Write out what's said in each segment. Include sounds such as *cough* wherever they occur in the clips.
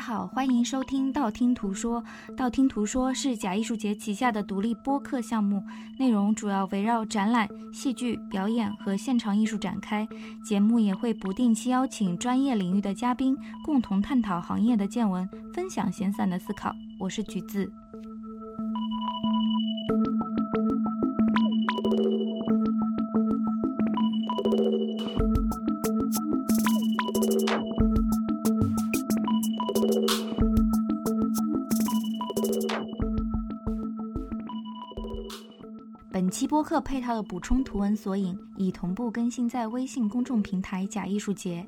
好，欢迎收听道听途说。道听途说是假艺术节旗下的独立播客项目，内容主要围绕展览、戏剧表演和现场艺术展开。节目也会不定期邀请专业领域的嘉宾，共同探讨行业的见闻，分享闲散的思考。我是橘子。本期播客配套的补充图文索引已同步更新在微信公众平台“假艺术节”。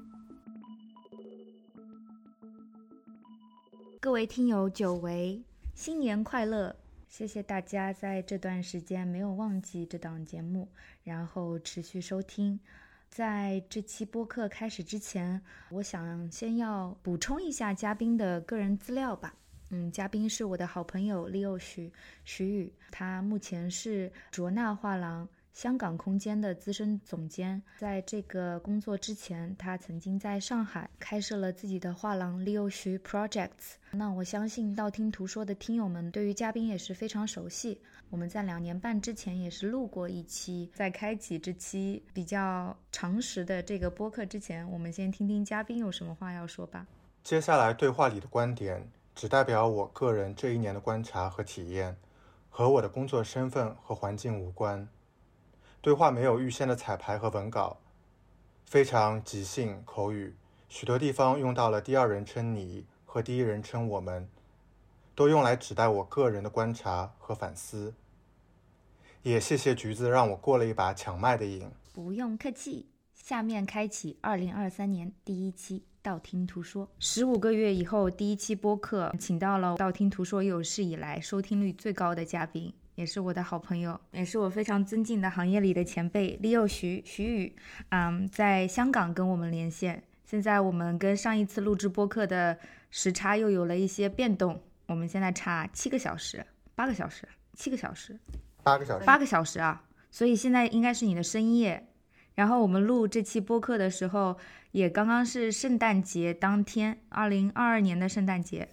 各位听友，久违，新年快乐！谢谢大家在这段时间没有忘记这档节目，然后持续收听。在这期播客开始之前，我想先要补充一下嘉宾的个人资料吧。嗯，嘉宾是我的好朋友 Leo 徐徐宇，他目前是卓纳画廊香港空间的资深总监。在这个工作之前，他曾经在上海开设了自己的画廊 Leo 徐 Projects。那我相信道听途说的听友们对于嘉宾也是非常熟悉。我们在两年半之前也是录过一期。在开启这期比较常识的这个播客之前，我们先听听嘉宾有什么话要说吧。接下来对话里的观点。只代表我个人这一年的观察和体验，和我的工作身份和环境无关。对话没有预先的彩排和文稿，非常即兴口语，许多地方用到了第二人称你和第一人称我们，都用来指代我个人的观察和反思。也谢谢橘子让我过了一把抢麦的瘾。不用客气，下面开启二零二三年第一期。道听途说，十五个月以后，第一期播客，请到了道听途说有史以来收听率最高的嘉宾，也是我的好朋友，也是我非常尊敬的行业里的前辈 Leo 徐徐宇，嗯，在香港跟我们连线。现在我们跟上一次录制播客的时差又有了一些变动，我们现在差七个小时、八个小时、七个小时、八个小时、八个小时啊，所以现在应该是你的深夜。然后我们录这期播客的时候，也刚刚是圣诞节当天，二零二二年的圣诞节。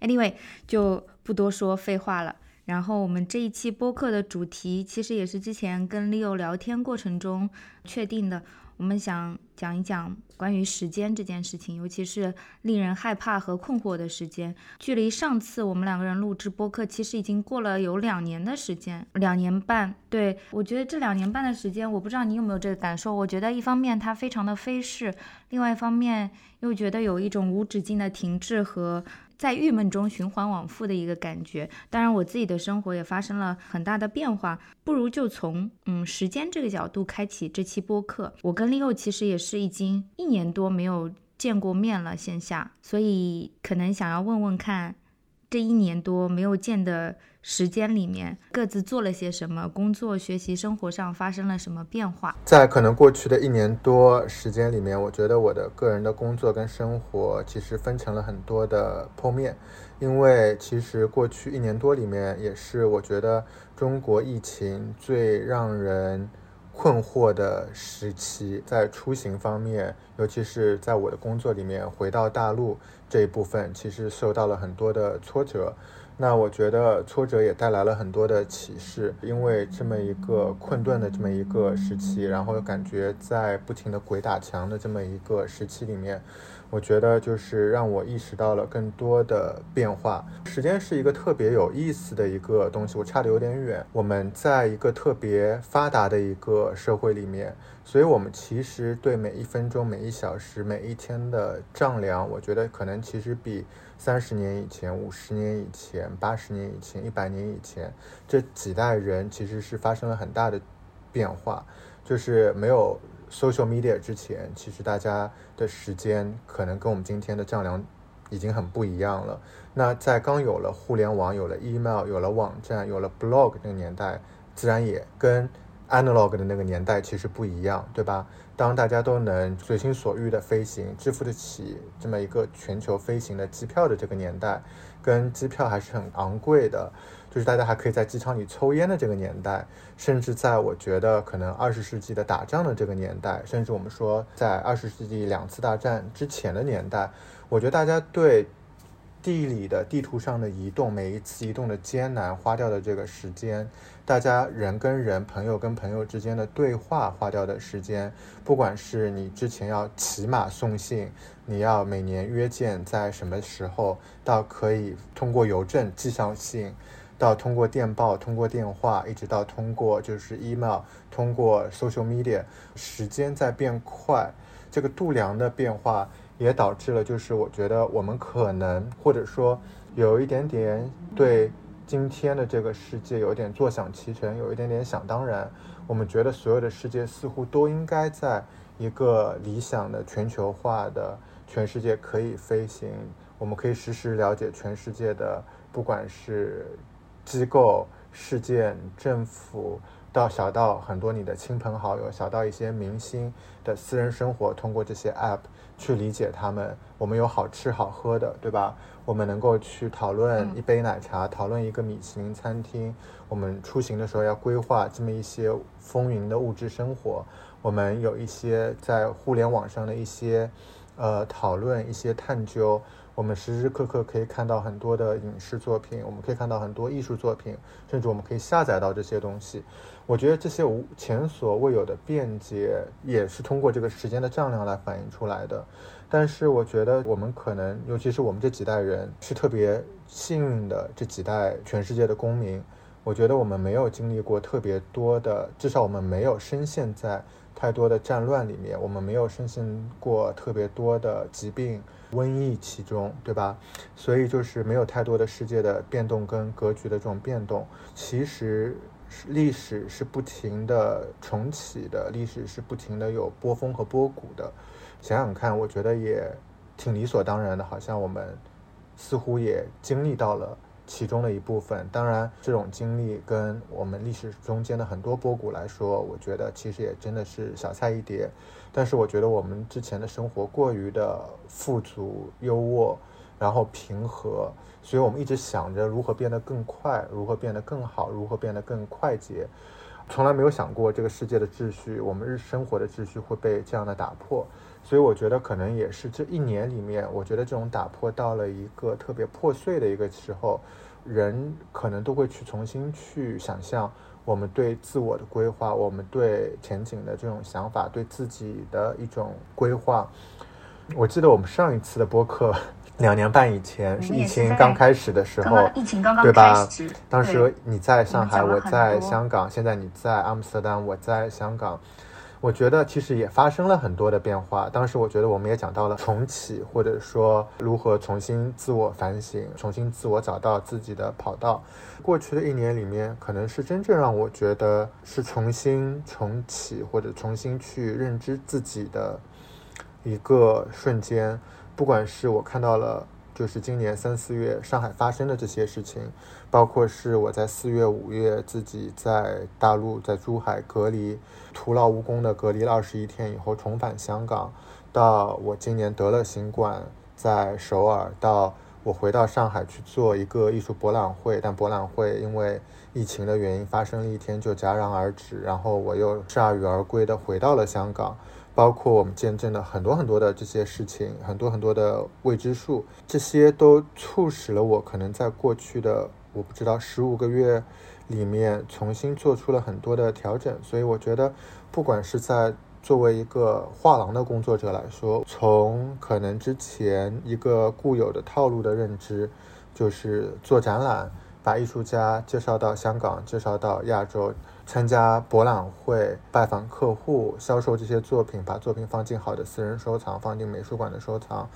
Anyway，就不多说废话了。然后我们这一期播客的主题，其实也是之前跟 Leo 聊天过程中确定的。我们想讲一讲关于时间这件事情，尤其是令人害怕和困惑的时间。距离上次我们两个人录制播客，其实已经过了有两年的时间，两年半。对我觉得这两年半的时间，我不知道你有没有这个感受。我觉得一方面它非常的飞逝，另外一方面又觉得有一种无止境的停滞和。在郁闷中循环往复的一个感觉。当然，我自己的生活也发生了很大的变化。不如就从嗯时间这个角度开启这期播客。我跟 Leo 其实也是已经一年多没有见过面了，线下，所以可能想要问问看，这一年多没有见的。时间里面各自做了些什么？工作、学习、生活上发生了什么变化？在可能过去的一年多时间里面，我觉得我的个人的工作跟生活其实分成了很多的剖面，因为其实过去一年多里面，也是我觉得中国疫情最让人困惑的时期，在出行方面，尤其是在我的工作里面，回到大陆这一部分，其实受到了很多的挫折。那我觉得挫折也带来了很多的启示，因为这么一个困顿的这么一个时期，然后感觉在不停的鬼打墙的这么一个时期里面。我觉得就是让我意识到了更多的变化。时间是一个特别有意思的一个东西，我差的有点远。我们在一个特别发达的一个社会里面，所以我们其实对每一分钟、每一小时、每一天的丈量，我觉得可能其实比三十年以前、五十年以前、八十年以前、一百年以前这几代人其实是发生了很大的变化，就是没有。social media 之前，其实大家的时间可能跟我们今天的丈量已经很不一样了。那在刚有了互联网、有了 email、有了网站、有了 blog 那个年代，自然也跟 analog 的那个年代其实不一样，对吧？当大家都能随心所欲的飞行，支付得起这么一个全球飞行的机票的这个年代，跟机票还是很昂贵的。就是大家还可以在机场里抽烟的这个年代，甚至在我觉得可能二十世纪的打仗的这个年代，甚至我们说在二十世纪两次大战之前的年代，我觉得大家对地理的地图上的移动，每一次移动的艰难花掉的这个时间，大家人跟人、朋友跟朋友之间的对话花掉的时间，不管是你之前要骑马送信，你要每年约见在什么时候，到可以通过邮政寄上信，到通过电报、通过电话，一直到通过就是 email、通过 social media，时间在变快，这个度量的变化。也导致了，就是我觉得我们可能或者说有一点点对今天的这个世界有点坐享其成，有一点点想当然。我们觉得所有的世界似乎都应该在一个理想的全球化的全世界可以飞行，我们可以实时了解全世界的，不管是机构、事件、政府。到小到很多你的亲朋好友，小到一些明星的私人生活，通过这些 app 去理解他们。我们有好吃好喝的，对吧？我们能够去讨论一杯奶茶，讨论一个米其林餐厅。我们出行的时候要规划这么一些风云的物质生活。我们有一些在互联网上的一些呃讨论，一些探究。我们时时刻刻可以看到很多的影视作品，我们可以看到很多艺术作品，甚至我们可以下载到这些东西。我觉得这些无前所未有的便捷，也是通过这个时间的丈量来反映出来的。但是，我觉得我们可能，尤其是我们这几代人，是特别幸运的这几代全世界的公民。我觉得我们没有经历过特别多的，至少我们没有深陷在太多的战乱里面，我们没有深陷过特别多的疾病、瘟疫其中，对吧？所以就是没有太多的世界的变动跟格局的这种变动。其实。历史是不停的重启的，历史是不停的有波峰和波谷的。想想看，我觉得也挺理所当然的，好像我们似乎也经历到了其中的一部分。当然，这种经历跟我们历史中间的很多波谷来说，我觉得其实也真的是小菜一碟。但是，我觉得我们之前的生活过于的富足、优渥，然后平和。所以我们一直想着如何变得更快，如何变得更好，如何变得更快捷，从来没有想过这个世界的秩序，我们日生活的秩序会被这样的打破。所以我觉得可能也是这一年里面，我觉得这种打破到了一个特别破碎的一个时候，人可能都会去重新去想象我们对自我的规划，我们对前景的这种想法，对自己的一种规划。我记得我们上一次的播客。*laughs* 两年半以前是疫情刚开始的时候，疫情刚刚对吧？当时你在上海，我在香港，现在你在阿姆斯特丹，我在香港。我觉得其实也发生了很多的变化。当时我觉得我们也讲到了重启，或者说如何重新自我反省，重新自我找到自己的跑道。过去的一年里面，可能是真正让我觉得是重新重启或者重新去认知自己的一个瞬间。不管是我看到了，就是今年三四月上海发生的这些事情，包括是我在四月、五月自己在大陆在珠海隔离，徒劳无功的隔离了二十一天以后重返香港，到我今年得了新冠在首尔，到我回到上海去做一个艺术博览会，但博览会因为疫情的原因发生了一天就戛然而止，然后我又铩羽而归的回到了香港。包括我们见证了很多很多的这些事情，很多很多的未知数，这些都促使了我可能在过去的我不知道十五个月里面重新做出了很多的调整。所以我觉得，不管是在作为一个画廊的工作者来说，从可能之前一个固有的套路的认知，就是做展览，把艺术家介绍到香港，介绍到亚洲。参加博览会、拜访客户、销售这些作品，把作品放进好的私人收藏，放进美术馆的收藏，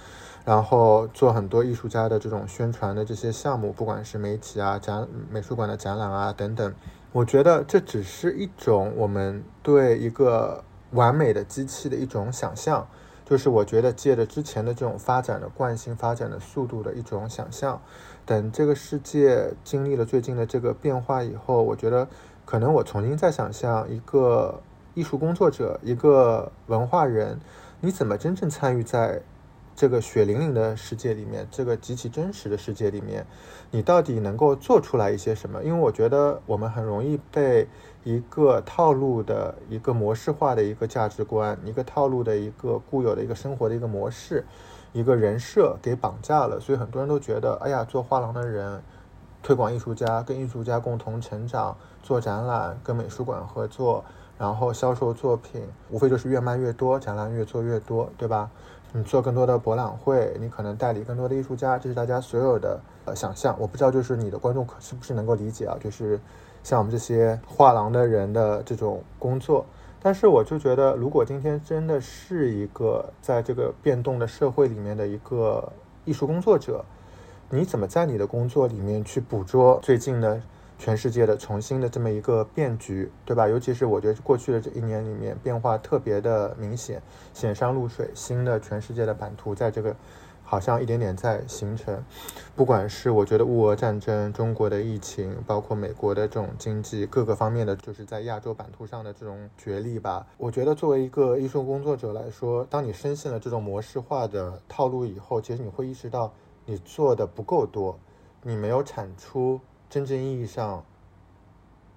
然后做很多艺术家的这种宣传的这些项目，不管是媒体啊、展美术馆的展览啊等等。我觉得这只是一种我们对一个完美的机器的一种想象，就是我觉得借着之前的这种发展的惯性、发展的速度的一种想象。等这个世界经历了最近的这个变化以后，我觉得。可能我重新再想象一个艺术工作者，一个文化人，你怎么真正参与在这个血淋淋的世界里面，这个极其真实的世界里面，你到底能够做出来一些什么？因为我觉得我们很容易被一个套路的一个模式化的一个价值观，一个套路的一个固有的一个生活的一个模式。一个人设给绑架了，所以很多人都觉得，哎呀，做画廊的人，推广艺术家，跟艺术家共同成长，做展览，跟美术馆合作，然后销售作品，无非就是越卖越多，展览越做越多，对吧？你做更多的博览会，你可能代理更多的艺术家，这是大家所有的呃想象。我不知道，就是你的观众可是不是能够理解啊？就是像我们这些画廊的人的这种工作。但是我就觉得，如果今天真的是一个在这个变动的社会里面的一个艺术工作者，你怎么在你的工作里面去捕捉最近的全世界的重新的这么一个变局，对吧？尤其是我觉得过去的这一年里面变化特别的明显，显山露水，新的全世界的版图在这个。好像一点点在形成，不管是我觉得乌俄战争、中国的疫情，包括美国的这种经济各个方面的，就是在亚洲版图上的这种角力吧。我觉得作为一个艺术工作者来说，当你深陷了这种模式化的套路以后，其实你会意识到你做的不够多，你没有产出真正意义上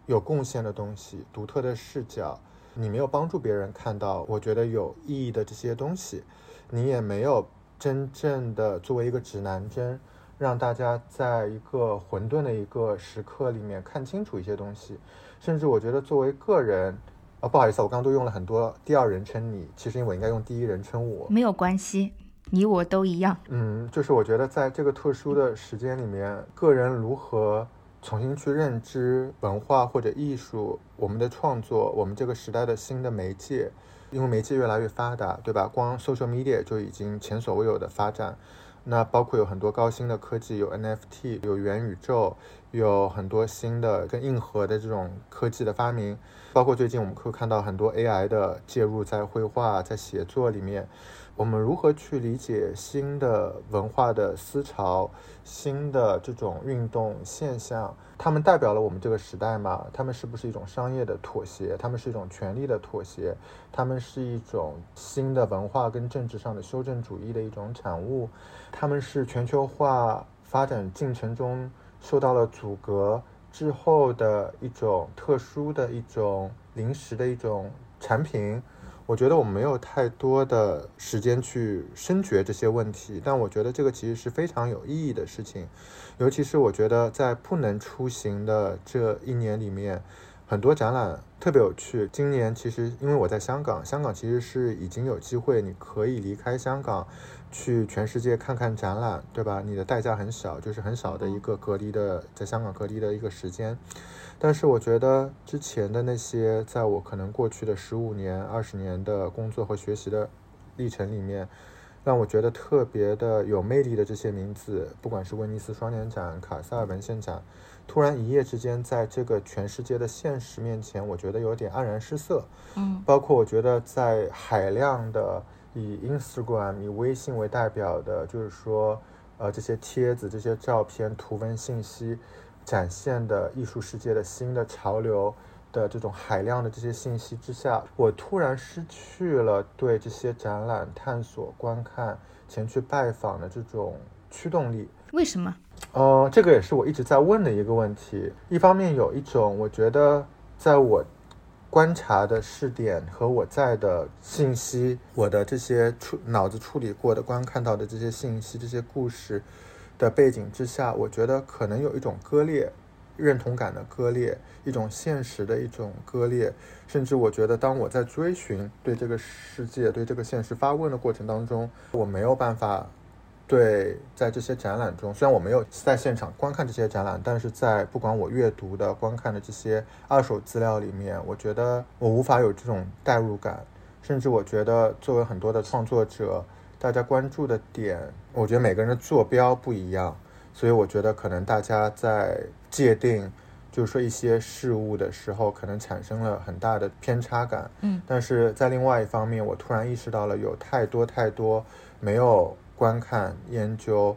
有贡献的东西、独特的视角，你没有帮助别人看到我觉得有意义的这些东西，你也没有。真正的作为一个指南针，让大家在一个混沌的一个时刻里面看清楚一些东西，甚至我觉得作为个人，啊不好意思，我刚刚都用了很多第二人称你，其实我应该用第一人称我，没有关系，你我都一样。嗯，就是我觉得在这个特殊的时间里面，个人如何重新去认知文化或者艺术，我们的创作，我们这个时代的新的媒介。因为媒介越来越发达，对吧？光 social media 就已经前所未有的发展，那包括有很多高新的科技，有 NFT，有元宇宙，有很多新的更硬核的这种科技的发明，包括最近我们会看到很多 AI 的介入在绘画、在写作里面。我们如何去理解新的文化的思潮、新的这种运动现象？它们代表了我们这个时代吗？它们是不是一种商业的妥协？它们是一种权力的妥协？它们是一种新的文化跟政治上的修正主义的一种产物？它们是全球化发展进程中受到了阻隔之后的一种特殊的一种临时的一种产品？我觉得我们没有太多的时间去深掘这些问题，但我觉得这个其实是非常有意义的事情，尤其是我觉得在不能出行的这一年里面，很多展览特别有趣。今年其实因为我在香港，香港其实是已经有机会你可以离开香港，去全世界看看展览，对吧？你的代价很小，就是很少的一个隔离的在香港隔离的一个时间。但是我觉得之前的那些，在我可能过去的十五年、二十年的工作和学习的历程里面，让我觉得特别的有魅力的这些名字，不管是威尼斯双年展、卡塞尔文献展，突然一夜之间在这个全世界的现实面前，我觉得有点黯然失色。嗯，包括我觉得在海量的以 Instagram、以微信为代表的，就是说，呃，这些帖子、这些照片、图文信息。展现的艺术世界的新的潮流的这种海量的这些信息之下，我突然失去了对这些展览探索、观看、前去拜访的这种驱动力。为什么？呃，这个也是我一直在问的一个问题。一方面有一种，我觉得在我观察的视点和我在的信息，我的这些处脑子处理过的、观看到的这些信息、这些故事。的背景之下，我觉得可能有一种割裂，认同感的割裂，一种现实的一种割裂，甚至我觉得，当我在追寻对这个世界、对这个现实发问的过程当中，我没有办法对在这些展览中，虽然我没有在现场观看这些展览，但是在不管我阅读的、观看的这些二手资料里面，我觉得我无法有这种代入感，甚至我觉得作为很多的创作者。大家关注的点，我觉得每个人的坐标不一样，所以我觉得可能大家在界定，就是说一些事物的时候，可能产生了很大的偏差感。嗯，但是在另外一方面，我突然意识到了有太多太多没有观看研究，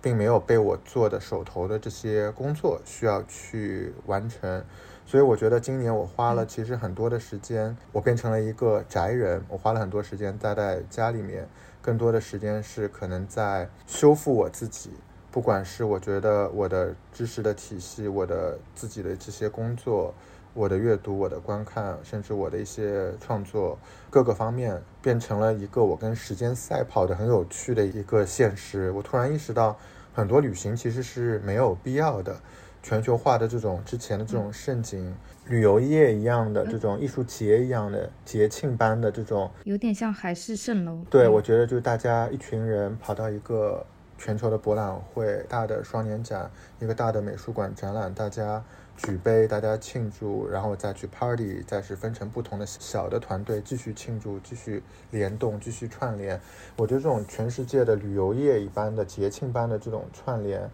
并没有被我做的手头的这些工作需要去完成。所以我觉得今年我花了其实很多的时间，我变成了一个宅人，我花了很多时间待在家里面。更多的时间是可能在修复我自己，不管是我觉得我的知识的体系，我的自己的这些工作，我的阅读、我的观看，甚至我的一些创作各个方面，变成了一个我跟时间赛跑的很有趣的一个现实。我突然意识到，很多旅行其实是没有必要的。全球化的这种之前的这种盛景，旅游业一样的这种艺术节一样的节庆般的这种，有点像海市蜃楼。对，我觉得就是大家一群人跑到一个全球的博览会、大的双年展、一个大的美术馆展览，大家举杯，大家庆祝，然后再去 party，再是分成不同的小的团队继续庆祝、继续联动、继续串联。我觉得这种全世界的旅游业一般的节庆般的这种串联。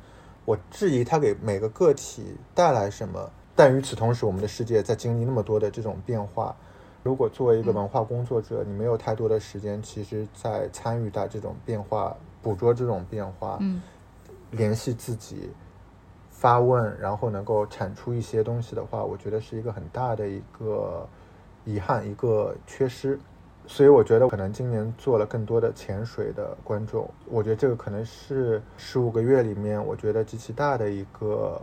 我质疑它给每个个体带来什么，但与此同时，我们的世界在经历那么多的这种变化。如果作为一个文化工作者，你没有太多的时间，其实，在参与到这种变化、捕捉这种变化、嗯，联系自己、发问，然后能够产出一些东西的话，我觉得是一个很大的一个遗憾，一个缺失。所以我觉得可能今年做了更多的潜水的观众，我觉得这个可能是十五个月里面我觉得极其大的一个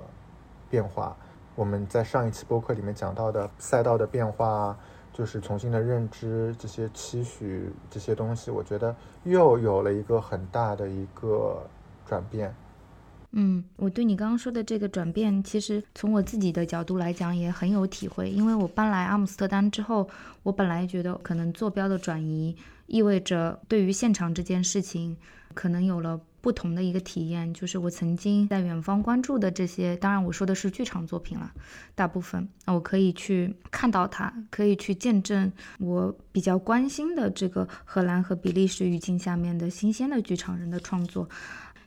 变化。我们在上一期播客里面讲到的赛道的变化，就是重新的认知这些期许这些东西，我觉得又有了一个很大的一个转变。嗯，我对你刚刚说的这个转变，其实从我自己的角度来讲也很有体会。因为我搬来阿姆斯特丹之后，我本来觉得可能坐标的转移意味着对于现场这件事情，可能有了不同的一个体验。就是我曾经在远方关注的这些，当然我说的是剧场作品了，大部分我可以去看到它，可以去见证我比较关心的这个荷兰和比利时语境下面的新鲜的剧场人的创作。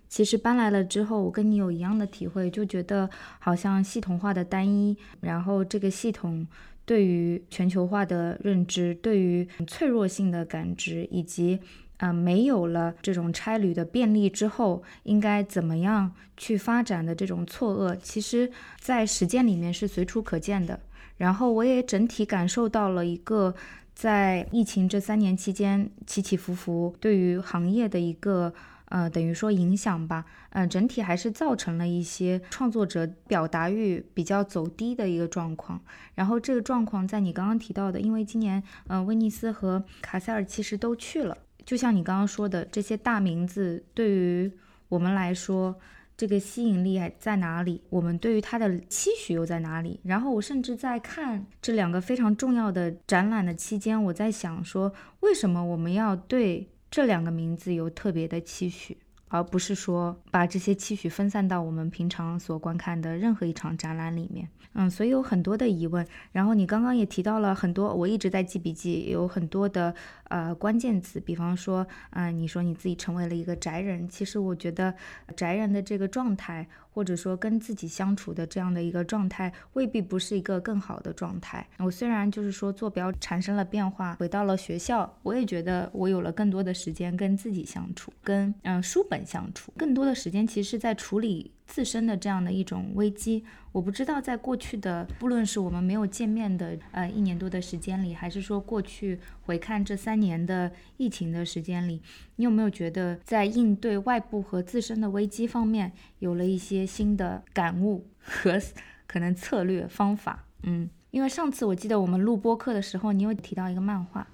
其实搬来了之后，我跟你有一样的体会，就觉得好像系统化的单一，然后这个系统对于全球化的认知，对于脆弱性的感知，以及呃没有了这种差旅的便利之后，应该怎么样去发展的这种错愕，其实在实践里面是随处可见的。然后我也整体感受到了一个在疫情这三年期间起起伏伏对于行业的一个。呃，等于说影响吧，嗯，整体还是造成了一些创作者表达欲比较走低的一个状况。然后这个状况在你刚刚提到的，因为今年，嗯，威尼斯和卡塞尔其实都去了，就像你刚刚说的，这些大名字对于我们来说，这个吸引力还在哪里？我们对于它的期许又在哪里？然后我甚至在看这两个非常重要的展览的期间，我在想说，为什么我们要对？这两个名字有特别的期许，而不是说把这些期许分散到我们平常所观看的任何一场展览里面。嗯，所以有很多的疑问。然后你刚刚也提到了很多，我一直在记笔记，有很多的呃关键词，比方说，嗯，你说你自己成为了一个宅人，其实我觉得宅人的这个状态。或者说跟自己相处的这样的一个状态，未必不是一个更好的状态。我虽然就是说坐标产生了变化，回到了学校，我也觉得我有了更多的时间跟自己相处，跟嗯书本相处，更多的时间其实是在处理。自身的这样的一种危机，我不知道在过去的，不论是我们没有见面的呃一年多的时间里，还是说过去回看这三年的疫情的时间里，你有没有觉得在应对外部和自身的危机方面有了一些新的感悟和可能策略方法？嗯，因为上次我记得我们录播课的时候，你有提到一个漫画《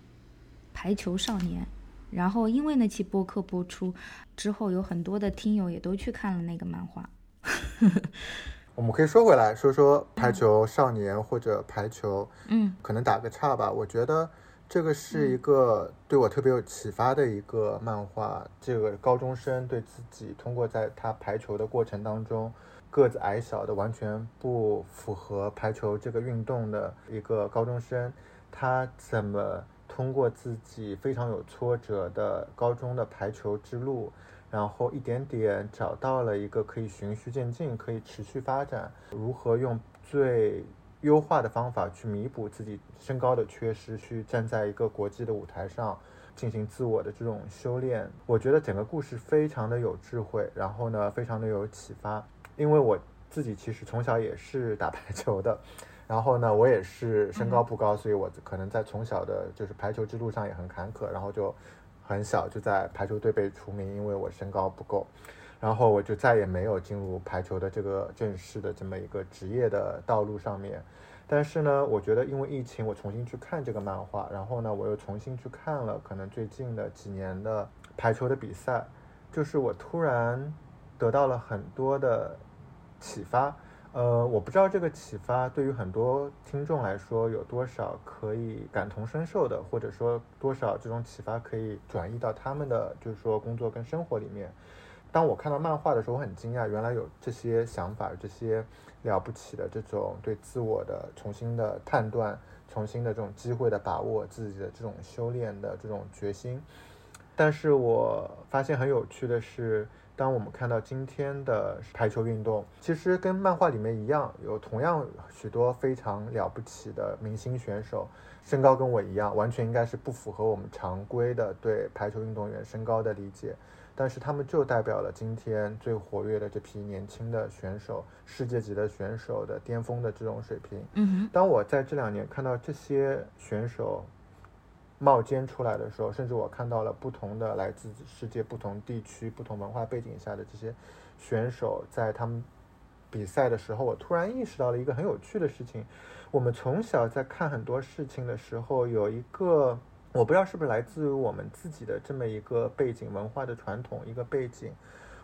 排球少年》。然后因为那期播客播出之后，有很多的听友也都去看了那个漫画。*laughs* 我们可以说回来说说排球少年或者排球，嗯，可能打个岔吧。我觉得这个是一个对我特别有启发的一个漫画。这个高中生对自己通过在他排球的过程当中，个子矮小的完全不符合排球这个运动的一个高中生，他怎么通过自己非常有挫折的高中的排球之路。然后一点点找到了一个可以循序渐进、可以持续发展，如何用最优化的方法去弥补自己身高的缺失，去站在一个国际的舞台上进行自我的这种修炼。我觉得整个故事非常的有智慧，然后呢，非常的有启发。因为我自己其实从小也是打排球的，然后呢，我也是身高不高，所以我可能在从小的就是排球之路上也很坎坷，然后就。很小就在排球队被除名，因为我身高不够，然后我就再也没有进入排球的这个正式的这么一个职业的道路上面。但是呢，我觉得因为疫情，我重新去看这个漫画，然后呢，我又重新去看了可能最近的几年的排球的比赛，就是我突然得到了很多的启发。呃，我不知道这个启发对于很多听众来说有多少可以感同身受的，或者说多少这种启发可以转移到他们的就是说工作跟生活里面。当我看到漫画的时候，我很惊讶，原来有这些想法，这些了不起的这种对自我的重新的判断，重新的这种机会的把握，自己的这种修炼的这种决心。但是我发现很有趣的是。当我们看到今天的排球运动，其实跟漫画里面一样，有同样许多非常了不起的明星选手，身高跟我一样，完全应该是不符合我们常规的对排球运动员身高的理解，但是他们就代表了今天最活跃的这批年轻的选手，世界级的选手的巅峰的这种水平。嗯当我在这两年看到这些选手。冒尖出来的时候，甚至我看到了不同的来自世界不同地区、不同文化背景下的这些选手，在他们比赛的时候，我突然意识到了一个很有趣的事情。我们从小在看很多事情的时候，有一个我不知道是不是来自于我们自己的这么一个背景、文化的传统一个背景，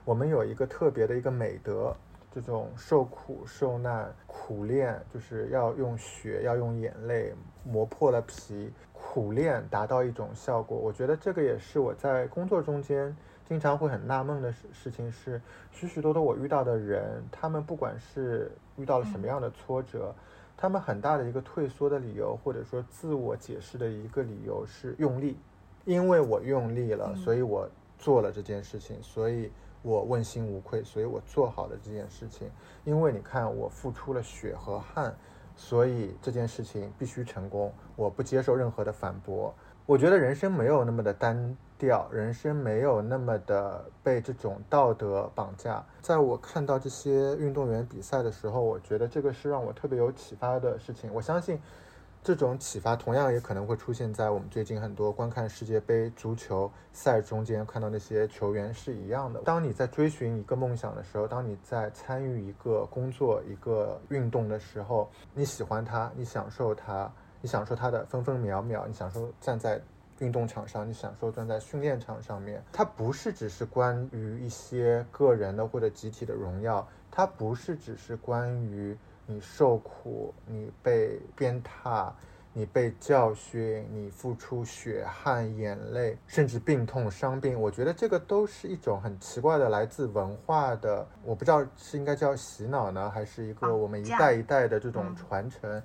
我们有一个特别的一个美德。这种受苦受难、苦练，就是要用血，要用眼泪磨破了皮，苦练达到一种效果。我觉得这个也是我在工作中间经常会很纳闷的事事情，是许许多多我遇到的人，他们不管是遇到了什么样的挫折，他们很大的一个退缩的理由，或者说自我解释的一个理由是用力，因为我用力了，所以我做了这件事情，所以。我问心无愧，所以我做好了这件事情。因为你看，我付出了血和汗，所以这件事情必须成功。我不接受任何的反驳。我觉得人生没有那么的单调，人生没有那么的被这种道德绑架。在我看到这些运动员比赛的时候，我觉得这个是让我特别有启发的事情。我相信。这种启发同样也可能会出现在我们最近很多观看世界杯足球赛中间，看到那些球员是一样的。当你在追寻一个梦想的时候，当你在参与一个工作、一个运动的时候，你喜欢它，你享受它，你享受它的分分秒秒，你享受站在运动场上，你享受站在训练场上面。它不是只是关于一些个人的或者集体的荣耀，它不是只是关于。你受苦，你被鞭挞，你被教训，你付出血汗、眼泪，甚至病痛、伤病。我觉得这个都是一种很奇怪的来自文化的，我不知道是应该叫洗脑呢，还是一个我们一代一代的这种传承。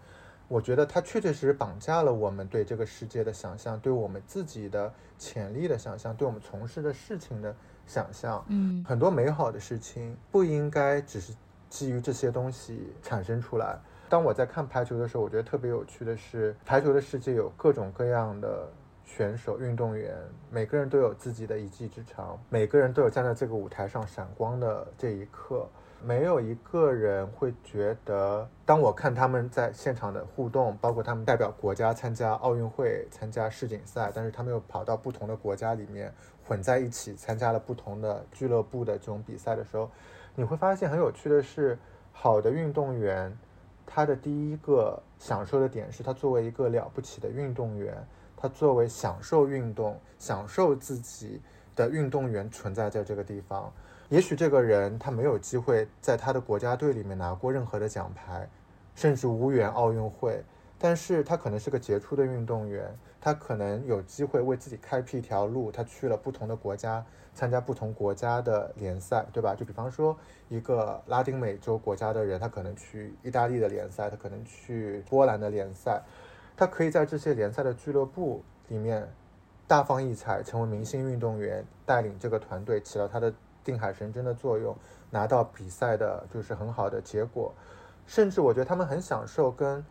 我觉得它确确实实绑架了我们对这个世界的想象，对我们自己的潜力的想象，对我们从事的事情的想象。嗯，很多美好的事情不应该只是。基于这些东西产生出来。当我在看排球的时候，我觉得特别有趣的是，排球的世界有各种各样的选手、运动员，每个人都有自己的一技之长，每个人都有站在这个舞台上闪光的这一刻。没有一个人会觉得，当我看他们在现场的互动，包括他们代表国家参加奥运会、参加世锦赛，但是他们又跑到不同的国家里面混在一起，参加了不同的俱乐部的这种比赛的时候。你会发现很有趣的是，好的运动员，他的第一个享受的点是他作为一个了不起的运动员，他作为享受运动、享受自己的运动员存在在这个地方。也许这个人他没有机会在他的国家队里面拿过任何的奖牌，甚至无缘奥运会。但是他可能是个杰出的运动员，他可能有机会为自己开辟一条路。他去了不同的国家，参加不同国家的联赛，对吧？就比方说，一个拉丁美洲国家的人，他可能去意大利的联赛，他可能去波兰的联赛，他可以在这些联赛的俱乐部里面大放异彩，成为明星运动员，带领这个团队起到他的定海神针的作用，拿到比赛的就是很好的结果。甚至我觉得他们很享受跟。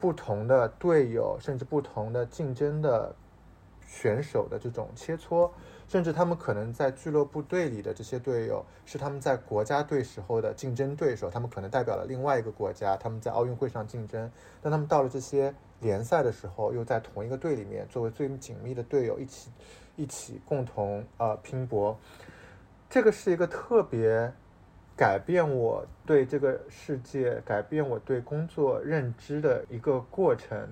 不同的队友，甚至不同的竞争的选手的这种切磋，甚至他们可能在俱乐部队里的这些队友，是他们在国家队时候的竞争对手，他们可能代表了另外一个国家，他们在奥运会上竞争，但他们到了这些联赛的时候，又在同一个队里面，作为最紧密的队友，一起一起共同呃拼搏，这个是一个特别。改变我对这个世界、改变我对工作认知的一个过程。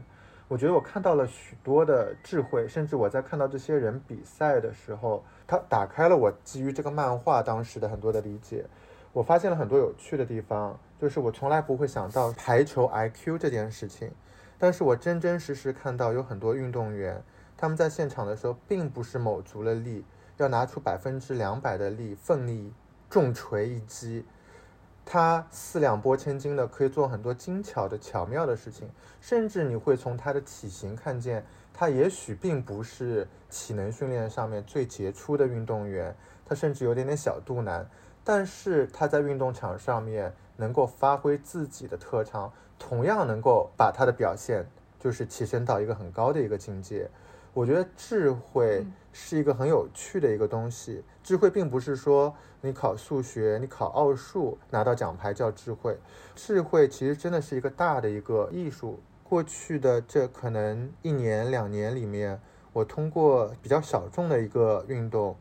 我觉得我看到了许多的智慧，甚至我在看到这些人比赛的时候，它打开了我基于这个漫画当时的很多的理解。我发现了很多有趣的地方，就是我从来不会想到排球 IQ 这件事情，但是我真真实实看到有很多运动员，他们在现场的时候，并不是卯足了力，要拿出百分之两百的力，奋力重锤一击。他四两拨千斤的，可以做很多精巧的、巧妙的事情，甚至你会从他的体型看见，他也许并不是体能训练上面最杰出的运动员，他甚至有点点小肚腩，但是他在运动场上面能够发挥自己的特长，同样能够把他的表现就是提升到一个很高的一个境界。我觉得智慧是一个很有趣的一个东西。智慧并不是说你考数学、你考奥数拿到奖牌叫智慧。智慧其实真的是一个大的一个艺术。过去的这可能一年两年里面，我通过比较小众的一个运动，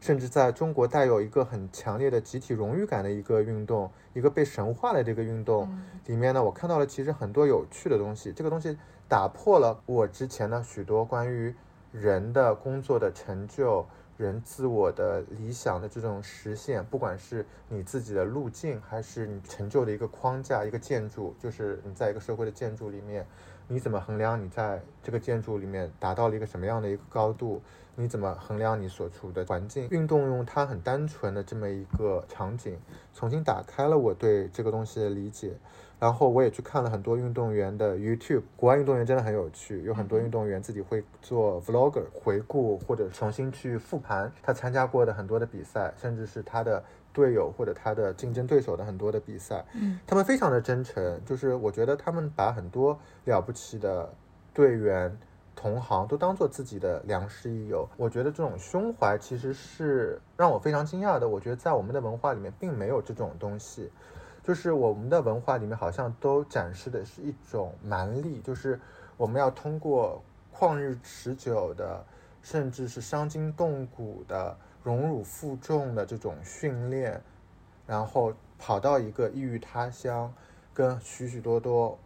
甚至在中国带有一个很强烈的集体荣誉感的一个运动，一个被神化了这个运动里面呢，我看到了其实很多有趣的东西。这个东西。打破了我之前的许多关于人的工作的成就、人自我的理想的这种实现，不管是你自己的路径，还是你成就的一个框架、一个建筑，就是你在一个社会的建筑里面，你怎么衡量你在这个建筑里面达到了一个什么样的一个高度？你怎么衡量你所处的环境？运动用它很单纯的这么一个场景，重新打开了我对这个东西的理解。然后我也去看了很多运动员的 YouTube，国外运动员真的很有趣，有很多运动员自己会做 Vlogger 回顾或者重新去复盘他参加过的很多的比赛，甚至是他的队友或者他的竞争对手的很多的比赛。嗯，他们非常的真诚，就是我觉得他们把很多了不起的队员、同行都当做自己的良师益友。我觉得这种胸怀其实是让我非常惊讶的。我觉得在我们的文化里面并没有这种东西。就是我们的文化里面好像都展示的是一种蛮力，就是我们要通过旷日持久的，甚至是伤筋动骨的、荣辱负重的这种训练，然后跑到一个异域他乡，跟许许多多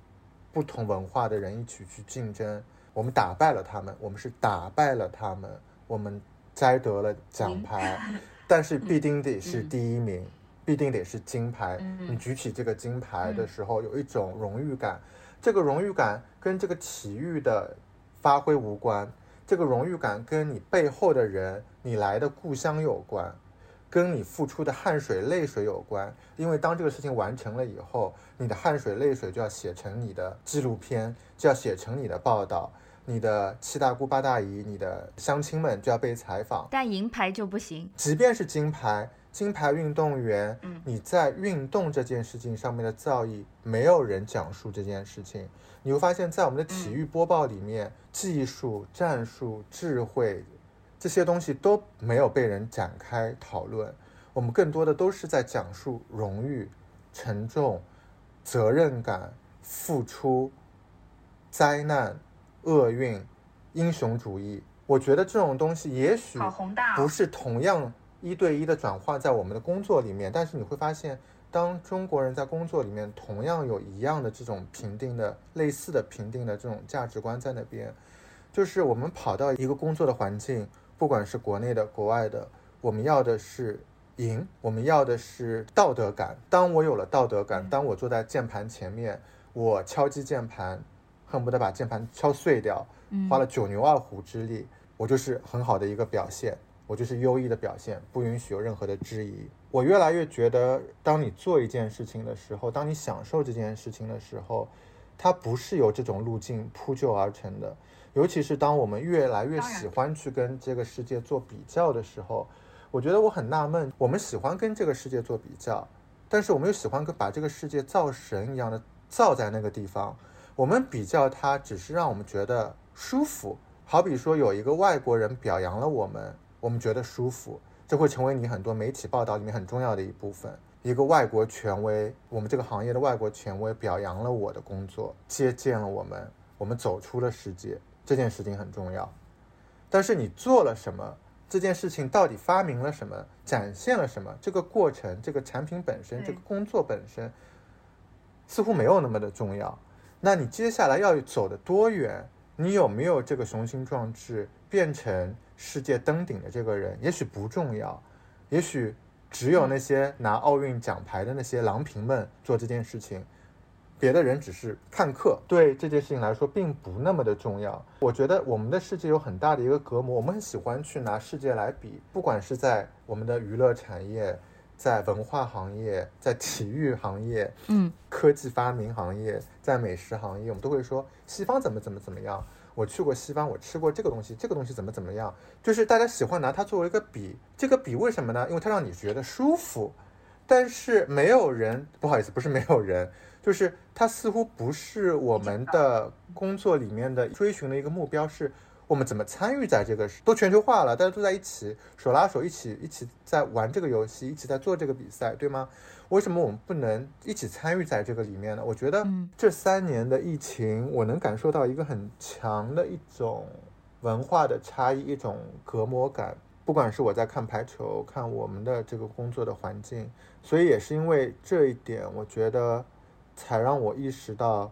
不同文化的人一起去竞争。我们打败了他们，我们是打败了他们，我们摘得了奖牌，但是必定得是第一名。必定得是金牌。你举起这个金牌的时候，有一种荣誉感。这个荣誉感跟这个体育的发挥无关，这个荣誉感跟你背后的人、你来的故乡有关，跟你付出的汗水泪水有关。因为当这个事情完成了以后，你的汗水泪水就要写成你的纪录片，就要写成你的报道，你的七大姑八大姨、你的乡亲们就要被采访。但银牌就不行，即便是金牌。金牌运动员，你在运动这件事情上面的造诣，没有人讲述这件事情。你会发现在我们的体育播报里面，技术、战术、智慧这些东西都没有被人展开讨论。我们更多的都是在讲述荣誉、沉重、责任感、付出、灾难、厄运、英雄主义。我觉得这种东西也许不是同样。一对一的转化在我们的工作里面，但是你会发现，当中国人在工作里面同样有一样的这种评定的、类似的评定的这种价值观在那边，就是我们跑到一个工作的环境，不管是国内的、国外的，我们要的是赢，我们要的是道德感。当我有了道德感，当我坐在键盘前面，我敲击键盘，恨不得把键盘敲碎掉，花了九牛二虎之力，我就是很好的一个表现。我就是优异的表现，不允许有任何的质疑。我越来越觉得，当你做一件事情的时候，当你享受这件事情的时候，它不是由这种路径铺就而成的。尤其是当我们越来越喜欢去跟这个世界做比较的时候，我觉得我很纳闷：我们喜欢跟这个世界做比较，但是我们又喜欢跟把这个世界造神一样的造在那个地方。我们比较它，只是让我们觉得舒服。好比说，有一个外国人表扬了我们。我们觉得舒服，这会成为你很多媒体报道里面很重要的一部分。一个外国权威，我们这个行业的外国权威表扬了我的工作，接见了我们，我们走出了世界，这件事情很重要。但是你做了什么，这件事情到底发明了什么，展现了什么，这个过程，这个产品本身，这个工作本身，似乎没有那么的重要。那你接下来要走的多远？你有没有这个雄心壮志，变成世界登顶的这个人？也许不重要，也许只有那些拿奥运奖牌的那些郎平们做这件事情。别的人只是看客，对这件事情来说并不那么的重要。我觉得我们的世界有很大的一个隔膜，我们很喜欢去拿世界来比，不管是在我们的娱乐产业，在文化行业，在体育行业，嗯，科技发明行业，在美食行业，我们都会说西方怎么怎么怎么样。我去过西方，我吃过这个东西，这个东西怎么怎么样，就是大家喜欢拿它作为一个比。这个比为什么呢？因为它让你觉得舒服。但是没有人，不好意思，不是没有人，就是它似乎不是我们的工作里面的追寻的一个目标，是我们怎么参与在这个都全球化了，大家都在一起手拉手一起一起在玩这个游戏，一起在做这个比赛，对吗？为什么我们不能一起参与在这个里面呢？我觉得这三年的疫情，我能感受到一个很强的一种文化的差异，一种隔膜感。不管是我在看排球，看我们的这个工作的环境，所以也是因为这一点，我觉得才让我意识到，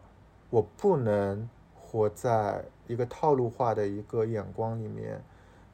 我不能活在一个套路化的一个眼光里面，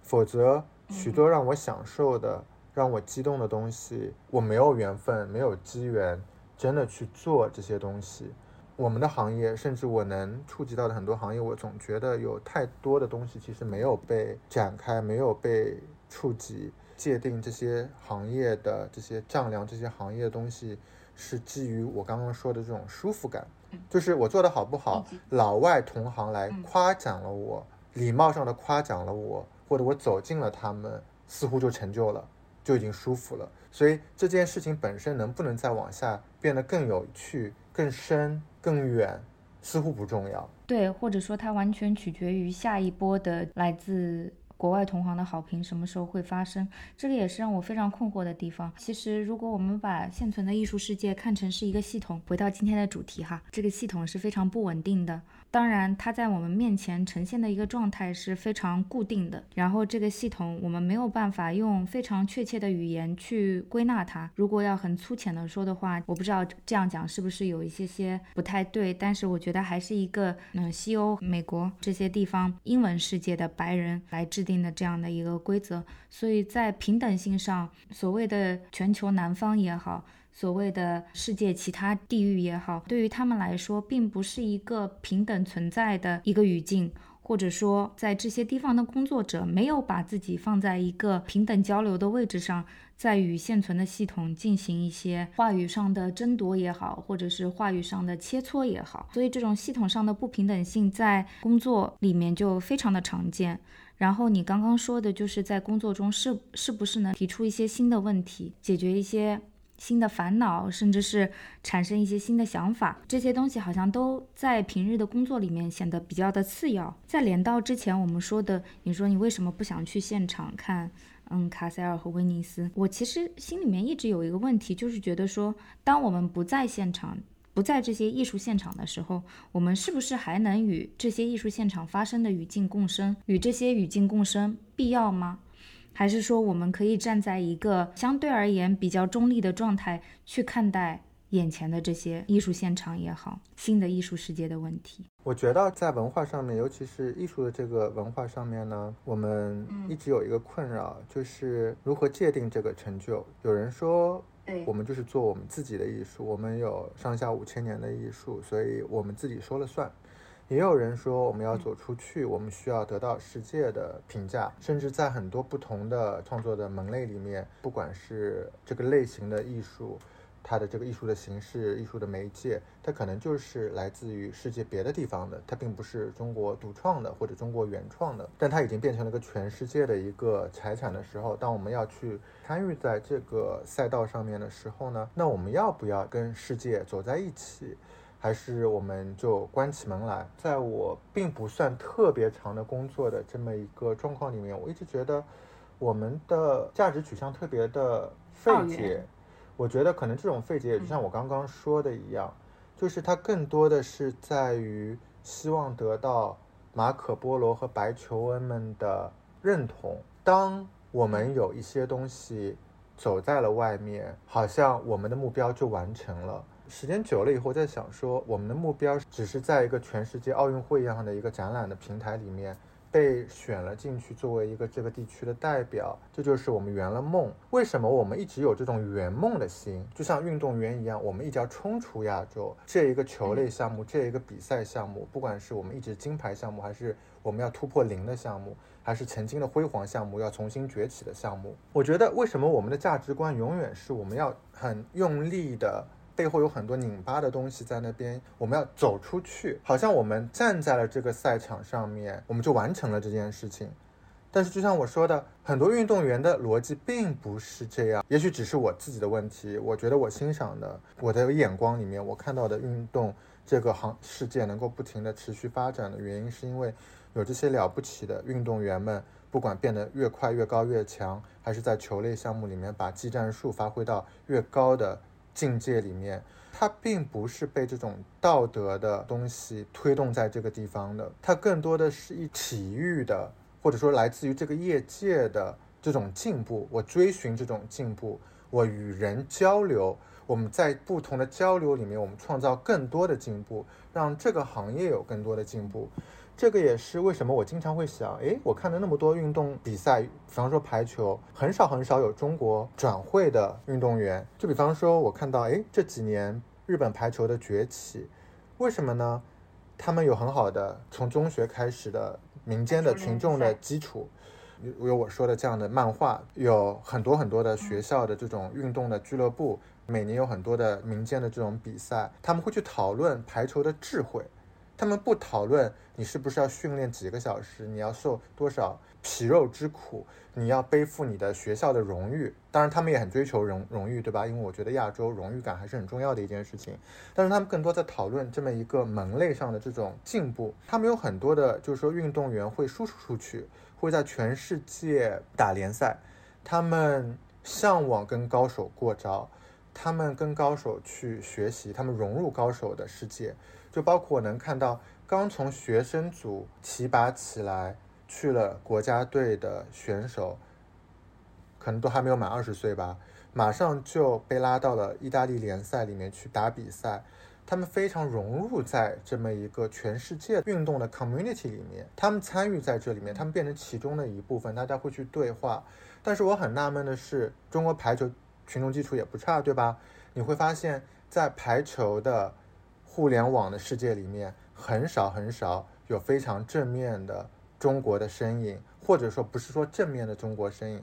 否则许多让我享受的、让我激动的东西，我没有缘分、没有机缘，真的去做这些东西。我们的行业，甚至我能触及到的很多行业，我总觉得有太多的东西其实没有被展开，没有被。触及界定这些行业的这些丈量，这些行业的东西是基于我刚刚说的这种舒服感，就是我做的好不好，老外同行来夸奖了我，礼貌上的夸奖了我，或者我走进了他们，似乎就成就了，就已经舒服了。所以这件事情本身能不能再往下变得更有趣、更深、更远，似乎不重要。对，或者说它完全取决于下一波的来自。国外同行的好评什么时候会发生？这个也是让我非常困惑的地方。其实，如果我们把现存的艺术世界看成是一个系统，回到今天的主题哈，这个系统是非常不稳定的。当然，它在我们面前呈现的一个状态是非常固定的。然后，这个系统我们没有办法用非常确切的语言去归纳它。如果要很粗浅的说的话，我不知道这样讲是不是有一些些不太对。但是，我觉得还是一个嗯，西欧、美国这些地方英文世界的白人来制定的这样的一个规则。所以在平等性上，所谓的全球南方也好。所谓的世界其他地域也好，对于他们来说，并不是一个平等存在的一个语境，或者说，在这些地方的工作者没有把自己放在一个平等交流的位置上，在与现存的系统进行一些话语上的争夺也好，或者是话语上的切磋也好，所以这种系统上的不平等性在工作里面就非常的常见。然后你刚刚说的就是在工作中是是不是能提出一些新的问题，解决一些。新的烦恼，甚至是产生一些新的想法，这些东西好像都在平日的工作里面显得比较的次要。再连到之前我们说的，你说你为什么不想去现场看？嗯，卡塞尔和威尼斯，我其实心里面一直有一个问题，就是觉得说，当我们不在现场，不在这些艺术现场的时候，我们是不是还能与这些艺术现场发生的语境共生？与这些语境共生必要吗？还是说，我们可以站在一个相对而言比较中立的状态去看待眼前的这些艺术现场也好，新的艺术世界的问题。我觉得在文化上面，尤其是艺术的这个文化上面呢，我们一直有一个困扰，就是如何界定这个成就。有人说，我们就是做我们自己的艺术，我们有上下五千年的艺术，所以我们自己说了算。也有人说，我们要走出去，我们需要得到世界的评价。甚至在很多不同的创作的门类里面，不管是这个类型的艺术，它的这个艺术的形式、艺术的媒介，它可能就是来自于世界别的地方的，它并不是中国独创的或者中国原创的。但它已经变成了一个全世界的一个财产的时候，当我们要去参与在这个赛道上面的时候呢，那我们要不要跟世界走在一起？还是我们就关起门来，在我并不算特别长的工作的这么一个状况里面，我一直觉得我们的价值取向特别的费解。我觉得可能这种费解也就像我刚刚说的一样，就是它更多的是在于希望得到马可波罗和白求恩们的认同。当我们有一些东西走在了外面，好像我们的目标就完成了。时间久了以后，在想说，我们的目标只是在一个全世界奥运会一样的一个展览的平台里面。被选了进去作为一个这个地区的代表，这就是我们圆了梦。为什么我们一直有这种圆梦的心？就像运动员一样，我们一直要冲出亚洲这一个球类项目，这一个比赛项目，不管是我们一直金牌项目，还是我们要突破零的项目，还是曾经的辉煌项目要重新崛起的项目。我觉得，为什么我们的价值观永远是我们要很用力的？背后有很多拧巴的东西在那边，我们要走出去，好像我们站在了这个赛场上面，我们就完成了这件事情。但是就像我说的，很多运动员的逻辑并不是这样，也许只是我自己的问题。我觉得我欣赏的，我的眼光里面，我看到的运动这个行世界能够不停的持续发展的原因，是因为有这些了不起的运动员们，不管变得越快越高越强，还是在球类项目里面把技战术发挥到越高的。境界里面，它并不是被这种道德的东西推动在这个地方的，它更多的是一体育的，或者说来自于这个业界的这种进步。我追寻这种进步，我与人交流，我们在不同的交流里面，我们创造更多的进步，让这个行业有更多的进步。这个也是为什么我经常会想，诶，我看了那么多运动比赛，比方说排球，很少很少有中国转会的运动员。就比方说，我看到，诶，这几年日本排球的崛起，为什么呢？他们有很好的从中学开始的民间的群众的基础，有有我说的这样的漫画，有很多很多的学校的这种运动的俱乐部，每年有很多的民间的这种比赛，他们会去讨论排球的智慧。他们不讨论你是不是要训练几个小时，你要受多少皮肉之苦，你要背负你的学校的荣誉。当然，他们也很追求荣荣誉，对吧？因为我觉得亚洲荣誉感还是很重要的一件事情。但是他们更多在讨论这么一个门类上的这种进步。他们有很多的，就是说运动员会输出出去，会在全世界打联赛。他们向往跟高手过招，他们跟高手去学习，他们融入高手的世界。就包括我能看到刚从学生组提拔起来去了国家队的选手，可能都还没有满二十岁吧，马上就被拉到了意大利联赛里面去打比赛。他们非常融入在这么一个全世界运动的 community 里面，他们参与在这里面，他们变成其中的一部分，大家会去对话。但是我很纳闷的是，中国排球群众基础也不差，对吧？你会发现在排球的。互联网的世界里面，很少很少有非常正面的中国的身影，或者说不是说正面的中国身影，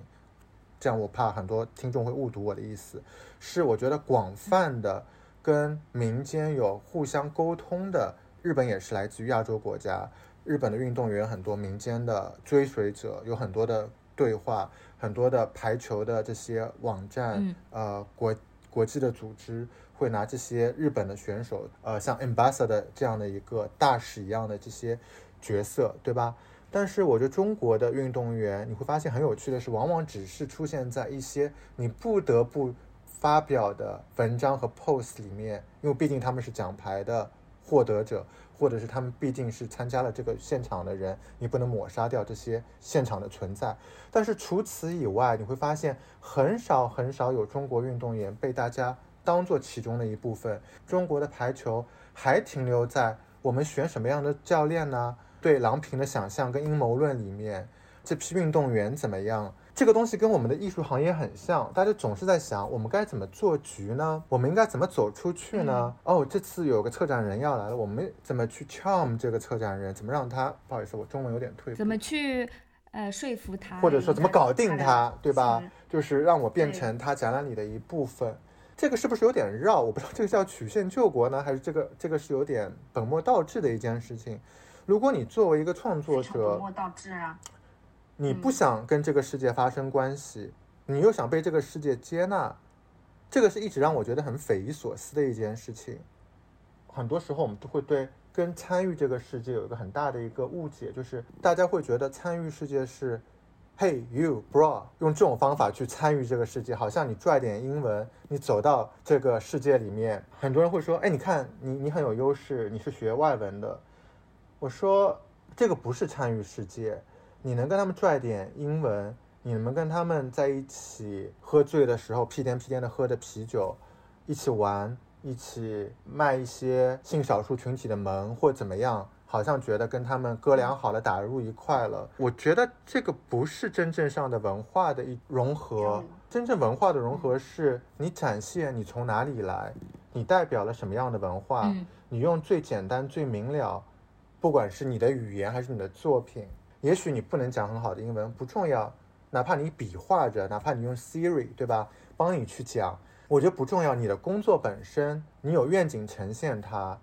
这样我怕很多听众会误读我的意思。是我觉得广泛的跟民间有互相沟通的，日本也是来自于亚洲国家，日本的运动员很多，民间的追随者有很多的对话，很多的排球的这些网站，呃，国国际的组织。会拿这些日本的选手，呃，像 ambassador 这样的一个大使一样的这些角色，对吧？但是我觉得中国的运动员，你会发现很有趣的是，往往只是出现在一些你不得不发表的文章和 post 里面，因为毕竟他们是奖牌的获得者，或者是他们毕竟是参加了这个现场的人，你不能抹杀掉这些现场的存在。但是除此以外，你会发现很少很少有中国运动员被大家。当做其中的一部分，中国的排球还停留在我们选什么样的教练呢？对郎平的想象跟阴谋论里面，这批运动员怎么样？这个东西跟我们的艺术行业很像，大家总是在想我们该怎么做局呢？我们应该怎么走出去呢？哦，这次有个策展人要来了，我们怎么去 charm 这个策展人？怎么让他？不好意思，我中文有点退步。怎么去呃说服他？或者说怎么搞定他？对吧？就是让我变成他展览里的一部分。这个是不是有点绕？我不知道这个叫曲线救国呢，还是这个这个是有点本末倒置的一件事情。如果你作为一个创作者，本末倒置啊，你不想跟这个世界发生关系，你又想被这个世界接纳，这个是一直让我觉得很匪夷所思的一件事情。很多时候我们都会对跟参与这个世界有一个很大的一个误解，就是大家会觉得参与世界是。Hey you, bro，用这种方法去参与这个世界，好像你拽点英文，你走到这个世界里面，很多人会说，哎，你看你你很有优势，你是学外文的。我说这个不是参与世界，你能跟他们拽点英文，你们跟他们在一起喝醉的时候，屁颠屁颠的喝着啤酒，一起玩，一起卖一些性少数群体的萌或怎么样，好像觉得跟他们哥俩好了，打入一块了。我觉得这个不是真正上的文化的一融合，真正文化的融合是你展现你从哪里来，你代表了什么样的文化，你用最简单、最明了。不管是你的语言还是你的作品，也许你不能讲很好的英文，不重要，哪怕你比划着，哪怕你用 Siri，对吧，帮你去讲，我觉得不重要。你的工作本身，你有愿景呈现它，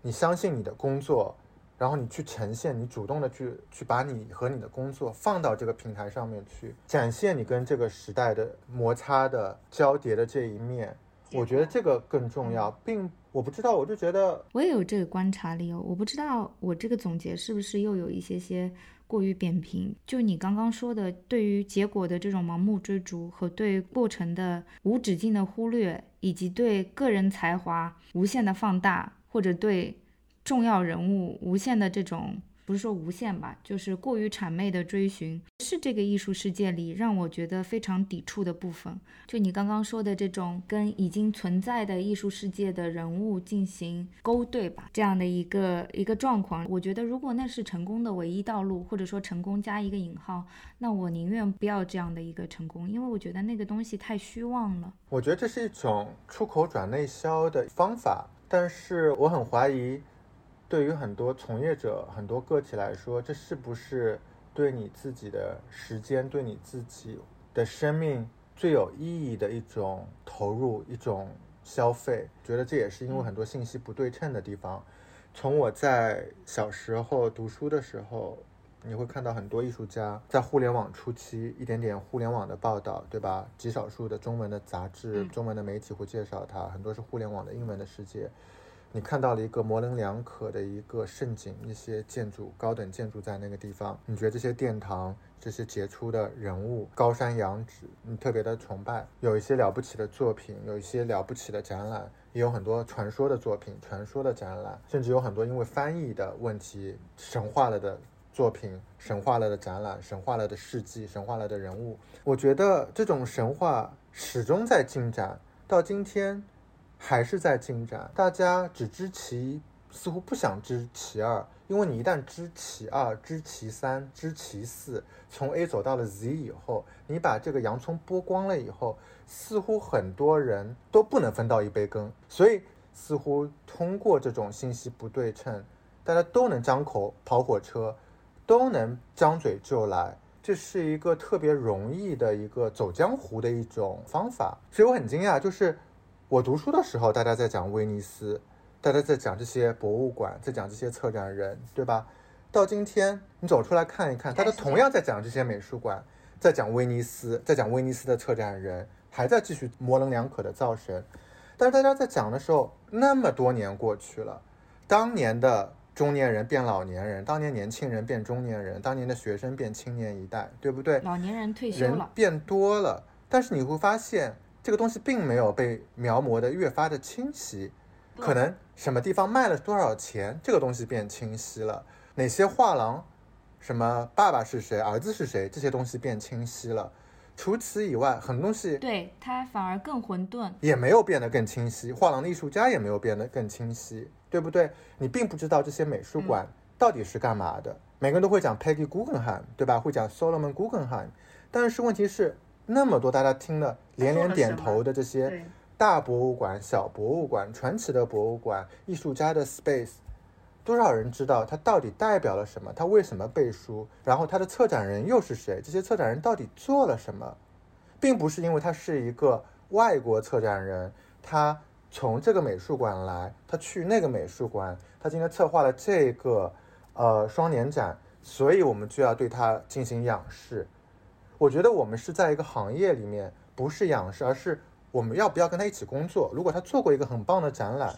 你相信你的工作，然后你去呈现，你主动的去去把你和你的工作放到这个平台上面去，展现你跟这个时代的摩擦的交叠的这一面，我觉得这个更重要，并。我不知道，我就觉得我也有这个观察力哦。我不知道我这个总结是不是又有一些些过于扁平。就你刚刚说的，对于结果的这种盲目追逐和对过程的无止境的忽略，以及对个人才华无限的放大，或者对重要人物无限的这种。不是说无限吧，就是过于谄媚的追寻，是这个艺术世界里让我觉得非常抵触的部分。就你刚刚说的这种跟已经存在的艺术世界的人物进行勾兑吧，这样的一个一个状况，我觉得如果那是成功的唯一道路，或者说成功加一个引号，那我宁愿不要这样的一个成功，因为我觉得那个东西太虚妄了。我觉得这是一种出口转内销的方法，但是我很怀疑。对于很多从业者、很多个体来说，这是不是对你自己的时间、对你自己的生命最有意义的一种投入、一种消费？觉得这也是因为很多信息不对称的地方。从我在小时候读书的时候，你会看到很多艺术家在互联网初期，一点点互联网的报道，对吧？极少数的中文的杂志、中文的媒体会介绍他，很多是互联网的英文的世界。你看到了一个模棱两可的一个盛景，一些建筑、高等建筑在那个地方，你觉得这些殿堂、这些杰出的人物、高山仰止，你特别的崇拜。有一些了不起的作品，有一些了不起的展览，也有很多传说的作品、传说的展览，甚至有很多因为翻译的问题神化了的作品、神化了的展览、神化了的事迹、神化了的人物。我觉得这种神话始终在进展，到今天。还是在进展，大家只知其一，似乎不想知其二，因为你一旦知其二、知其三、知其四，从 A 走到了 Z 以后，你把这个洋葱剥光了以后，似乎很多人都不能分到一杯羹。所以，似乎通过这种信息不对称，大家都能张口跑火车，都能张嘴就来，这是一个特别容易的一个走江湖的一种方法。所以我很惊讶，就是。我读书的时候，大家在讲威尼斯，大家在讲这些博物馆，在讲这些策展人，对吧？到今天，你走出来看一看，大家同样在讲这些美术馆，在讲威尼斯，在讲威尼斯的策展人，还在继续模棱两可的造神。但是大家在讲的时候，那么多年过去了，当年的中年人变老年人，当年年轻人变中年人，当年的学生变青年一代，对不对？老年人退休了，人变多了，但是你会发现。这个东西并没有被描摹的越发的清晰，可能什么地方卖了多少钱，这个东西变清晰了。哪些画廊，什么爸爸是谁，儿子是谁，这些东西变清晰了。除此以外，很多东西对它反而更混沌，也没有变得更清晰。画廊的艺术家也没有变得更清晰，对不对？你并不知道这些美术馆到底是干嘛的。每个人都会讲 Peggy Guggenheim，对吧？会讲 Solomon Guggenheim，但是问题是。那么多大家听了连连点头的这些大博物馆、小博物馆、传奇的博物馆、艺术家的 space，多少人知道它到底代表了什么？它为什么背书？然后它的策展人又是谁？这些策展人到底做了什么？并不是因为他是一个外国策展人，他从这个美术馆来，他去那个美术馆，他今天策划了这个呃双年展，所以我们就要对他进行仰视。我觉得我们是在一个行业里面，不是仰视，而是我们要不要跟他一起工作。如果他做过一个很棒的展览，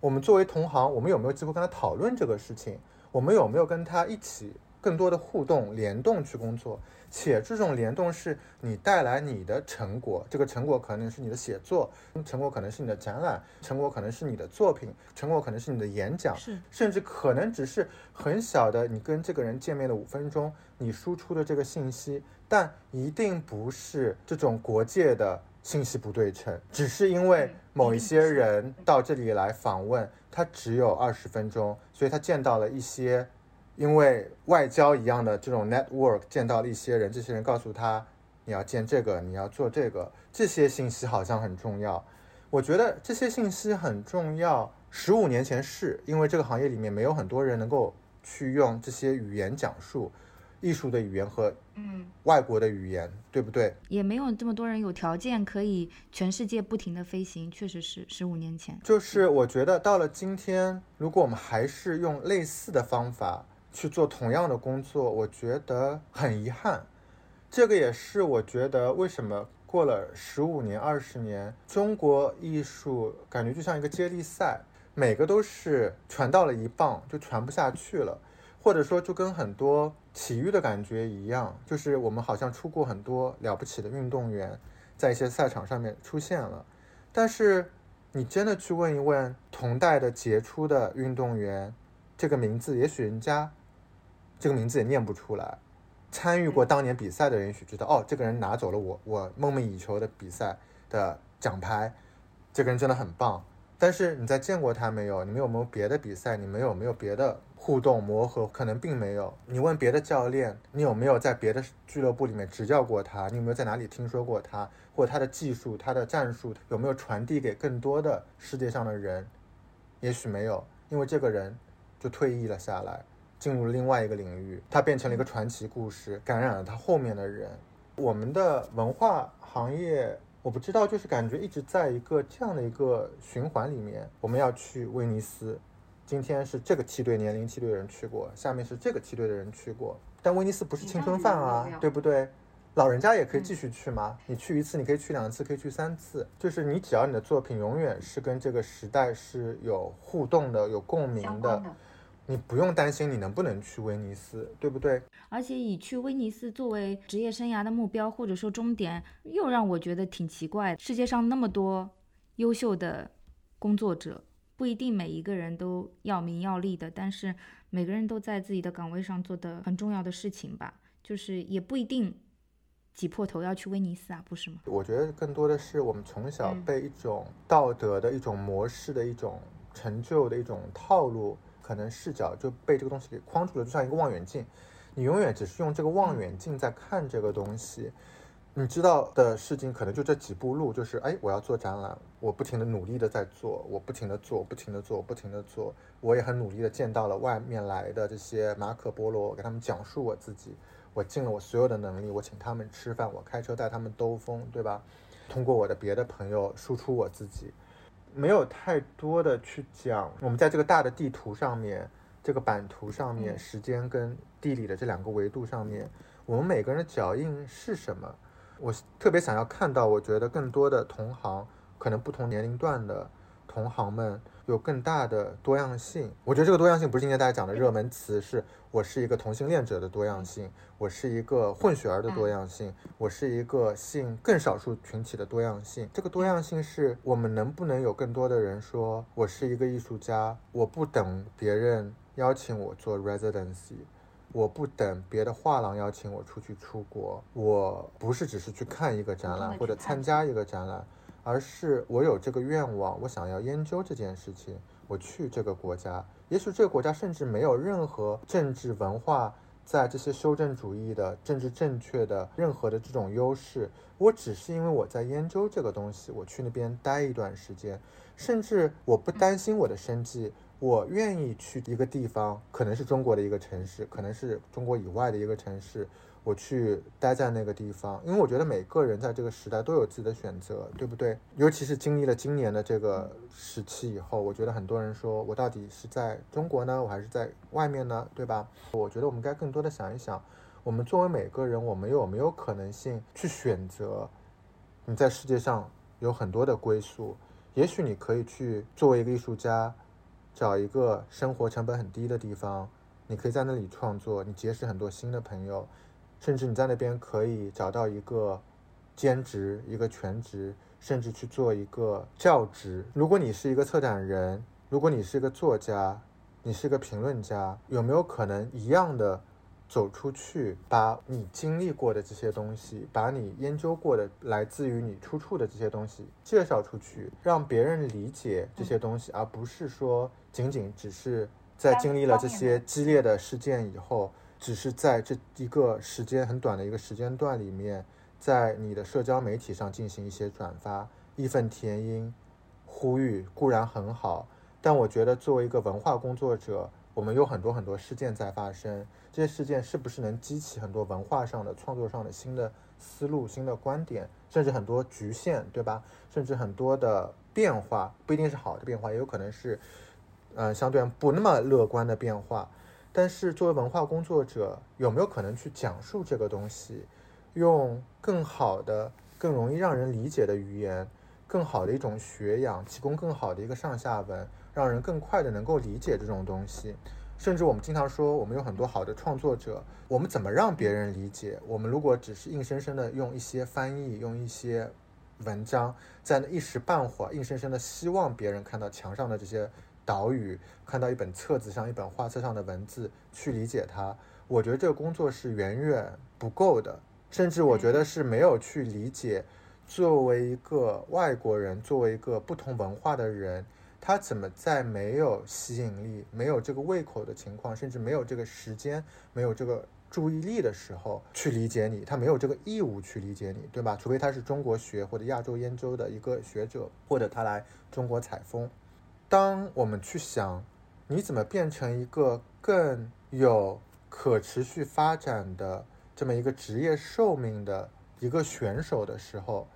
我们作为同行，我们有没有机会跟他讨论这个事情？我们有没有跟他一起更多的互动联动去工作，且这种联动是你带来你的成果，这个成果可能是你的写作，成果可能是你的展览，成果可能是你的作品，成果可能是你的演讲，是。甚至可能只是很小的，你跟这个人见面的五分钟，你输出的这个信息，但一定不是这种国界的信息不对称，只是因为某一些人到这里来访问，他只有二十分钟，所以他见到了一些。因为外交一样的这种 network 见到了一些人，这些人告诉他你要见这个，你要做这个，这些信息好像很重要。我觉得这些信息很重要。十五年前是因为这个行业里面没有很多人能够去用这些语言讲述艺术的语言和嗯外国的语言，对不对？也没有这么多人有条件可以全世界不停的飞行，确实是十五年前。就是我觉得到了今天，如果我们还是用类似的方法。去做同样的工作，我觉得很遗憾。这个也是我觉得为什么过了十五年、二十年，中国艺术感觉就像一个接力赛，每个都是传到了一棒就传不下去了，或者说就跟很多体育的感觉一样，就是我们好像出过很多了不起的运动员，在一些赛场上面出现了，但是你真的去问一问同代的杰出的运动员，这个名字，也许人家。这个名字也念不出来，参与过当年比赛的人也许知道，哦，这个人拿走了我我梦寐以求的比赛的奖牌，这个人真的很棒。但是你在见过他没有？你们有没有别的比赛？你们有没有别的互动磨合？可能并没有。你问别的教练，你有没有在别的俱乐部里面执教过他？你有没有在哪里听说过他？或者他的技术、他的战术有没有传递给更多的世界上的人？也许没有，因为这个人就退役了下来。进入了另外一个领域，它变成了一个传奇故事，感染了他后面的人。我们的文化行业，我不知道，就是感觉一直在一个这样的一个循环里面。我们要去威尼斯，今天是这个梯队年龄梯队的人去过，下面是这个梯队的人去过。但威尼斯不是青春饭啊，对不对？老人家也可以继续去吗？你去一次，你可以去两次，可以去三次。就是你只要你的作品永远是跟这个时代是有互动的、有共鸣的。你不用担心你能不能去威尼斯，对不对？而且以去威尼斯作为职业生涯的目标或者说终点，又让我觉得挺奇怪。世界上那么多优秀的工作者，不一定每一个人都要名要利的，但是每个人都在自己的岗位上做的很重要的事情吧。就是也不一定挤破头要去威尼斯啊，不是吗？我觉得更多的是我们从小被一种道德的一种模式的一种成就的一种套路。可能视角就被这个东西给框住了，就像一个望远镜，你永远只是用这个望远镜在看这个东西，你知道的事情可能就这几步路，就是哎，我要做展览，我不停的努力的在做，我不停的做，不停的做，不停的做，我也很努力的见到了外面来的这些马可波罗，我给他们讲述我自己，我尽了我所有的能力，我请他们吃饭，我开车带他们兜风，对吧？通过我的别的朋友输出我自己。没有太多的去讲，我们在这个大的地图上面，这个版图上面，时间跟地理的这两个维度上面，我们每个人的脚印是什么？我特别想要看到，我觉得更多的同行，可能不同年龄段的同行们。有更大的多样性，我觉得这个多样性不是今天大家讲的热门词，是我是一个同性恋者的多样性，我是一个混血儿的多样性，我是一个性更少数群体的多样性。这个多样性是我们能不能有更多的人说，我是一个艺术家，我不等别人邀请我做 residency，我不等别的画廊邀请我出去出国，我不是只是去看一个展览或者参加一个展览。而是我有这个愿望，我想要研究这件事情，我去这个国家，也许这个国家甚至没有任何政治文化，在这些修正主义的政治正确的任何的这种优势，我只是因为我在研究这个东西，我去那边待一段时间，甚至我不担心我的生计，我愿意去一个地方，可能是中国的一个城市，可能是中国以外的一个城市。我去待在那个地方，因为我觉得每个人在这个时代都有自己的选择，对不对？尤其是经历了今年的这个时期以后，我觉得很多人说我到底是在中国呢，我还是在外面呢，对吧？我觉得我们该更多的想一想，我们作为每个人，我们有没有可能性去选择？你在世界上有很多的归宿，也许你可以去作为一个艺术家，找一个生活成本很低的地方。你可以在那里创作，你结识很多新的朋友，甚至你在那边可以找到一个兼职、一个全职，甚至去做一个教职。如果你是一个策展人，如果你是一个作家，你是一个评论家，有没有可能一样的走出去，把你经历过的这些东西，把你研究过的来自于你出处的这些东西介绍出去，让别人理解这些东西，而不是说仅仅只是。在经历了这些激烈的事件以后，只是在这一个时间很短的一个时间段里面，在你的社交媒体上进行一些转发，义愤填膺，呼吁固然很好，但我觉得作为一个文化工作者，我们有很多很多事件在发生，这些事件是不是能激起很多文化上的创作上的新的思路、新的观点，甚至很多局限，对吧？甚至很多的变化，不一定是好的变化，也有可能是。呃，相对不那么乐观的变化，但是作为文化工作者，有没有可能去讲述这个东西，用更好的、更容易让人理解的语言，更好的一种学养，提供更好的一个上下文，让人更快的能够理解这种东西。甚至我们经常说，我们有很多好的创作者，我们怎么让别人理解？我们如果只是硬生生的用一些翻译，用一些文章，在那一时半会儿，硬生生的希望别人看到墙上的这些。岛屿看到一本册子上一本画册上的文字去理解它，我觉得这个工作是远远不够的，甚至我觉得是没有去理解，作为一个外国人，作为一个不同文化的人，他怎么在没有吸引力、没有这个胃口的情况，甚至没有这个时间、没有这个注意力的时候去理解你，他没有这个义务去理解你，对吧？除非他是中国学或者亚洲研究的一个学者，或者他来中国采风。当我们去想，你怎么变成一个更有可持续发展的这么一个职业寿命的一个选手的时候，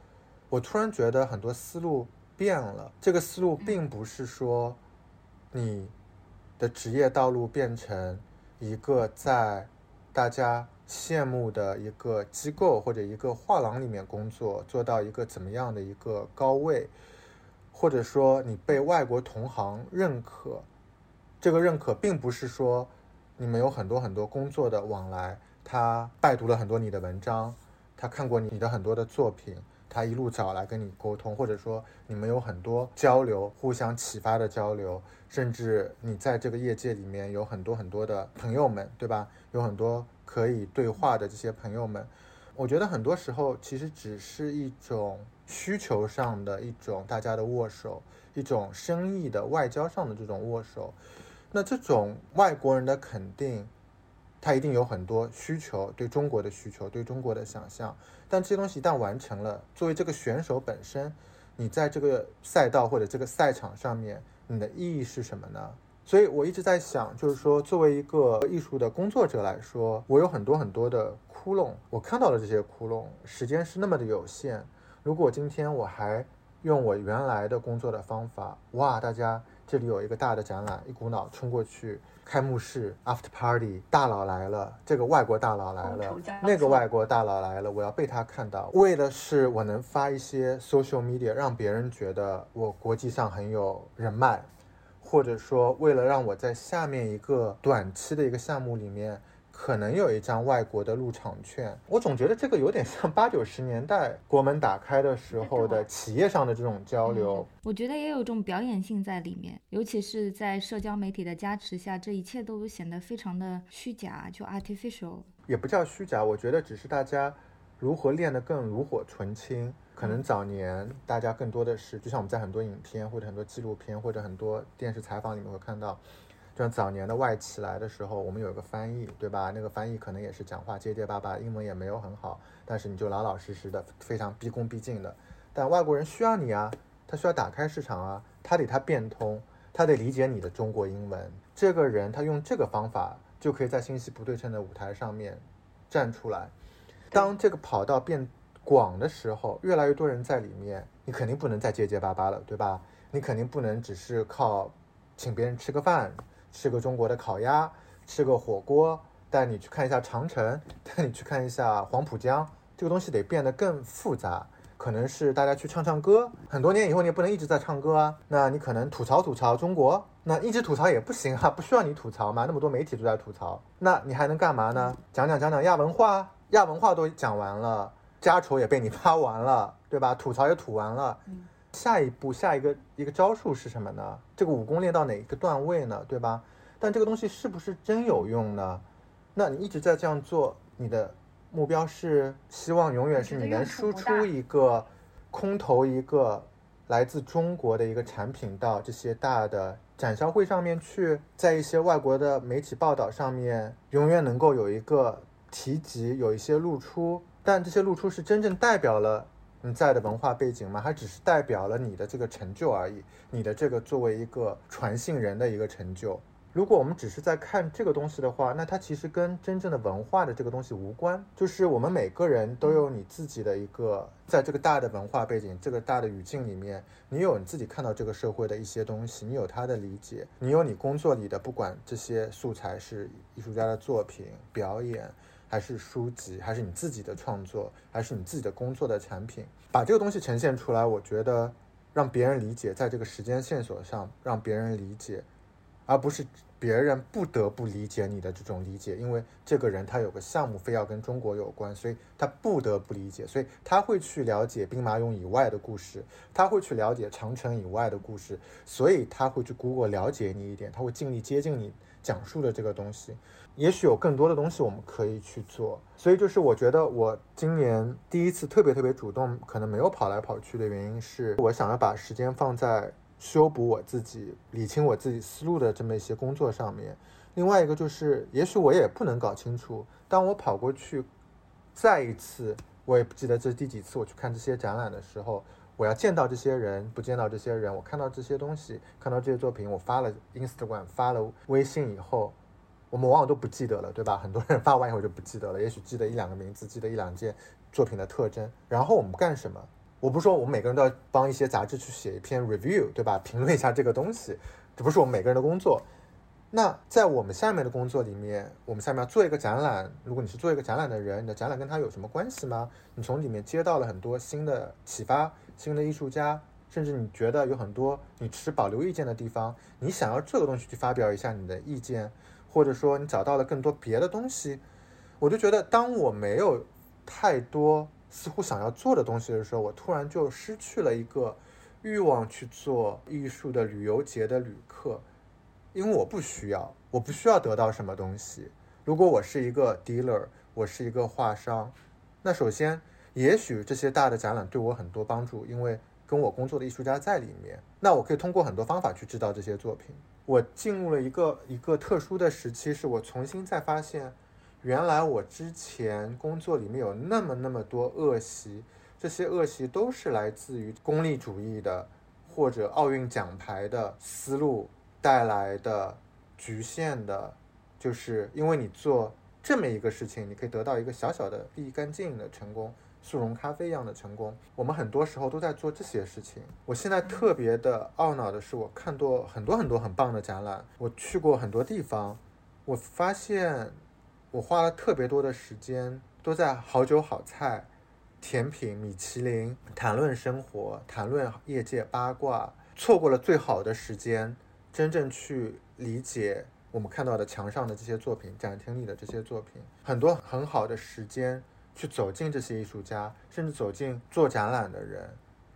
我突然觉得很多思路变了。这个思路并不是说你的职业道路变成一个在大家羡慕的一个机构或者一个画廊里面工作，做到一个怎么样的一个高位。或者说你被外国同行认可，这个认可并不是说你们有很多很多工作的往来，他拜读了很多你的文章，他看过你的很多的作品，他一路找来跟你沟通，或者说你们有很多交流，互相启发的交流，甚至你在这个业界里面有很多很多的朋友们，对吧？有很多可以对话的这些朋友们，我觉得很多时候其实只是一种。需求上的一种大家的握手，一种生意的外交上的这种握手，那这种外国人的肯定，他一定有很多需求，对中国的需求，对中国的想象。但这些东西一旦完成了，作为这个选手本身，你在这个赛道或者这个赛场上面，你的意义是什么呢？所以我一直在想，就是说，作为一个艺术的工作者来说，我有很多很多的窟窿，我看到了这些窟窿，时间是那么的有限。如果今天我还用我原来的工作的方法，哇！大家这里有一个大的展览，一股脑冲过去，开幕式，after party，大佬来了，这个外国大佬来了，那个外国大佬来了，我要被他看到，为的是我能发一些 social media，让别人觉得我国际上很有人脉，或者说为了让我在下面一个短期的一个项目里面。可能有一张外国的入场券，我总觉得这个有点像八九十年代国门打开的时候的企业上的这种交流。我觉得也有种表演性在里面，尤其是在社交媒体的加持下，这一切都显得非常的虚假，就 artificial。也不叫虚假，我觉得只是大家如何练得更炉火纯青。可能早年大家更多的是，就像我们在很多影片或者很多纪录片或者很多电视采访里面会看到。像早年的外企来的时候，我们有一个翻译，对吧？那个翻译可能也是讲话结结巴巴，英文也没有很好，但是你就老老实实的，非常毕恭毕敬的。但外国人需要你啊，他需要打开市场啊，他得他变通，他得理解你的中国英文。这个人他用这个方法就可以在信息不对称的舞台上面站出来。当这个跑道变广的时候，越来越多人在里面，你肯定不能再结结巴巴了，对吧？你肯定不能只是靠请别人吃个饭。吃个中国的烤鸭，吃个火锅，带你去看一下长城，带你去看一下黄浦江，这个东西得变得更复杂，可能是大家去唱唱歌。很多年以后，你也不能一直在唱歌啊。那你可能吐槽吐槽中国，那一直吐槽也不行啊，不需要你吐槽嘛，那么多媒体都在吐槽，那你还能干嘛呢？讲讲讲讲亚文化，亚文化都讲完了，家丑也被你发完了，对吧？吐槽也吐完了，下一步下一个一个招数是什么呢？这个武功练到哪一个段位呢？对吧？但这个东西是不是真有用呢？那你一直在这样做，你的目标是希望永远是你能输出一个空投一个来自中国的一个产品到这些大的展销会上面去，在一些外国的媒体报道上面，永远能够有一个提及，有一些露出。但这些露出是真正代表了你在的文化背景吗？它只是代表了你的这个成就而已？你的这个作为一个传信人的一个成就？如果我们只是在看这个东西的话，那它其实跟真正的文化的这个东西无关。就是我们每个人都有你自己的一个，在这个大的文化背景、这个大的语境里面，你有你自己看到这个社会的一些东西，你有他的理解，你有你工作里的，不管这些素材是艺术家的作品、表演，还是书籍，还是你自己的创作，还是你自己的工作的产品，把这个东西呈现出来，我觉得让别人理解，在这个时间线索上让别人理解，而不是。别人不得不理解你的这种理解，因为这个人他有个项目非要跟中国有关，所以他不得不理解，所以他会去了解兵马俑以外的故事，他会去了解长城以外的故事，所以他会去 Google 了解你一点，他会尽力接近你讲述的这个东西。也许有更多的东西我们可以去做，所以就是我觉得我今年第一次特别特别主动，可能没有跑来跑去的原因是我想要把时间放在。修补我自己、理清我自己思路的这么一些工作上面，另外一个就是，也许我也不能搞清楚。当我跑过去，再一次，我也不记得这是第几次我去看这些展览的时候，我要见到这些人，不见到这些人，我看到这些东西，看到这些作品，我发了 Instagram，发了微信以后，我们往往都不记得了，对吧？很多人 *laughs* 发完以后就不记得了，也许记得一两个名字，记得一两件作品的特征，然后我们干什么？我不是说我们每个人都要帮一些杂志去写一篇 review，对吧？评论一下这个东西，这不是我们每个人的工作。那在我们下面的工作里面，我们下面要做一个展览。如果你是做一个展览的人，你的展览跟他有什么关系吗？你从里面接到了很多新的启发，新的艺术家，甚至你觉得有很多你持保留意见的地方，你想要这个东西去发表一下你的意见，或者说你找到了更多别的东西，我就觉得当我没有太多。似乎想要做的东西的时候，我突然就失去了一个欲望去做艺术的旅游节的旅客，因为我不需要，我不需要得到什么东西。如果我是一个 dealer，我是一个画商，那首先，也许这些大的展览对我很多帮助，因为跟我工作的艺术家在里面，那我可以通过很多方法去知道这些作品。我进入了一个一个特殊的时期，是我重新再发现。原来我之前工作里面有那么那么多恶习，这些恶习都是来自于功利主义的或者奥运奖牌的思路带来的局限的，就是因为你做这么一个事情，你可以得到一个小小的立竿见影的成功，速溶咖啡一样的成功。我们很多时候都在做这些事情。我现在特别的懊恼的是，我看多很多很多很棒的展览，我去过很多地方，我发现。我花了特别多的时间，都在好酒好菜、甜品、米其林谈论生活、谈论业界八卦，错过了最好的时间，真正去理解我们看到的墙上的这些作品、展厅里的这些作品，很多很好的时间去走进这些艺术家，甚至走进做展览的人，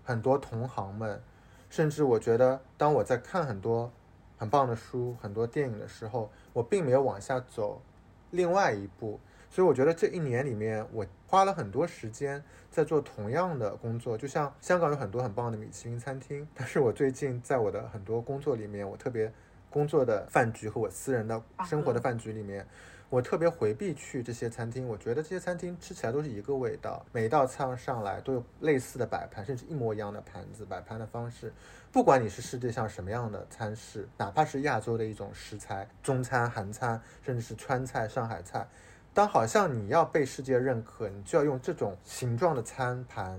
很多同行们，甚至我觉得，当我在看很多很棒的书、很多电影的时候，我并没有往下走。另外一步，所以我觉得这一年里面，我花了很多时间在做同样的工作。就像香港有很多很棒的米其林餐厅，但是我最近在我的很多工作里面，我特别工作的饭局和我私人的生活的饭局里面。我特别回避去这些餐厅，我觉得这些餐厅吃起来都是一个味道，每道菜上来都有类似的摆盘，甚至一模一样的盘子摆盘的方式。不管你是世界上什么样的餐式，哪怕是亚洲的一种食材，中餐、韩餐，甚至是川菜、上海菜，当好像你要被世界认可，你就要用这种形状的餐盘，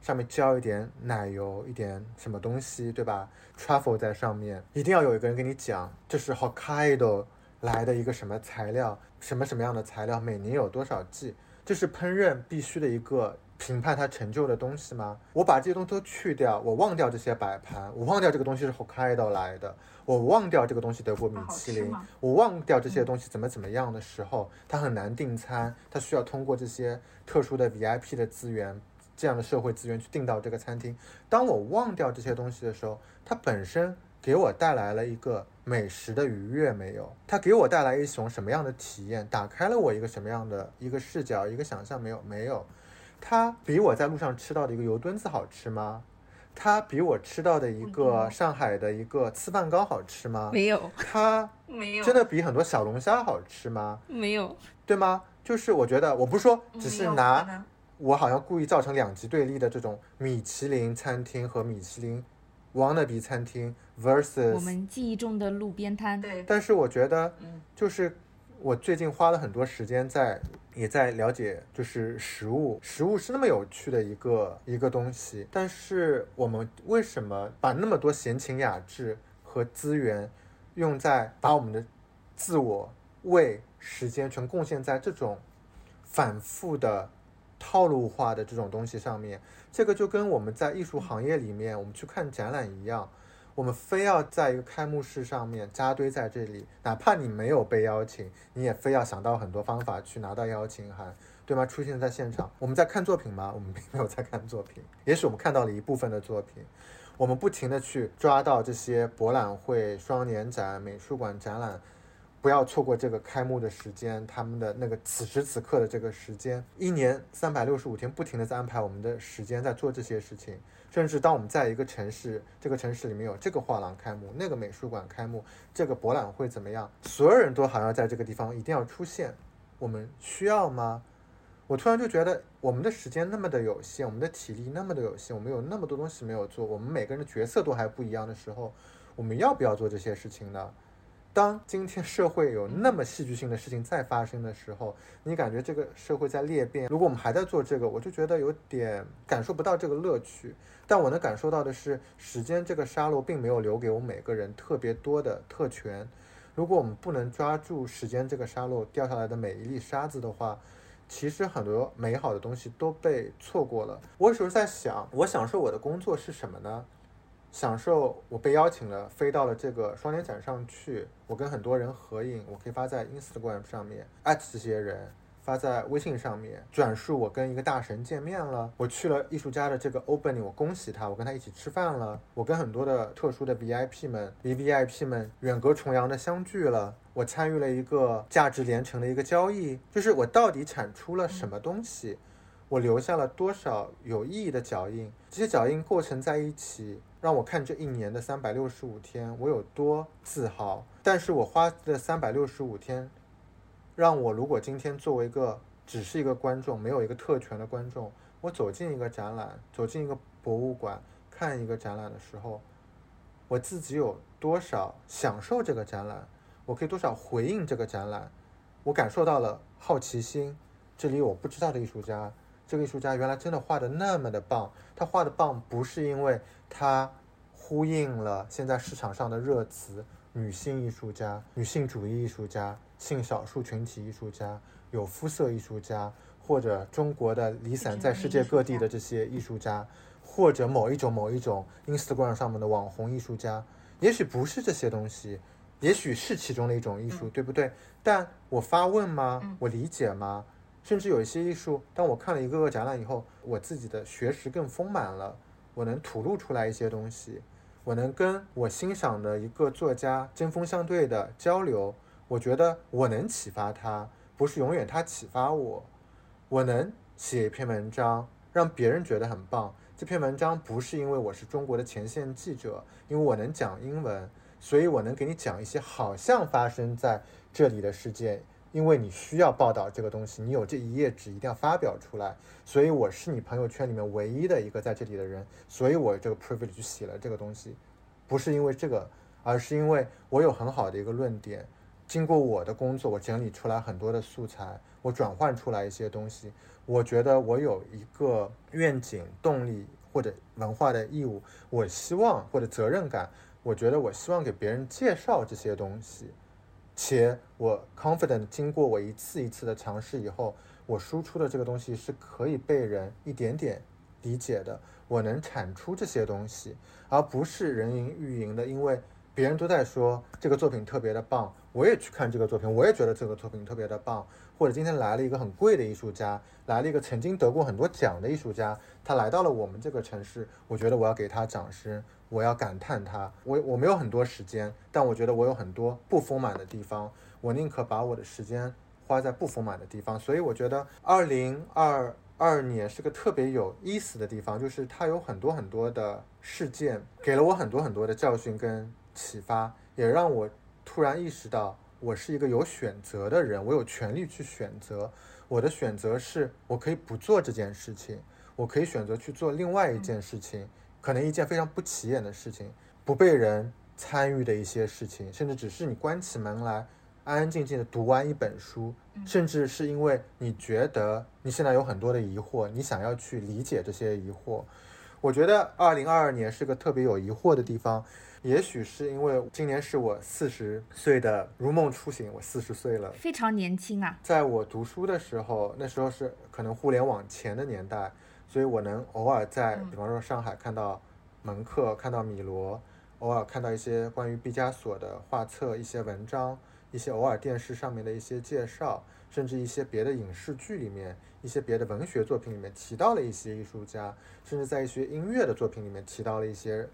上面浇一点奶油，一点什么东西，对吧？truffle 在上面，一定要有一个人跟你讲，这是 Hokkaido 来的一个什么材料。什么什么样的材料，每年有多少季？这是烹饪必须的一个评判它成就的东西吗？我把这些东西都去掉，我忘掉这些摆盘，我忘掉这个东西是 Hokkaido 来的，我忘掉这个东西得过米其林，我忘掉这些东西怎么怎么样的时候，它很难订餐，它需要通过这些特殊的 VIP 的资源，这样的社会资源去订到这个餐厅。当我忘掉这些东西的时候，它本身。给我带来了一个美食的愉悦没有？它给我带来一种什么样的体验？打开了我一个什么样的一个视角、一个想象没有？没有。它比我在路上吃到的一个油墩子好吃吗？它比我吃到的一个上海的一个糍饭糕好吃吗？没有。它 *laughs* 没有。真的比很多小龙虾好吃吗？没有。对吗？就是我觉得，我不是说只是拿我好像故意造成两极对立的这种米其林餐厅和米其林。wannabe 餐厅 versus 我们记忆中的路边摊。对。但是我觉得，就是我最近花了很多时间在，也在了解，就是食物，食物是那么有趣的一个一个东西。但是我们为什么把那么多闲情雅致和资源用在把我们的自我、为、时间全贡献在这种反复的？套路化的这种东西上面，这个就跟我们在艺术行业里面，我们去看展览一样，我们非要在一个开幕式上面扎堆在这里，哪怕你没有被邀请，你也非要想到很多方法去拿到邀请函，对吗？出现在现场，我们在看作品吗？我们并没有在看作品，也许我们看到了一部分的作品，我们不停的去抓到这些博览会、双年展、美术馆展览。不要错过这个开幕的时间，他们的那个此时此刻的这个时间，一年三百六十五天，不停的在安排我们的时间，在做这些事情。甚至当我们在一个城市，这个城市里面有这个画廊开幕，那个美术馆开幕，这个博览会怎么样，所有人都好像在这个地方一定要出现。我们需要吗？我突然就觉得，我们的时间那么的有限，我们的体力那么的有限，我们有那么多东西没有做，我们每个人的角色都还不一样的时候，我们要不要做这些事情呢？当今天社会有那么戏剧性的事情再发生的时候，你感觉这个社会在裂变。如果我们还在做这个，我就觉得有点感受不到这个乐趣。但我能感受到的是，时间这个沙漏并没有留给我们每个人特别多的特权。如果我们不能抓住时间这个沙漏掉下来的每一粒沙子的话，其实很多美好的东西都被错过了。我有时候在想，我享受我的工作是什么呢？享受我被邀请了，飞到了这个双年展上去，我跟很多人合影，我可以发在 Instagram 上面，@这些人，发在微信上面，转述我跟一个大神见面了，我去了艺术家的这个 opening，我恭喜他，我跟他一起吃饭了，我跟很多的特殊的 VIP 们，VVIP 们远隔重洋的相聚了，我参与了一个价值连城的一个交易，就是我到底产出了什么东西，我留下了多少有意义的脚印，这些脚印构成在一起。让我看这一年的三百六十五天，我有多自豪。但是我花的三百六十五天，让我如果今天作为一个只是一个观众，没有一个特权的观众，我走进一个展览，走进一个博物馆看一个展览的时候，我自己有多少享受这个展览？我可以多少回应这个展览？我感受到了好奇心，这里有我不知道的艺术家。这个艺术家原来真的画的那么的棒，他画的棒不是因为他呼应了现在市场上的热词，女性艺术家、女性主义艺术家、性少数群体艺术家、有肤色艺术家，或者中国的离散在世界各地的这些艺术家，或者某一种某一种 Instagram 上面的网红艺术家，也许不是这些东西，也许是其中的一种艺术，对不对？但我发问吗？我理解吗？甚至有一些艺术，当我看了一个个展览以后，我自己的学识更丰满了，我能吐露出来一些东西，我能跟我欣赏的一个作家针锋相对的交流，我觉得我能启发他，不是永远他启发我，我能写一篇文章让别人觉得很棒，这篇文章不是因为我是中国的前线记者，因为我能讲英文，所以我能给你讲一些好像发生在这里的事件。因为你需要报道这个东西，你有这一页纸一定要发表出来，所以我是你朋友圈里面唯一的一个在这里的人，所以我这个 privilege 写了这个东西，不是因为这个，而是因为我有很好的一个论点，经过我的工作，我整理出来很多的素材，我转换出来一些东西，我觉得我有一个愿景、动力或者文化的义务，我希望或者责任感，我觉得我希望给别人介绍这些东西。且我 confident 经过我一次一次的尝试以后，我输出的这个东西是可以被人一点点理解的，我能产出这些东西，而不是人云亦云的，因为别人都在说这个作品特别的棒，我也去看这个作品，我也觉得这个作品特别的棒。或者今天来了一个很贵的艺术家，来了一个曾经得过很多奖的艺术家，他来到了我们这个城市，我觉得我要给他掌声，我要感叹他。我我没有很多时间，但我觉得我有很多不丰满的地方，我宁可把我的时间花在不丰满的地方。所以我觉得二零二二年是个特别有意思的地方，就是它有很多很多的事件，给了我很多很多的教训跟启发，也让我突然意识到。我是一个有选择的人，我有权利去选择。我的选择是我可以不做这件事情，我可以选择去做另外一件事情，可能一件非常不起眼的事情，不被人参与的一些事情，甚至只是你关起门来安安静静的读完一本书，甚至是因为你觉得你现在有很多的疑惑，你想要去理解这些疑惑。我觉得二零二二年是个特别有疑惑的地方。也许是因为今年是我四十岁的如梦初醒，我四十岁了，非常年轻啊。在我读书的时候，那时候是可能互联网前的年代，所以我能偶尔在，比方说上海看到门客，看到米罗，偶尔看到一些关于毕加索的画册、一些文章、一些偶尔电视上面的一些介绍，甚至一些别的影视剧里面、一些别的文学作品里面提到了一些艺术家，甚至在一些音乐的作品里面提到了一些。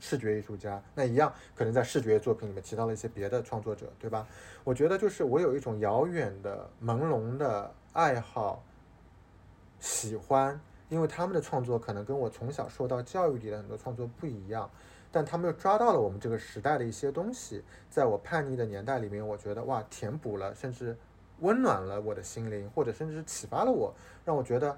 视觉艺术家那一样，可能在视觉作品里面提到了一些别的创作者，对吧？我觉得就是我有一种遥远的、朦胧的爱好，喜欢，因为他们的创作可能跟我从小受到教育里的很多创作不一样，但他们又抓到了我们这个时代的一些东西，在我叛逆的年代里面，我觉得哇，填补了，甚至温暖了我的心灵，或者甚至是启发了我，让我觉得，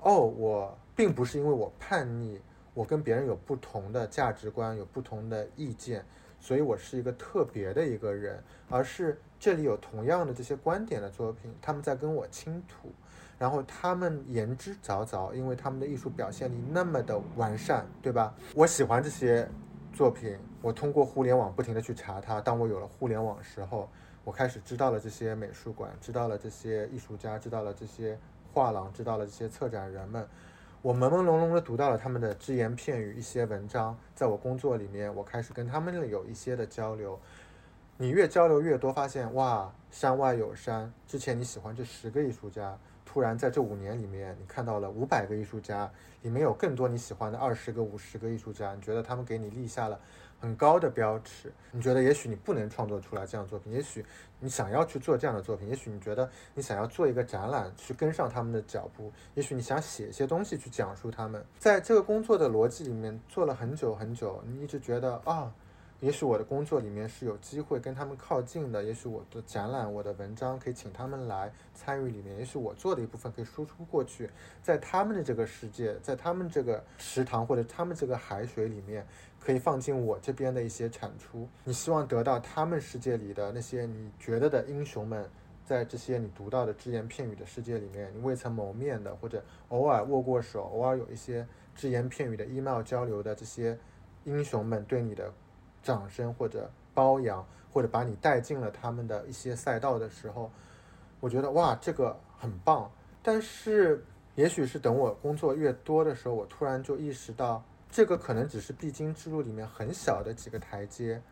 哦，我并不是因为我叛逆。我跟别人有不同的价值观，有不同的意见，所以我是一个特别的一个人，而是这里有同样的这些观点的作品，他们在跟我倾吐，然后他们言之凿凿，因为他们的艺术表现力那么的完善，对吧？我喜欢这些作品，我通过互联网不停的去查它。当我有了互联网时候，我开始知道了这些美术馆，知道了这些艺术家，知道了这些画廊，知道了这些策展人们。我朦朦胧胧地读到了他们的只言片语，一些文章，在我工作里面，我开始跟他们有一些的交流。你越交流越多，发现哇，山外有山。之前你喜欢这十个艺术家，突然在这五年里面，你看到了五百个艺术家，里面有更多你喜欢的二十个、五十个艺术家，你觉得他们给你立下了。很高的标尺，你觉得也许你不能创作出来这样的作品，也许你想要去做这样的作品，也许你觉得你想要做一个展览去跟上他们的脚步，也许你想写一些东西去讲述他们，在这个工作的逻辑里面做了很久很久，你一直觉得啊。也许我的工作里面是有机会跟他们靠近的，也许我的展览、我的文章可以请他们来参与里面，也许我做的一部分可以输出过去，在他们的这个世界，在他们这个食堂或者他们这个海水里面，可以放进我这边的一些产出。你希望得到他们世界里的那些你觉得的英雄们，在这些你读到的只言片语的世界里面，你未曾谋面的，或者偶尔握过手、偶尔有一些只言片语的 email 交流的这些英雄们对你的。掌声或者包养，或者把你带进了他们的一些赛道的时候，我觉得哇，这个很棒。但是，也许是等我工作越多的时候，我突然就意识到，这个可能只是必经之路里面很小的几个台阶。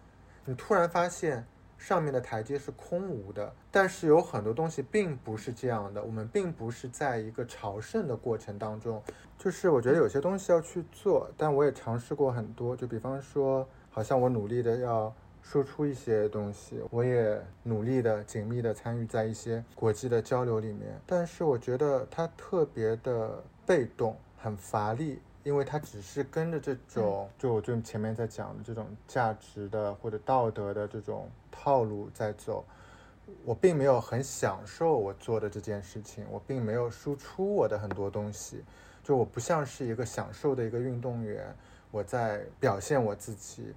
你突然发现。上面的台阶是空无的，但是有很多东西并不是这样的。我们并不是在一个朝圣的过程当中，就是我觉得有些东西要去做，但我也尝试过很多。就比方说，好像我努力的要输出一些东西，我也努力的紧密的参与在一些国际的交流里面，但是我觉得它特别的被动，很乏力。因为他只是跟着这种，就我就前面在讲的这种价值的或者道德的这种套路在走，我并没有很享受我做的这件事情，我并没有输出我的很多东西，就我不像是一个享受的一个运动员，我在表现我自己，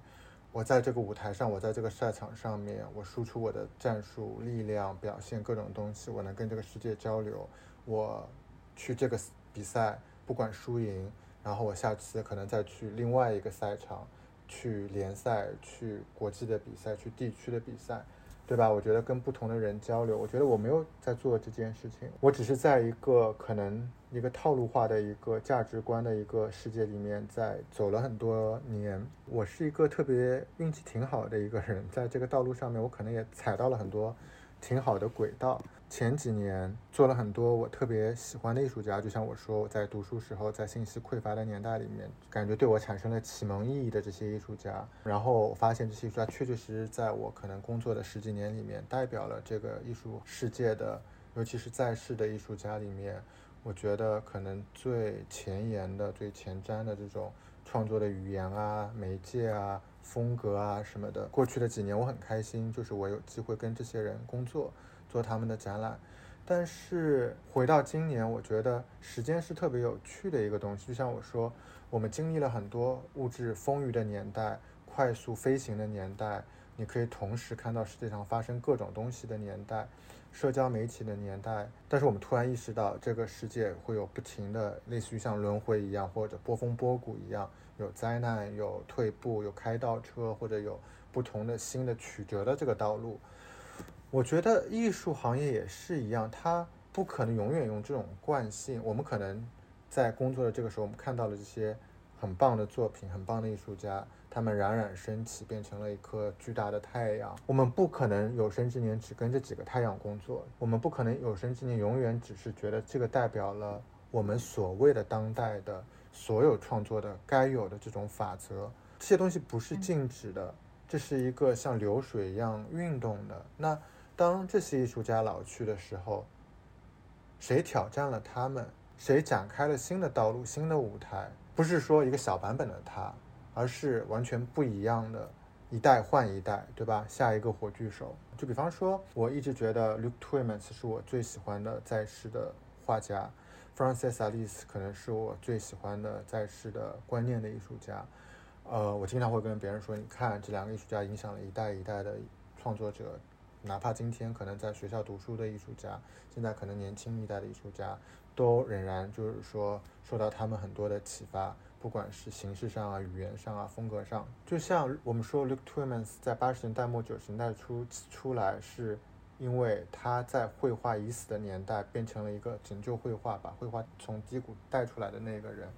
我在这个舞台上，我在这个赛场上面，我输出我的战术力量，表现各种东西，我能跟这个世界交流，我去这个比赛不管输赢。然后我下次可能再去另外一个赛场，去联赛、去国际的比赛、去地区的比赛，对吧？我觉得跟不同的人交流，我觉得我没有在做这件事情，我只是在一个可能一个套路化的一个价值观的一个世界里面在走了很多年。我是一个特别运气挺好的一个人，在这个道路上面，我可能也踩到了很多。挺好的轨道。前几年做了很多我特别喜欢的艺术家，就像我说，我在读书时候，在信息匮乏的年代里面，感觉对我产生了启蒙意义的这些艺术家。然后我发现这些艺术家确确实实在我可能工作的十几年里面，代表了这个艺术世界的，尤其是在世的艺术家里面，我觉得可能最前沿的、最前瞻的这种创作的语言啊、媒介啊。风格啊什么的，过去的几年我很开心，就是我有机会跟这些人工作，做他们的展览。但是回到今年，我觉得时间是特别有趣的一个东西。就像我说，我们经历了很多物质丰裕的年代，快速飞行的年代，你可以同时看到世界上发生各种东西的年代。社交媒体的年代，但是我们突然意识到，这个世界会有不停的，类似于像轮回一样，或者波峰波谷一样，有灾难，有退步，有开倒车，或者有不同的新的曲折的这个道路。我觉得艺术行业也是一样，它不可能永远用这种惯性。我们可能在工作的这个时候，我们看到了这些很棒的作品，很棒的艺术家。他们冉冉升起，变成了一颗巨大的太阳。我们不可能有生之年只跟这几个太阳工作，我们不可能有生之年永远只是觉得这个代表了我们所谓的当代的所有创作的该有的这种法则。这些东西不是静止的，这是一个像流水一样运动的。那当这些艺术家老去的时候，谁挑战了他们？谁展开了新的道路、新的舞台？不是说一个小版本的他。而是完全不一样的，一代换一代，对吧？下一个火炬手，就比方说，我一直觉得 Luke Twymans 是我最喜欢的在世的画家，Francis Alice 可能是我最喜欢的在世的观念的艺术家。呃，我经常会跟别人说，你看这两个艺术家影响了一代一代的创作者，哪怕今天可能在学校读书的艺术家，现在可能年轻一代的艺术家，都仍然就是说受到他们很多的启发。不管是形式上啊、语言上啊、风格上，就像我们说，Luke Twymans 在八十年代末九十年代初出来，是因为他在绘画已死的年代变成了一个拯救绘画、把绘画从低谷带出来的那个人。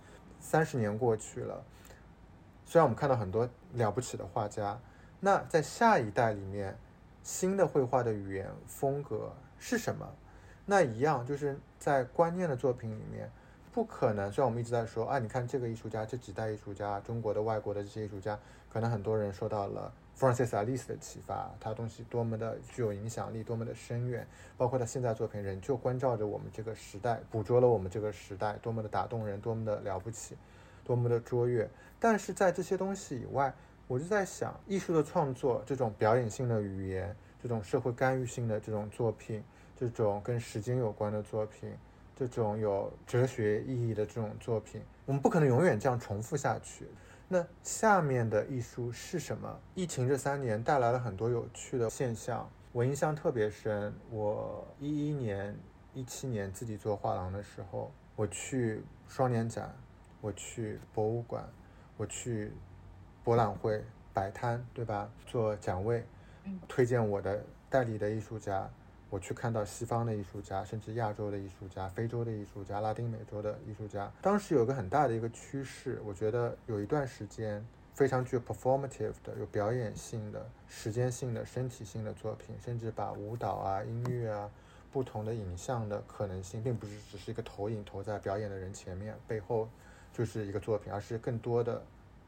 三十年过去了，虽然我们看到很多了不起的画家，那在下一代里面，新的绘画的语言风格是什么？那一样就是在观念的作品里面。不可能，虽然我们一直在说啊，你看这个艺术家，这几代艺术家，中国的、外国的这些艺术家，可能很多人受到了 Francis Alice 的启发，他东西多么的具有影响力，多么的深远，包括他现在作品仍旧关照着我们这个时代，捕捉了我们这个时代，多么的打动人，多么的了不起，多么的卓越。但是在这些东西以外，我就在想，艺术的创作，这种表演性的语言，这种社会干预性的这种作品，这种跟时间有关的作品。这种有哲学意义的这种作品，我们不可能永远这样重复下去。那下面的艺术是什么？疫情这三年带来了很多有趣的现象，我印象特别深。我一一年、一七年自己做画廊的时候，我去双年展，我去博物馆，我去博览会摆摊，对吧？做展位，推荐我的代理的艺术家。我去看到西方的艺术家，甚至亚洲的艺术家、非洲的艺术家、拉丁美洲的艺术家。当时有个很大的一个趋势，我觉得有一段时间非常具有 performative 的、有表演性的、时间性的、身体性的作品，甚至把舞蹈啊、音乐啊、不同的影像的可能性，并不是只是一个投影投在表演的人前面，背后就是一个作品，而是更多的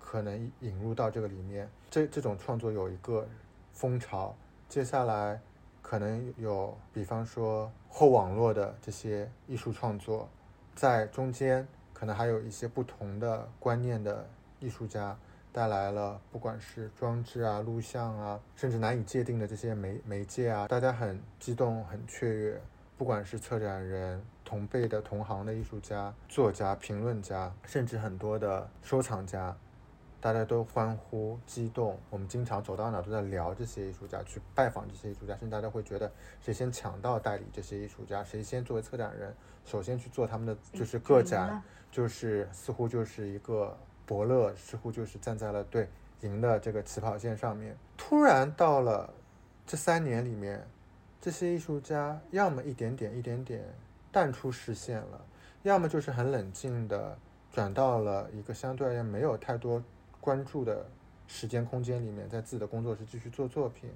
可能引入到这个里面。这这种创作有一个风潮，接下来。可能有，比方说后网络的这些艺术创作，在中间可能还有一些不同的观念的艺术家带来了，不管是装置啊、录像啊，甚至难以界定的这些媒媒介啊，大家很激动、很雀跃。不管是策展人、同辈的同行的艺术家、作家、评论家，甚至很多的收藏家。大家都欢呼激动，我们经常走到哪都在聊这些艺术家，去拜访这些艺术家，甚至大家会觉得谁先抢到代理这些艺术家，谁先作为策展人首先去做他们的就是个展，就是似乎就是一个伯乐，似乎就是站在了对赢的这个起跑线上面。突然到了这三年里面，这些艺术家要么一点点一点点淡出视线了，要么就是很冷静的转到了一个相对而言没有太多关注的时间空间里面，在自己的工作室继续做作品，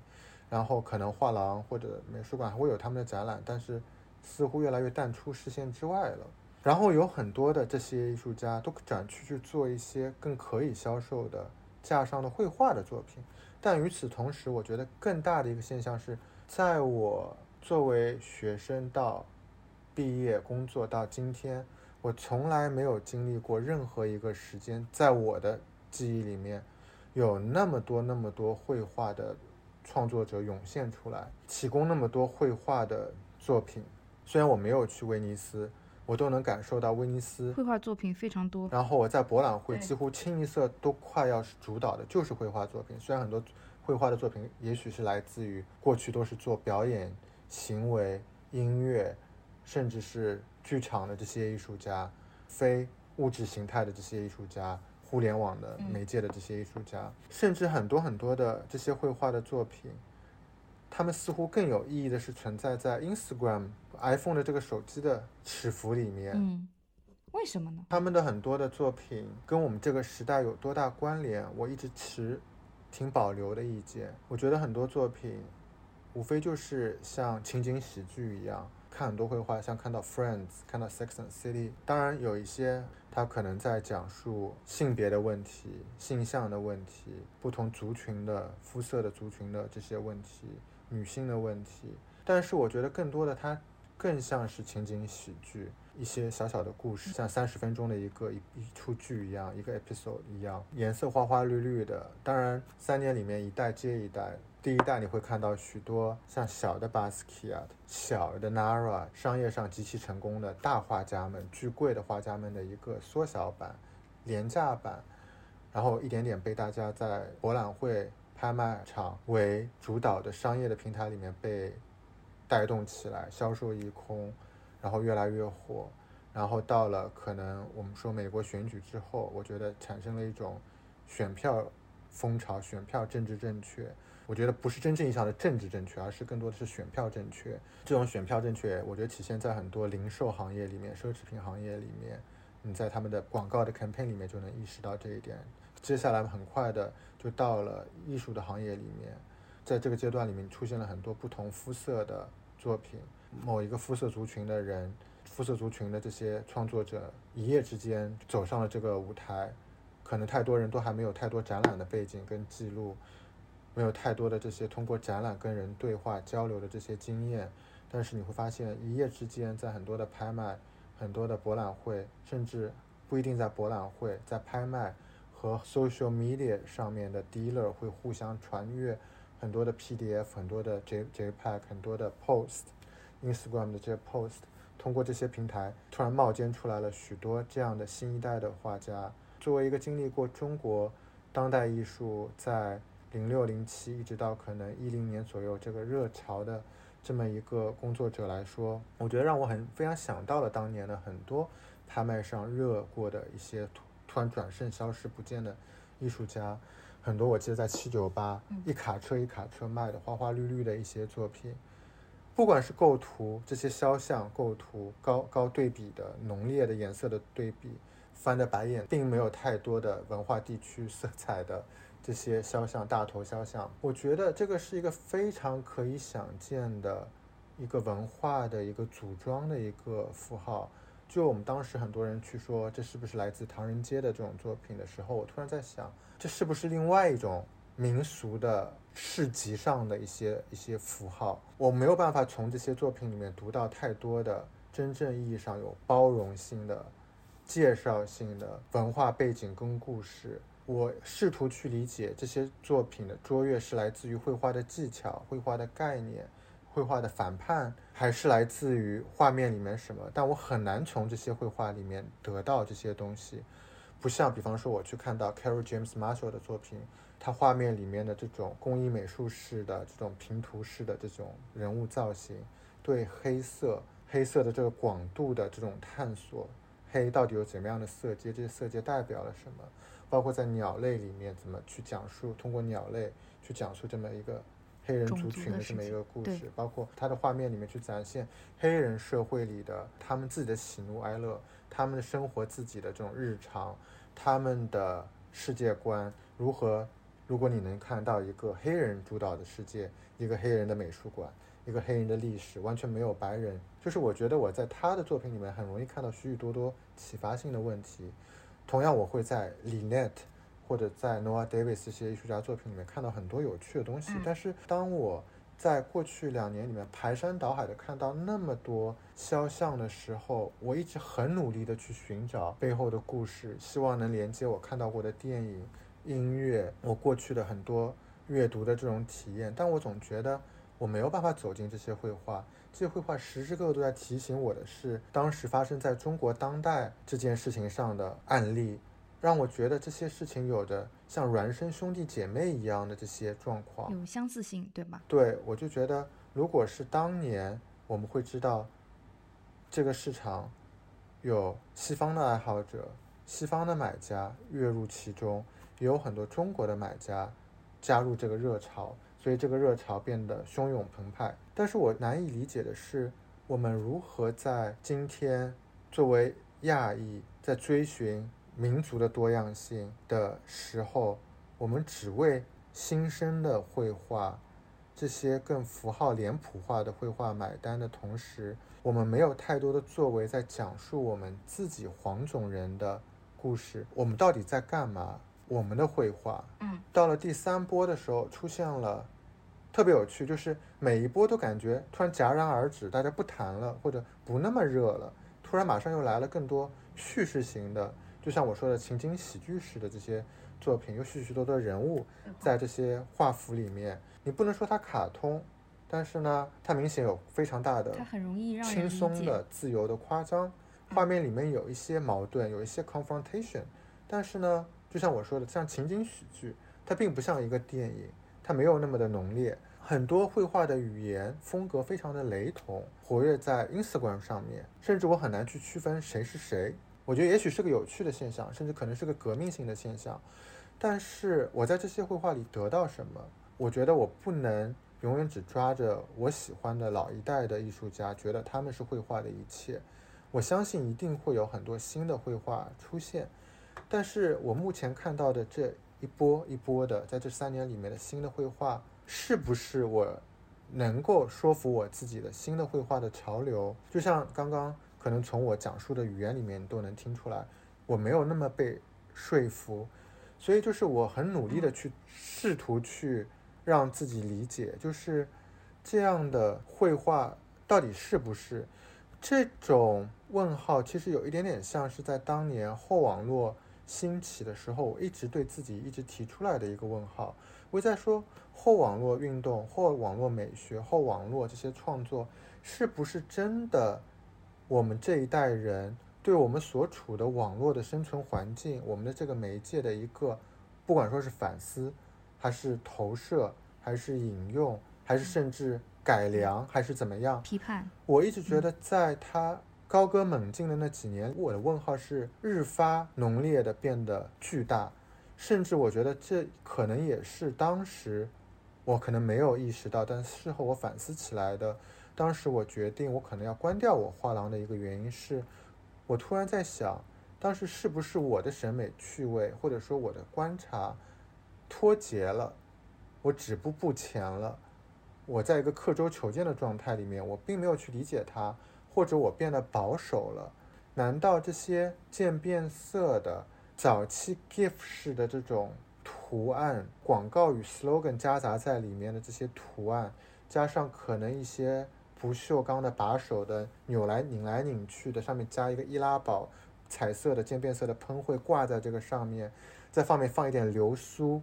然后可能画廊或者美术馆还会有他们的展览，但是似乎越来越淡出视线之外了。然后有很多的这些艺术家都转去去做一些更可以销售的架上的绘画的作品，但与此同时，我觉得更大的一个现象是，在我作为学生到毕业工作到今天，我从来没有经历过任何一个时间，在我的记忆里面有那么多那么多绘画的创作者涌现出来，提供那么多绘画的作品。虽然我没有去威尼斯。我都能感受到威尼斯绘画作品非常多，然后我在博览会几乎清一色都快要主导的，就是绘画作品。虽然很多绘画的作品也许是来自于过去都是做表演、行为、音乐，甚至是剧场的这些艺术家，非物质形态的这些艺术家，互联网的媒介的这些艺术家，甚至很多很多的这些绘画的作品。他们似乎更有意义的是存在在 Instagram、iPhone 的这个手机的尺幅里面。嗯，为什么呢？他们的很多的作品跟我们这个时代有多大关联？我一直持挺保留的意见。我觉得很多作品无非就是像情景喜剧一样。看很多绘画，像看到 Friends，看到 Sex and City，当然有一些他可能在讲述性别的问题、性向的问题、不同族群的肤色的族群的这些问题。女性的问题，但是我觉得更多的它更像是情景喜剧，一些小小的故事，像三十分钟的一个一一出剧一样，一个 episode 一样，颜色花花绿绿的。当然，三年里面一代接一代，第一代你会看到许多像小的 Basquiat、小的 Nara，商业上极其成功的大画家们、巨贵的画家们的一个缩小版、廉价版，然后一点点被大家在博览会。拍卖场为主导的商业的平台里面被带动起来，销售一空，然后越来越火，然后到了可能我们说美国选举之后，我觉得产生了一种选票风潮，选票政治正确。我觉得不是真正意义上的政治正确，而是更多的是选票正确。这种选票正确，我觉得体现在很多零售行业里面、奢侈品行业里面，你在他们的广告的 campaign 里面就能意识到这一点。接下来很快的就到了艺术的行业里面，在这个阶段里面出现了很多不同肤色的作品，某一个肤色族群的人，肤色族群的这些创作者一夜之间走上了这个舞台，可能太多人都还没有太多展览的背景跟记录，没有太多的这些通过展览跟人对话交流的这些经验，但是你会发现一夜之间在很多的拍卖、很多的博览会，甚至不一定在博览会，在拍卖。和 social media 上面的 dealer 会互相传阅很多的 PDF，很多的 J JPEG，很多的 post，Instagram 的这些 post，通过这些平台突然冒尖出来了许多这样的新一代的画家。作为一个经历过中国当代艺术在零六零七一直到可能一零年左右这个热潮的这么一个工作者来说，我觉得让我很非常想到了当年的很多拍卖上热过的一些突。突然转瞬消失不见的艺术家，很多我记得在七九八一卡车一卡车卖的花花绿绿的一些作品，不管是构图这些肖像构图高高对比的浓烈的颜色的对比，翻的白眼，并没有太多的文化地区色彩的这些肖像大头肖像，我觉得这个是一个非常可以想见的一个文化的一个组装的一个符号。就我们当时很多人去说这是不是来自唐人街的这种作品的时候，我突然在想，这是不是另外一种民俗的市集上的一些一些符号？我没有办法从这些作品里面读到太多的真正意义上有包容性的、介绍性的文化背景跟故事。我试图去理解这些作品的卓越是来自于绘画的技巧、绘画的概念。绘画的反叛还是来自于画面里面什么？但我很难从这些绘画里面得到这些东西，不像比方说我去看到 Carol James Marshall 的作品，他画面里面的这种工艺美术式的这种平涂式的这种人物造型，对黑色黑色的这个广度的这种探索，黑到底有怎么样的色阶？这些色阶代表了什么？包括在鸟类里面怎么去讲述，通过鸟类去讲述这么一个。黑人族群的这么一个故事，包括他的画面里面去展现黑人社会里的他们自己的喜怒哀乐，他们的生活自己的这种日常，他们的世界观如何。如果你能看到一个黑人主导的世界，一个黑人的美术馆，一个黑人的历史，完全没有白人，就是我觉得我在他的作品里面很容易看到许许多多启发性的问题。同样，我会在 Linet 或者在 Noah Davis 这些艺术家作品里面看到很多有趣的东西。但是，当我在过去两年里面排山倒海的看到那么多肖像的时候，我一直很努力的去寻找背后的故事，希望能连接我看到过的电影。音乐，我过去的很多阅读的这种体验，但我总觉得我没有办法走进这些绘画。这些绘画时时刻刻都在提醒我的是，当时发生在中国当代这件事情上的案例，让我觉得这些事情有着像孪生兄弟姐妹一样的这些状况，有相似性，对吧？对，我就觉得，如果是当年，我们会知道这个市场有西方的爱好者、西方的买家跃入其中。也有很多中国的买家加入这个热潮，所以这个热潮变得汹涌澎湃。但是我难以理解的是，我们如何在今天作为亚裔，在追寻民族的多样性的时候，我们只为新生的绘画、这些更符号脸谱化的绘画买单的同时，我们没有太多的作为在讲述我们自己黄种人的故事。我们到底在干嘛？我们的绘画，嗯，到了第三波的时候，出现了特别有趣，就是每一波都感觉突然戛然而止，大家不谈了，或者不那么热了。突然马上又来了更多叙事型的，就像我说的情景喜剧式的这些作品，有许许多多人物在这些画幅里面。你不能说它卡通，但是呢，它明显有非常大的，它很容易让轻松的、自由的夸张。画面里面有一些矛盾，有一些 confrontation，但是呢。就像我说的，像情景喜剧，它并不像一个电影，它没有那么的浓烈。很多绘画的语言风格非常的雷同，活跃在 Instagram 上面，甚至我很难去区分谁是谁。我觉得也许是个有趣的现象，甚至可能是个革命性的现象。但是我在这些绘画里得到什么？我觉得我不能永远只抓着我喜欢的老一代的艺术家，觉得他们是绘画的一切。我相信一定会有很多新的绘画出现。但是我目前看到的这一波一波的，在这三年里面的新的绘画，是不是我能够说服我自己的新的绘画的潮流？就像刚刚可能从我讲述的语言里面都能听出来，我没有那么被说服，所以就是我很努力的去试图去让自己理解，就是这样的绘画到底是不是这种问号？其实有一点点像是在当年后网络。兴起的时候，我一直对自己一直提出来的一个问号，我在说后网络运动、后网络美学、后网络这些创作，是不是真的？我们这一代人对我们所处的网络的生存环境，我们的这个媒介的一个，不管说是反思，还是投射，还是引用，还是甚至改良，还是怎么样？批判。我一直觉得，在他。高歌猛进的那几年，我的问号是日发浓烈的变得巨大，甚至我觉得这可能也是当时我可能没有意识到，但事后我反思起来的。当时我决定我可能要关掉我画廊的一个原因是，我突然在想，当时是不是我的审美趣味或者说我的观察脱节了，我止步不前了，我在一个刻舟求剑的状态里面，我并没有去理解它。或者我变得保守了？难道这些渐变色的早期 GIF 式的这种图案、广告与 slogan 夹杂在里面的这些图案，加上可能一些不锈钢的把手的扭来拧来拧去的，上面加一个易拉宝，彩色的渐变色的喷绘挂在这个上面，在上面放一点流苏，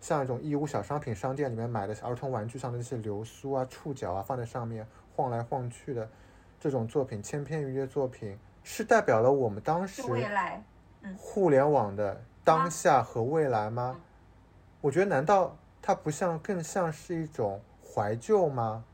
像一种义乌小商品商店里面买的儿童玩具上的那些流苏啊、触角啊，放在上面晃来晃去的。这种作品千篇一律的作品，是代表了我们当时互联网的当下和未来吗？我觉得，难道它不像，更像是一种怀旧吗？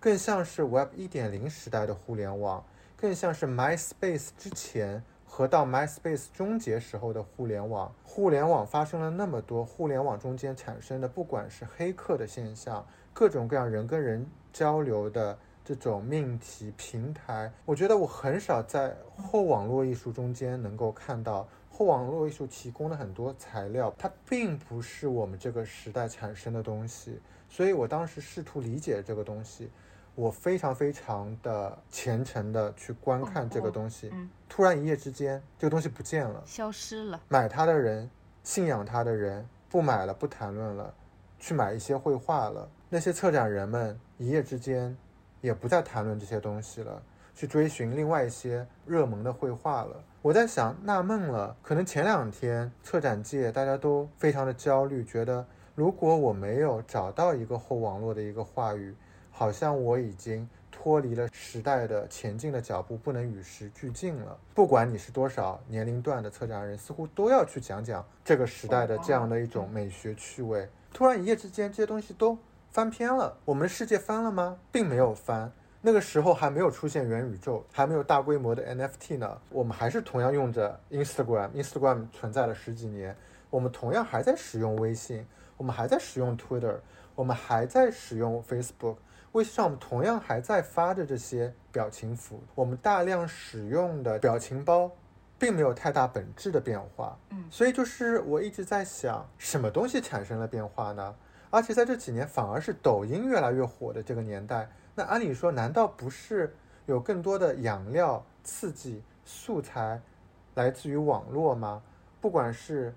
更像是 Web 一点零时代的互联网，更像是 MySpace 之前和到 MySpace 终结时候的互联网。互联网发生了那么多，互联网中间产生的，不管是黑客的现象，各种各样人跟人交流的这种命题平台，我觉得我很少在后网络艺术中间能够看到后网络艺术提供的很多材料，它并不是我们这个时代产生的东西。所以我当时试图理解这个东西，我非常非常的虔诚的去观看这个东西，突然一夜之间，这个东西不见了，消失了。买它的人，信仰它的人，不买了，不谈论了，去买一些绘画了。那些策展人们一夜之间，也不再谈论这些东西了，去追寻另外一些热门的绘画了。我在想，纳闷了，可能前两天策展界大家都非常的焦虑，觉得。如果我没有找到一个后网络的一个话语，好像我已经脱离了时代的前进的脚步，不能与时俱进了。不管你是多少年龄段的策展人，似乎都要去讲讲这个时代的这样的一种美学趣味。突然一夜之间，这些东西都翻篇了。我们的世界翻了吗？并没有翻。那个时候还没有出现元宇宙，还没有大规模的 NFT 呢。我们还是同样用着 Instagram，Instagram 存在了十几年，我们同样还在使用微信。我们还在使用 Twitter，我们还在使用 Facebook，微信上我们同样还在发着这些表情符。我们大量使用的表情包，并没有太大本质的变化。嗯，所以就是我一直在想，什么东西产生了变化呢？而且在这几年，反而是抖音越来越火的这个年代，那按理说，难道不是有更多的养料、刺激、素材来自于网络吗？不管是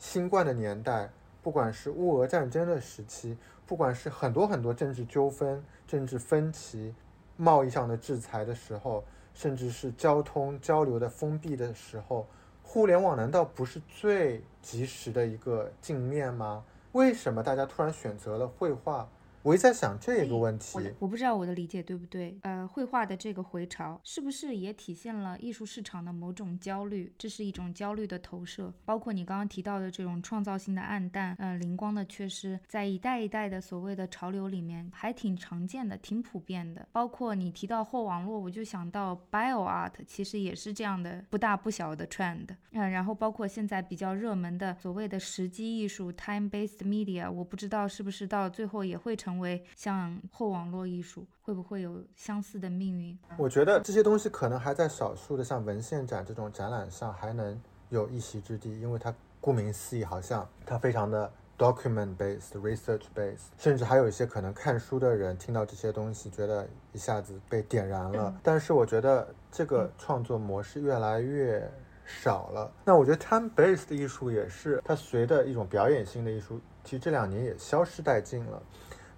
新冠的年代。不管是乌俄战争的时期，不管是很多很多政治纠纷、政治分歧、贸易上的制裁的时候，甚至是交通交流的封闭的时候，互联网难道不是最及时的一个镜面吗？为什么大家突然选择了绘画？我一直在想这个问题，我不知道我的理解对不对。呃，绘画的这个回潮是不是也体现了艺术市场的某种焦虑？这是一种焦虑的投射，包括你刚刚提到的这种创造性的暗淡，呃，灵光的缺失，在一代一代的所谓的潮流里面还挺常见的，挺普遍的。包括你提到后网络，我就想到 bio art，其实也是这样的不大不小的 trend。嗯，然后包括现在比较热门的所谓的时机艺术 time-based media，我不知道是不是到最后也会成。成为像后网络艺术，会不会有相似的命运？我觉得这些东西可能还在少数的像文献展这种展览上还能有一席之地，因为它顾名思义，好像它非常的 document based、research based，甚至还有一些可能看书的人听到这些东西，觉得一下子被点燃了。但是我觉得这个创作模式越来越少了。那我觉得 time based 的艺术也是它随着一种表演性的艺术，其实这两年也消失殆尽了。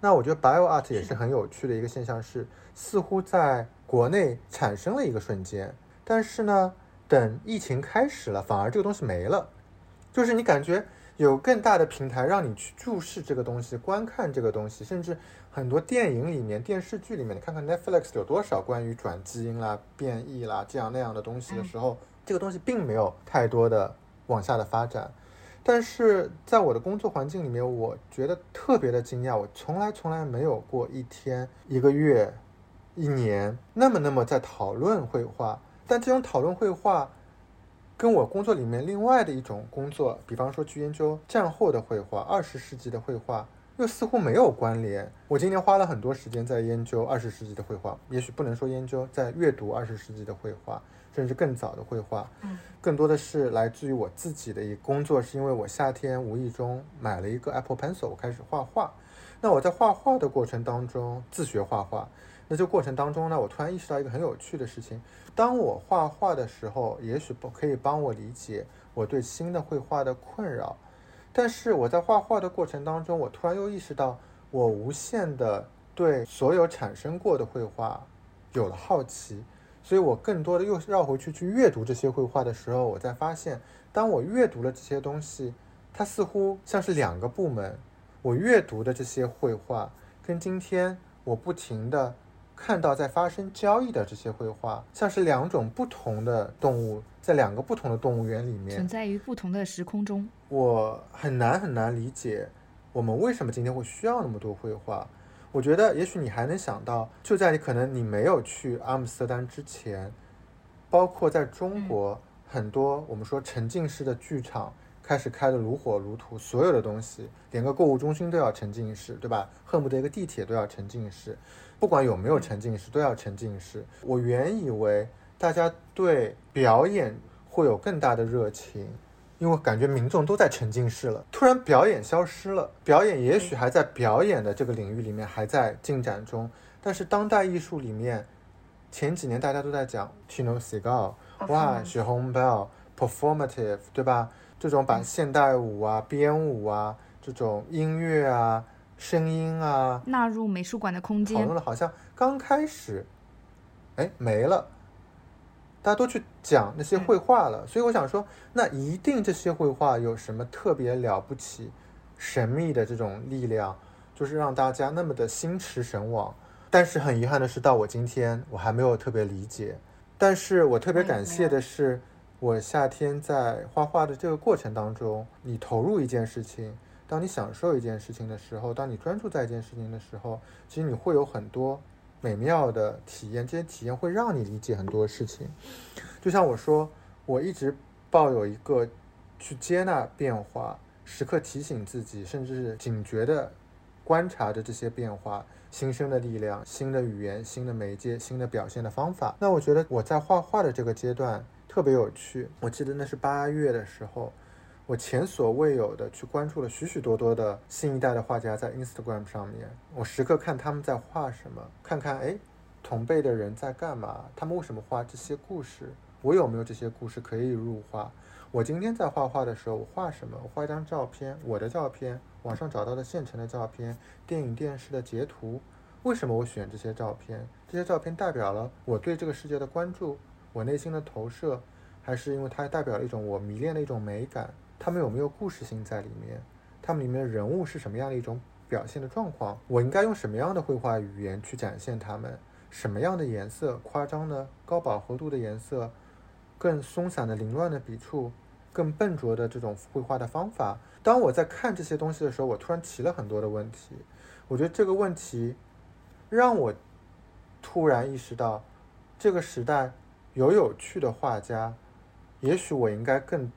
那我觉得 bio art 也是很有趣的一个现象，是似乎在国内产生了一个瞬间，但是呢，等疫情开始了，反而这个东西没了。就是你感觉有更大的平台让你去注视这个东西、观看这个东西，甚至很多电影里面、电视剧里面，你看看 Netflix 有多少关于转基因啦、变异啦这样那样的东西的时候，这个东西并没有太多的往下的发展。但是在我的工作环境里面，我觉得特别的惊讶。我从来从来没有过一天、一个月、一年那么那么在讨论绘画。但这种讨论绘画，跟我工作里面另外的一种工作，比方说去研究战后的绘画、二十世纪的绘画，又似乎没有关联。我今年花了很多时间在研究二十世纪的绘画，也许不能说研究，在阅读二十世纪的绘画。甚至更早的绘画，嗯，更多的是来自于我自己的一个工作，是因为我夏天无意中买了一个 Apple Pencil，我开始画画。那我在画画的过程当中自学画画，那这过程当中呢，我突然意识到一个很有趣的事情：当我画画的时候，也许不可以帮我理解我对新的绘画的困扰，但是我在画画的过程当中，我突然又意识到，我无限的对所有产生过的绘画有了好奇。所以我更多的又绕回去去阅读这些绘画的时候，我才发现，当我阅读了这些东西，它似乎像是两个部门。我阅读的这些绘画，跟今天我不停的看到在发生交易的这些绘画，像是两种不同的动物，在两个不同的动物园里面存在于不同的时空中。我很难很难理解，我们为什么今天会需要那么多绘画。我觉得，也许你还能想到，就在你可能你没有去阿姆斯特丹之前，包括在中国很多我们说沉浸式的剧场、开始开的如火如荼，所有的东西，连个购物中心都要沉浸式，对吧？恨不得一个地铁都要沉浸式，不管有没有沉浸式，都要沉浸式。我原以为大家对表演会有更大的热情，因为感觉民众都在沉浸式了，突然表演消失了，表演也许还在表演的这个领域里面还在进展中，但是当代艺术里面，前几年大家都在讲 Tino Sehgal，哇，雪红 bell performative，对吧？这种把现代舞啊、编舞啊、这种音乐啊、声音啊纳入美术馆的空间，讨论了好像刚开始，哎没了，大家都去讲那些绘画了，所以我想说，那一定这些绘画有什么特别了不起、神秘的这种力量，就是让大家那么的心驰神往。但是很遗憾的是，到我今天我还没有特别理解，但是我特别感谢的是。我夏天在画画的这个过程当中，你投入一件事情，当你享受一件事情的时候，当你专注在一件事情的时候，其实你会有很多美妙的体验。这些体验会让你理解很多事情。就像我说，我一直抱有一个去接纳变化，时刻提醒自己，甚至是警觉的观察着这些变化、新生的力量、新的语言、新的媒介、新的表现的方法。那我觉得我在画画的这个阶段。特别有趣，我记得那是八月的时候，我前所未有的去关注了许许多多的新一代的画家在 Instagram 上面，我时刻看他们在画什么，看看哎，同辈的人在干嘛，他们为什么画这些故事，我有没有这些故事可以入画？我今天在画画的时候，我画什么？我画一张照片，我的照片，网上找到的现成的照片，电影电视的截图，为什么我选这些照片？这些照片代表了我对这个世界的关注。我内心的投射，还是因为它代表了一种我迷恋的一种美感。他们有没有故事性在里面？他们里面的人物是什么样的一种表现的状况？我应该用什么样的绘画语言去展现他们？什么样的颜色？夸张的、高饱和度的颜色，更松散的、凌乱的笔触，更笨拙的这种绘画的方法。当我在看这些东西的时候，我突然提了很多的问题。我觉得这个问题让我突然意识到，这个时代。有有趣的画家，也许我应该更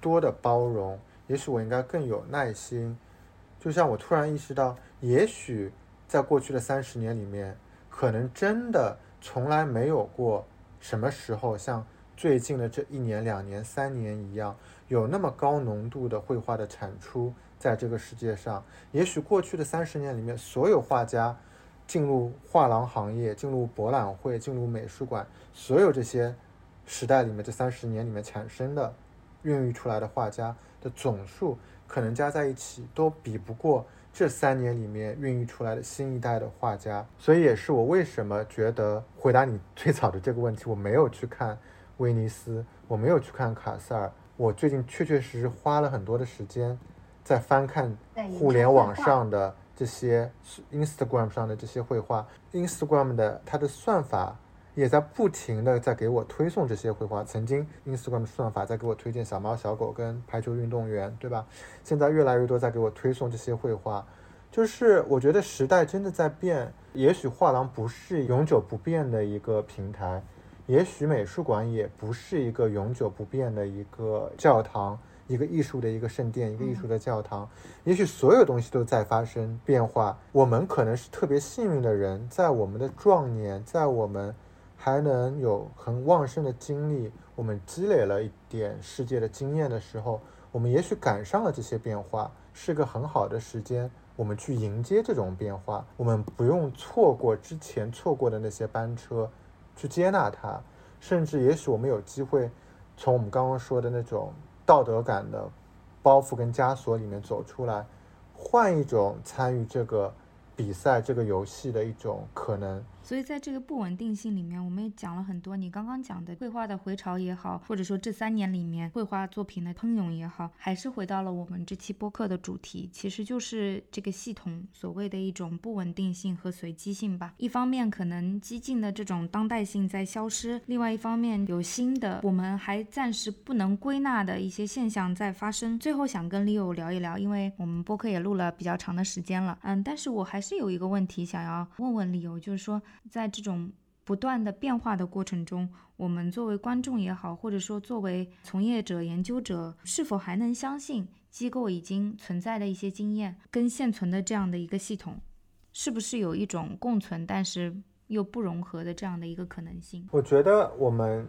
多的包容，也许我应该更有耐心。就像我突然意识到，也许在过去的三十年里面，可能真的从来没有过什么时候像最近的这一年、两年、三年一样，有那么高浓度的绘画的产出在这个世界上。也许过去的三十年里面，所有画家。进入画廊行业，进入博览会，进入美术馆，所有这些时代里面，这三十年里面产生的、孕育出来的画家的总数，可能加在一起都比不过这三年里面孕育出来的新一代的画家。所以，也是我为什么觉得回答你最早的这个问题，我没有去看威尼斯，我没有去看卡塞尔，我最近确确实实花了很多的时间在翻看互联网上的。这些 Instagram 上的这些绘画，Instagram 的它的算法也在不停的在给我推送这些绘画。曾经 Instagram 算法在给我推荐小猫小狗跟排球运动员，对吧？现在越来越多在给我推送这些绘画。就是我觉得时代真的在变，也许画廊不是永久不变的一个平台，也许美术馆也不是一个永久不变的一个教堂。一个艺术的一个圣殿，一个艺术的教堂，也许所有东西都在发生变化。我们可能是特别幸运的人，在我们的壮年，在我们还能有很旺盛的精力，我们积累了一点世界的经验的时候，我们也许赶上了这些变化，是个很好的时间，我们去迎接这种变化。我们不用错过之前错过的那些班车，去接纳它，甚至也许我们有机会从我们刚刚说的那种。道德感的包袱跟枷锁里面走出来，换一种参与这个比赛、这个游戏的一种可能。所以在这个不稳定性里面，我们也讲了很多。你刚刚讲的绘画的回潮也好，或者说这三年里面绘画作品的喷涌也好，还是回到了我们这期播客的主题，其实就是这个系统所谓的一种不稳定性和随机性吧。一方面可能激进的这种当代性在消失，另外一方面有新的我们还暂时不能归纳的一些现象在发生。最后想跟 Leo 聊一聊，因为我们播客也录了比较长的时间了，嗯，但是我还是有一个问题想要问问 Leo，就是说。在这种不断的变化的过程中，我们作为观众也好，或者说作为从业者、研究者，是否还能相信机构已经存在的一些经验跟现存的这样的一个系统，是不是有一种共存，但是又不融合的这样的一个可能性？我觉得我们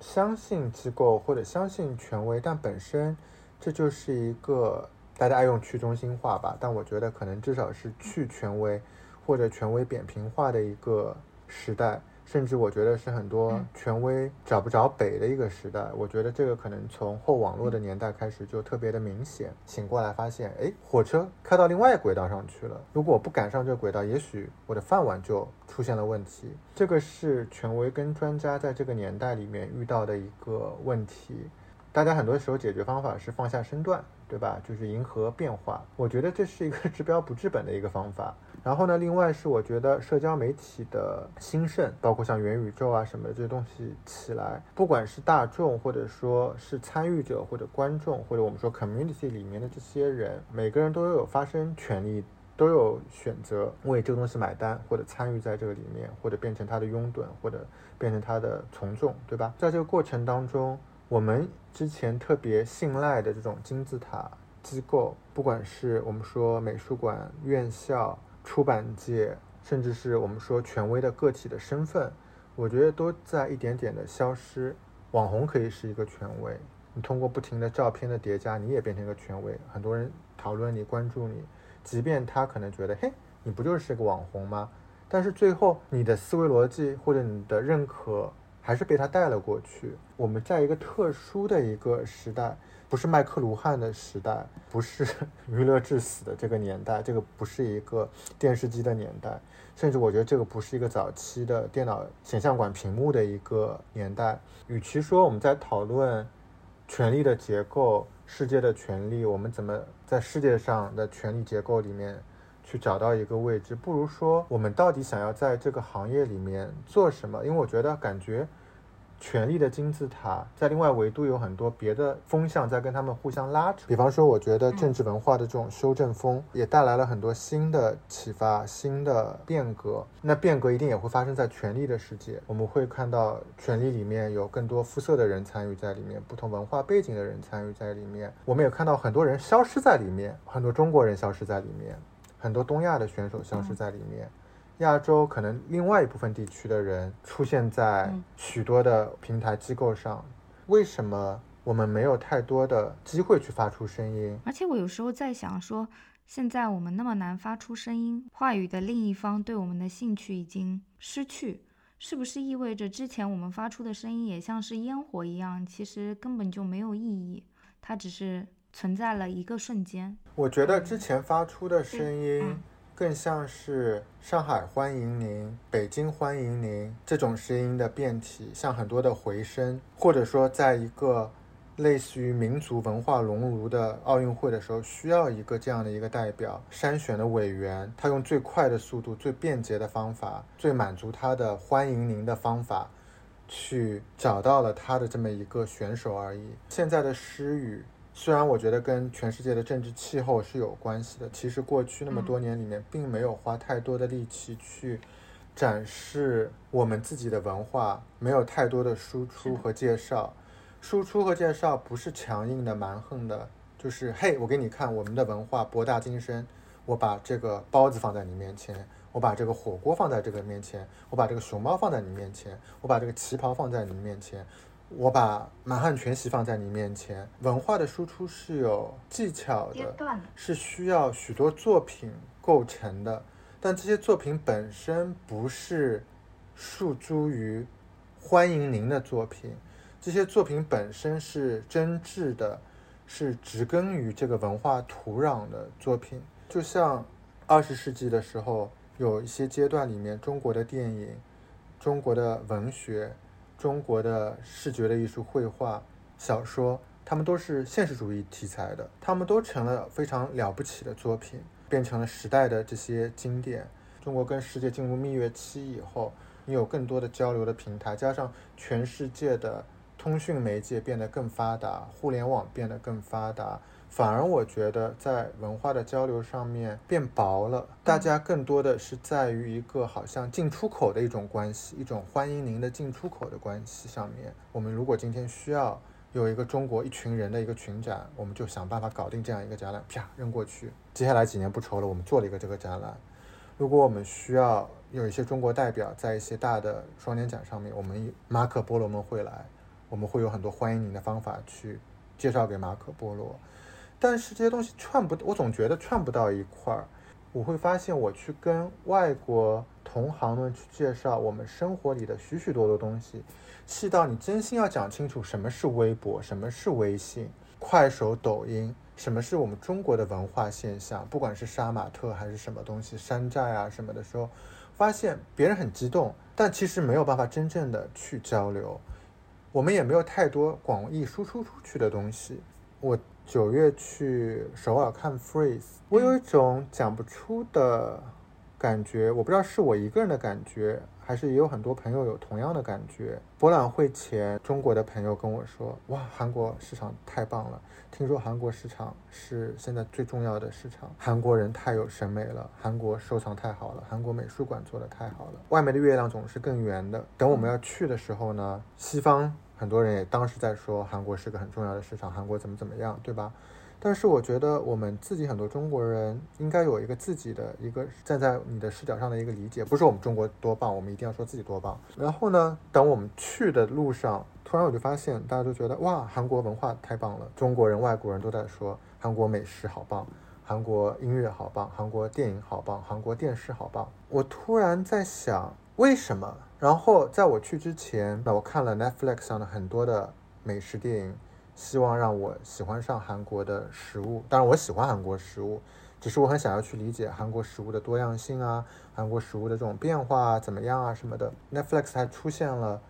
相信机构或者相信权威，但本身这就是一个大家爱用去中心化吧，但我觉得可能至少是去权威或者权威扁平化的一个。时代，甚至我觉得是很多权威找不着北的一个时代。我觉得这个可能从后网络的年代开始就特别的明显。醒过来发现，哎，火车开到另外一轨道上去了。如果我不赶上这个轨道，也许我的饭碗就出现了问题。这个是权威跟专家在这个年代里面遇到的一个问题。大家很多时候解决方法是放下身段，对吧？就是迎合变化。我觉得这是一个 *laughs* 治标不治本的一个方法。然后呢，另外是我觉得社交媒体的兴盛，包括像元宇宙啊什么这些东西起来，不管是大众或者说是参与者或者观众或者我们说 community 里面的这些人，每个人都有发声权利，都有选择为这个东西买单或者参与在这个里面，或者变成他的拥趸或者变成他的从众，对吧？在这个过程当中，我们之前特别信赖的这种金字塔机构，不管是我们说美术馆、院校。出版界，甚至是我们说权威的个体的身份，我觉得都在一点点的消失。网红可以是一个权威，你通过不停的照片的叠加，你也变成一个权威。很多人讨论你、关注你，即便他可能觉得，嘿，你不就是个网红吗？但是最后，你的思维逻辑或者你的认可，还是被他带了过去。我们在一个特殊的一个时代。不是麦克卢汉的时代，不是 *laughs* 娱乐至死的这个年代，这个不是一个电视机的年代，甚至我觉得这个不是一个早期的电脑显像管屏幕的一个年代。与其说我们在讨论权力的结构、世界的权力，我们怎么在世界上的权力结构里面去找到一个位置，不如说我们到底想要在这个行业里面做什么？因为我觉得感觉。权力的金字塔在另外维度有很多别的风向在跟他们互相拉扯。比方说，我觉得政治文化的这种修正风也带来了很多新的启发、新的变革。那变革一定也会发生在权力的世界。我们会看到权力里面有更多肤色的人参与在里面，不同文化背景的人参与在里面。我们也看到很多人消失在里面，很多中国人消失在里面，很多东亚的选手消失在里面。亚洲可能另外一部分地区的人出现在许多的平台机构上，为什么我们没有太多的机会去发出声音？而且我有时候在想，说现在我们那么难发出声音，话语的另一方对我们的兴趣已经失去，是不是意味着之前我们发出的声音也像是烟火一样，其实根本就没有意义，它只是存在了一个瞬间？我觉得之前发出的声音。更像是上海欢迎您、北京欢迎您这种声音的变体，像很多的回声，或者说，在一个类似于民族文化熔炉的奥运会的时候，需要一个这样的一个代表筛选的委员，他用最快的速度、最便捷的方法、最满足他的欢迎您的方法，去找到了他的这么一个选手而已。现在的诗语。虽然我觉得跟全世界的政治气候是有关系的，其实过去那么多年里面，并没有花太多的力气去展示我们自己的文化，没有太多的输出和介绍。输出和介绍不是强硬的、蛮横的，就是嘿，我给你看我们的文化博大精深。我把这个包子放在你面前，我把这个火锅放在这个面前，我把这个熊猫放在你面前，我把这个旗袍放在你面前。我把满汉全席放在你面前，文化的输出是有技巧的，是需要许多作品构成的，但这些作品本身不是诉诸于欢迎您的作品，这些作品本身是真挚的，是植根于这个文化土壤的作品。就像二十世纪的时候，有一些阶段里面，中国的电影、中国的文学。中国的视觉的艺术、绘画、小说，他们都是现实主义题材的，他们都成了非常了不起的作品，变成了时代的这些经典。中国跟世界进入蜜月期以后，你有更多的交流的平台，加上全世界的通讯媒介变得更发达，互联网变得更发达，反而我觉得在文化的交流上面变薄了，大家更多的是在于一个好像进出口的一种关系，一种欢迎您的进出口的关系上面。我们如果今天需要有一个中国一群人的一个群展，我们就想办法搞定这样一个展览，啪扔过去。接下来几年不愁了，我们做了一个这个展览。如果我们需要有一些中国代表在一些大的双年展上面，我们马可波罗们会来，我们会有很多欢迎您的方法去介绍给马可波罗。但是这些东西串不，我总觉得串不到一块儿。我会发现，我去跟外国同行们去介绍我们生活里的许许多多东西，细到你真心要讲清楚什么是微博，什么是微信、快手、抖音，什么是我们中国的文化现象，不管是杀马特还是什么东西、山寨啊什么的时候，发现别人很激动，但其实没有办法真正的去交流，我们也没有太多广义输出出去的东西。我。九月去首尔看 Freeze，我有一种讲不出的感觉，我不知道是我一个人的感觉，还是也有很多朋友有同样的感觉。博览会前，中国的朋友跟我说：“哇，韩国市场太棒了！听说韩国市场是现在最重要的市场，韩国人太有审美了，韩国收藏太好了，韩国美术馆做的太好了。外面的月亮总是更圆的。等我们要去的时候呢，西方。”很多人也当时在说韩国是个很重要的市场，韩国怎么怎么样，对吧？但是我觉得我们自己很多中国人应该有一个自己的一个站在你的视角上的一个理解，不是我们中国多棒，我们一定要说自己多棒。然后呢，等我们去的路上，突然我就发现大家都觉得哇，韩国文化太棒了，中国人、外国人都在说韩国美食好棒，韩国音乐好棒，韩国电影好棒，韩国电视好棒。我突然在想，为什么？然后在我去之前，那我看了 Netflix 上的很多的美食电影，希望让我喜欢上韩国的食物。当然，我喜欢韩国食物，只是我很想要去理解韩国食物的多样性啊，韩国食物的这种变化啊怎么样啊什么的。Netflix 还出现了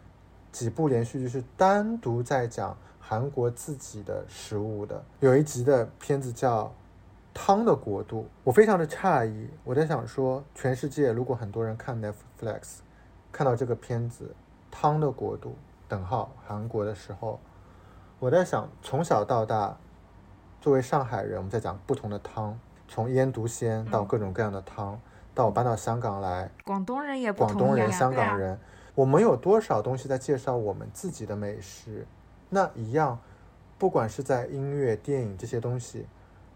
几部连续剧，是单独在讲韩国自己的食物的。有一集的片子叫《汤的国度》，我非常的诧异。我在想说，全世界如果很多人看 Netflix。看到这个片子《汤的国度》等号韩国的时候，我在想，从小到大，作为上海人，我们在讲不同的汤，从腌笃鲜到各种各样的汤，到我搬到香港来，广东人也广东人、香港人，我们有多少东西在介绍我们自己的美食？那一样，不管是在音乐、电影这些东西，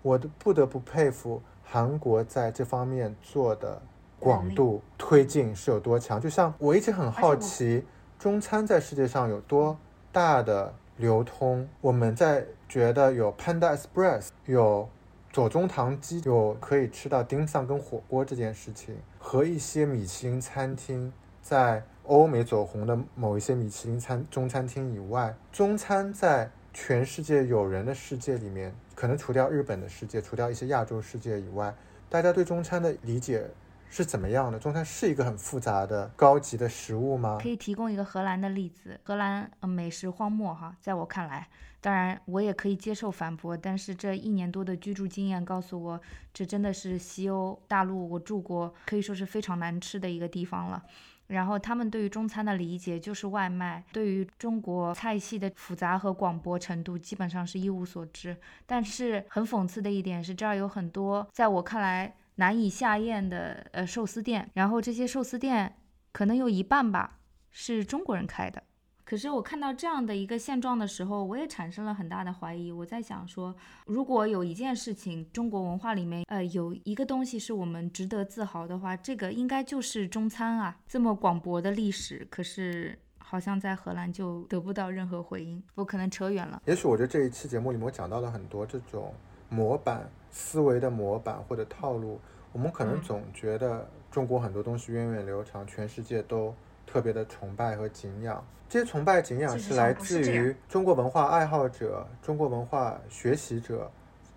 我都不得不佩服韩国在这方面做的。广度推进是有多强？就像我一直很好奇，中餐在世界上有多大的流通？我们在觉得有 Panda Express，有左宗棠鸡，有可以吃到丁香跟火锅这件事情，和一些米其林餐厅在欧美走红的某一些米其林餐中餐厅以外，中餐在全世界有人的世界里面，可能除掉日本的世界，除掉一些亚洲世界以外，大家对中餐的理解。是怎么样的？中餐是一个很复杂的、高级的食物吗？可以提供一个荷兰的例子。荷兰美食荒漠哈，在我看来，当然我也可以接受反驳，但是这一年多的居住经验告诉我，这真的是西欧大陆我住过可以说是非常难吃的一个地方了。然后他们对于中餐的理解就是外卖，对于中国菜系的复杂和广博程度基本上是一无所知。但是很讽刺的一点是，这儿有很多在我看来。难以下咽的呃寿司店，然后这些寿司店可能有一半吧是中国人开的。可是我看到这样的一个现状的时候，我也产生了很大的怀疑。我在想说，如果有一件事情，中国文化里面呃有一个东西是我们值得自豪的话，这个应该就是中餐啊。这么广博的历史，可是好像在荷兰就得不到任何回应。我可能扯远了。也许我觉得这一期节目里面我讲到了很多这种模板。思维的模板或者套路，我们可能总觉得中国很多东西源远流长，全世界都特别的崇拜和敬仰。这些崇拜敬仰是来自于中国文化爱好者、中国文化学习者，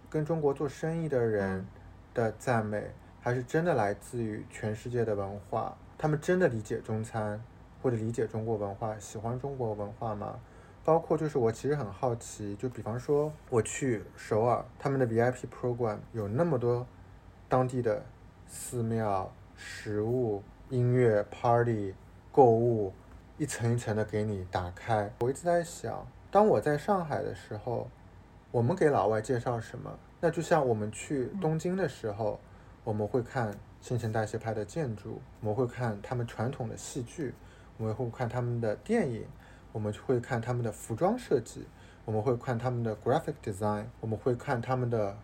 跟中国做生意的人的赞美，还是真的来自于全世界的文化？他们真的理解中餐或者理解中国文化，喜欢中国文化吗？包括就是我其实很好奇，就比方说我去首尔，他们的 VIP program 有那么多当地的寺庙、食物、音乐、party、购物，一层一层的给你打开。我一直在想，当我在上海的时候，我们给老外介绍什么？那就像我们去东京的时候，我们会看新陈代谢派的建筑，我们会看他们传统的戏剧，我们会看他们的电影，我们会看他们的服装设计，我们会看他们的 graphic design，我们会看他们的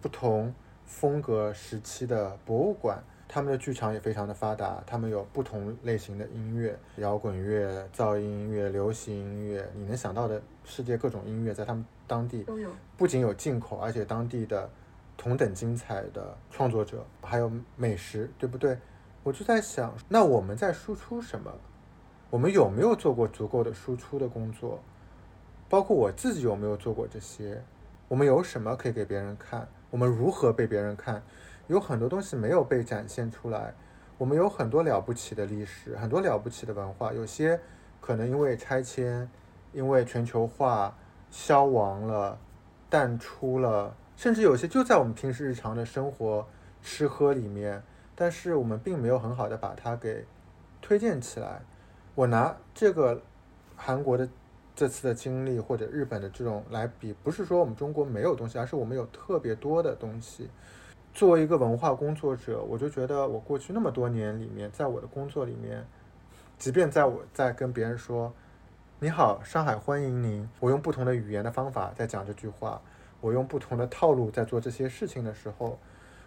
不同风格时期的博物馆。他们的剧场也非常的发达，他们有不同类型的音乐，摇滚乐、噪音音乐、流行音乐，你能想到的世界各种音乐，在他们当地都有。不仅有进口，而且当地的同等精彩的创作者，还有美食，对不对？我就在想，那我们在输出什么？我们有没有做过足够的输出的工作？包括我自己有没有做过这些？我们有什么可以给别人看？我们如何被别人看？有很多东西没有被展现出来。我们有很多了不起的历史，很多了不起的文化，有些可能因为拆迁，因为全球化消亡了、淡出了，甚至有些就在我们平时日常的生活吃喝里面，但是我们并没有很好的把它给推荐起来。我拿这个韩国的这次的经历或者日本的这种来比，不是说我们中国没有东西，而是我们有特别多的东西。作为一个文化工作者，我就觉得我过去那么多年里面，在我的工作里面，即便在我在跟别人说“你好，上海欢迎您”，我用不同的语言的方法在讲这句话，我用不同的套路在做这些事情的时候，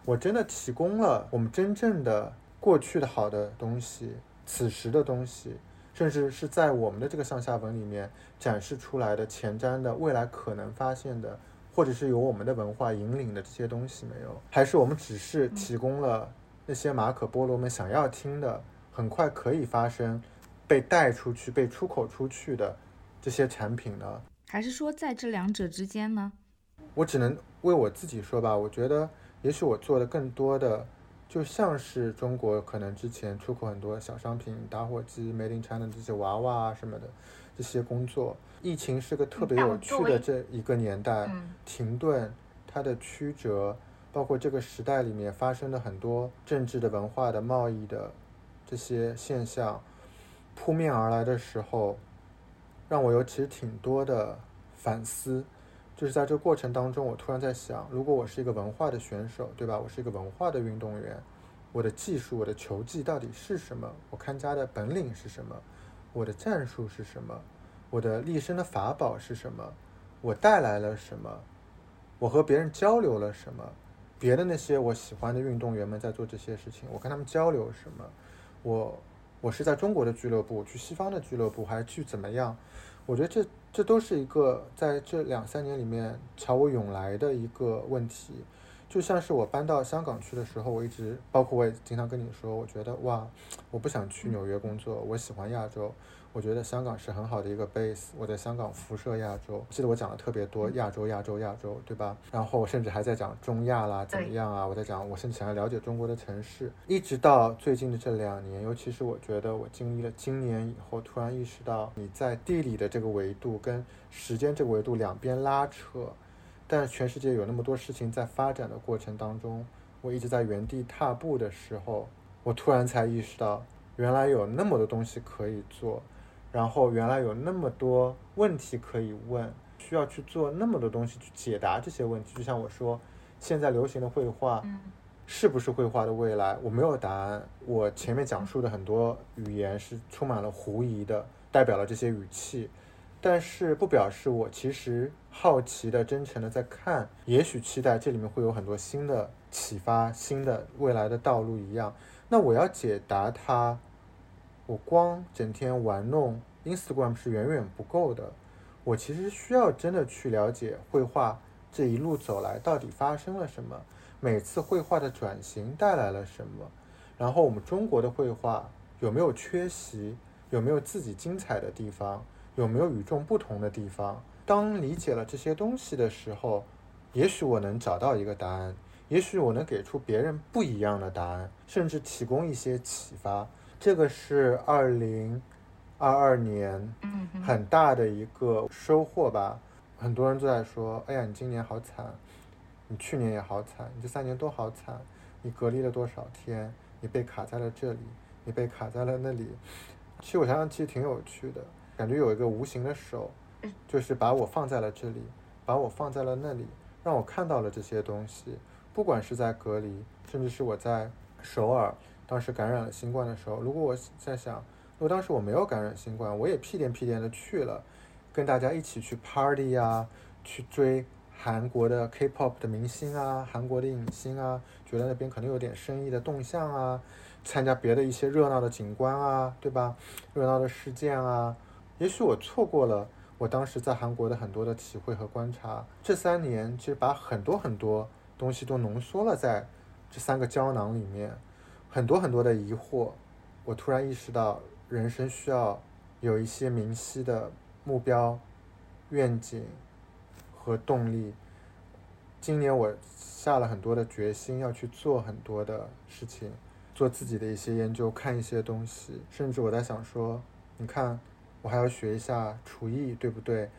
我真的提供了我们真正的过去的好的东西，此时的东西，甚至是在我们的这个上下文里面展示出来的前瞻的未来可能发现的。或者是由我们的文化引领的这些东西没有？还是我们只是提供了那些马可波罗们想要听的、很快可以发生、被带出去、被出口出去的这些产品呢？还是说在这两者之间呢？我只能为我自己说吧。我觉得，也许我做的更多的，就像是中国可能之前出口很多小商品、打火机、Made in China 这些娃娃啊什么的这些工作。疫情是个特别有趣的这一个年代，停顿，它的曲折，包括这个时代里面发生的很多政治的、文化的、贸易的这些现象扑面而来的时候，让我有其实挺多的反思。就是在这个过程当中，我突然在想，如果我是一个文化的选手，对吧？我是一个文化的运动员，我的技术、我的球技到底是什么？我看家的本领是什么？我的战术是什么？我的立身的法宝是什么？我带来了什么？我和别人交流了什么？别的那些我喜欢的运动员们在做这些事情，我跟他们交流什么？我我是在中国的俱乐部，去西方的俱乐部，还是去怎么样？我觉得这这都是一个在这两三年里面朝我涌来的一个问题。就像是我搬到香港去的时候，我一直包括我也经常跟你说，我觉得哇，我不想去纽约工作，我喜欢亚洲。我觉得香港是很好的一个 base，我在香港辐射亚洲，记得我讲了特别多，亚洲、亚洲、亚洲，对吧？然后我甚至还在讲中亚啦，怎么样啊？我在讲，我甚至想要了解中国的城市，一直到最近的这两年，尤其是我觉得我经历了今年以后，突然意识到你在地理的这个维度跟时间这个维度两边拉扯，但是全世界有那么多事情在发展的过程当中，我一直在原地踏步的时候，我突然才意识到，原来有那么多东西可以做。然后原来有那么多问题可以问，需要去做那么多东西去解答这些问题。就像我说，现在流行的绘画，是不是绘画的未来？我没有答案。我前面讲述的很多语言是充满了狐疑的，代表了这些语气，但是不表示我其实好奇的、真诚的在看，也许期待这里面会有很多新的启发、新的未来的道路一样。那我要解答它。我光整天玩弄 Instagram 是远远不够的，我其实需要真的去了解绘画这一路走来到底发生了什么，每次绘画的转型带来了什么，然后我们中国的绘画有没有缺席，有没有自己精彩的地方，有没有与众不同的地方？当理解了这些东西的时候，也许我能找到一个答案，也许我能给出别人不一样的答案，甚至提供一些启发。这个是二零二二年很大的一个收获吧。很多人都在说：“哎呀，你今年好惨，你去年也好惨，你这三年都好惨。你隔离了多少天？你被卡在了这里，你被卡在了那里。”其实我想想，其实挺有趣的，感觉有一个无形的手，就是把我放在了这里，把我放在了那里，让我看到了这些东西。不管是在隔离，甚至是我在首尔当时感染了新冠的时候，如果我在想，如果当时我没有感染新冠，我也屁颠屁颠的去了，跟大家一起去 party 啊，去追韩国的 K-pop 的明星啊，韩国的影星啊，觉得那边可能有点生意的动向啊，参加别的一些热闹的景观啊，对吧？热闹的事件啊，也许我错过了我当时在韩国的很多的体会和观察。这三年其实把很多很多。东西都浓缩了在这三个胶囊里面，很多很多的疑惑。我突然意识到，人生需要有一些明晰的目标、愿景和动力。今年我下了很多的决心，要去做很多的事情，做自己的一些研究，看一些东西。甚至我在想说，你看，我还要学一下厨艺，对不对？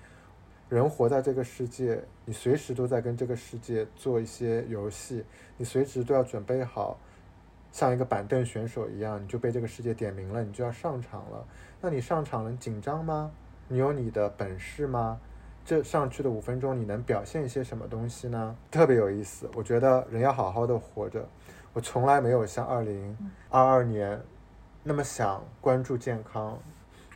人活在这个世界，你随时都在跟这个世界做一些游戏，你随时都要准备好，像一个板凳选手一样，你就被这个世界点名了，你就要上场了。那你上场了，紧张吗？你有你的本事吗？这上去的五分钟，你能表现一些什么东西呢？特别有意思。我觉得人要好好的活着。我从来没有像二零二二年那么想关注健康。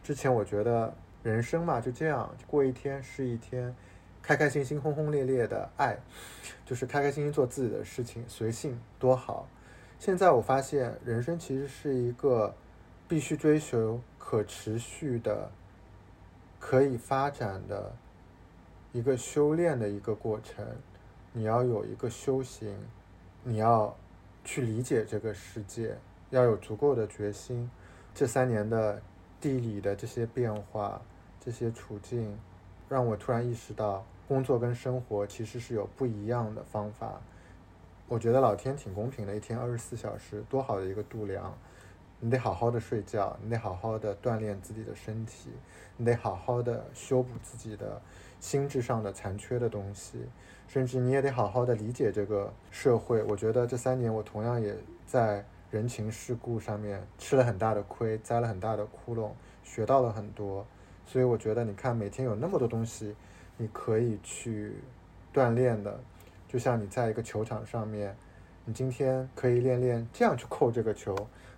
之前我觉得。人生嘛，就这样过一天是一天，开开心心、轰轰烈烈的爱，就是开开心心做自己的事情，随性多好。现在我发现，人生其实是一个必须追求可持续的、可以发展的一个修炼的一个过程。你要有一个修行，你要去理解这个世界，要有足够的决心。这三年的地理的这些变化。这些处境让我突然意识到，工作跟生活其实是有不一样的方法。我觉得老天挺公平的，一天二十四小时，多好的一个度量！你得好好的睡觉，你得好好的锻炼自己的身体，你得好好的修补自己的心智上的残缺的东西，甚至你也得好好的理解这个社会。我觉得这三年我同样也在人情世故上面吃了很大的亏，栽了很大的窟窿，学到了很多。所以我觉得，你看每天有那么多东西，你可以去锻炼的，就像你在一个球场上面，你今天可以练练这样去扣这个球，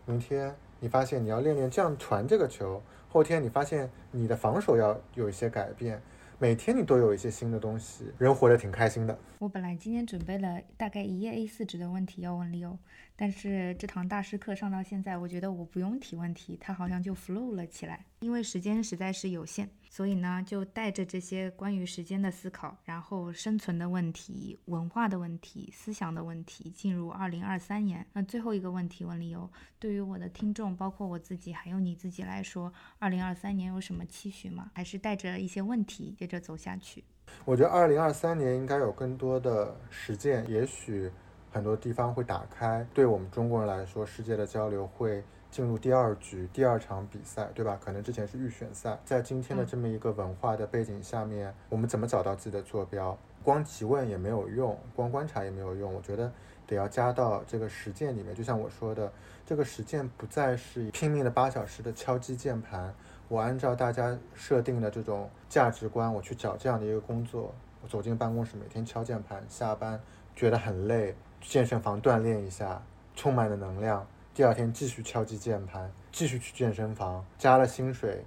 明天你发现你要练练这样传这个球，后天你发现你的防守要有一些改变。每天你都有一些新的东西，人活得挺开心的。我本来今天准备了大概一页 A4 纸的问题要问 Leo，但是这堂大师课上到现在，我觉得我不用提问题，他好像就 flow 了起来。因为时间实在是有限。所以呢，就带着这些关于时间的思考，然后生存的问题、文化的问题、思想的问题，进入二零二三年。那最后一个问题问理由，对于我的听众，包括我自己，还有你自己来说，二零二三年有什么期许吗？还是带着一些问题接着走下去？我觉得二零二三年应该有更多的实践，也许很多地方会打开。对我们中国人来说，世界的交流会。进入第二局第二场比赛，对吧？可能之前是预选赛，在今天的这么一个文化的背景下面，我们怎么找到自己的坐标？光提问也没有用，光观察也没有用。我觉得得要加到这个实践里面。就像我说的，这个实践不再是拼命的八小时的敲击键盘。我按照大家设定的这种价值观，我去找这样的一个工作。我走进办公室，每天敲键盘，下班觉得很累，健身房锻炼一下，充满了能量。第二天继续敲击键盘，继续去健身房，加了薪水，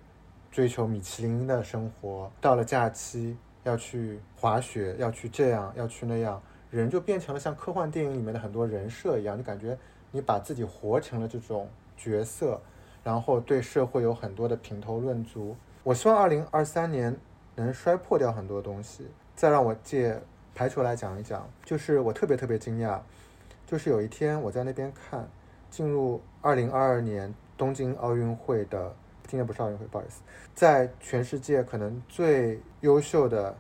追求米其林的生活。到了假期要去滑雪，要去这样，要去那样，人就变成了像科幻电影里面的很多人设一样。就感觉你把自己活成了这种角色，然后对社会有很多的评头论足。我希望二零二三年能摔破掉很多东西。再让我借排球来讲一讲，就是我特别特别惊讶，就是有一天我在那边看。进入二零二二年东京奥运会的，今年不是奥运会，不好意思，在全世界可能最优秀的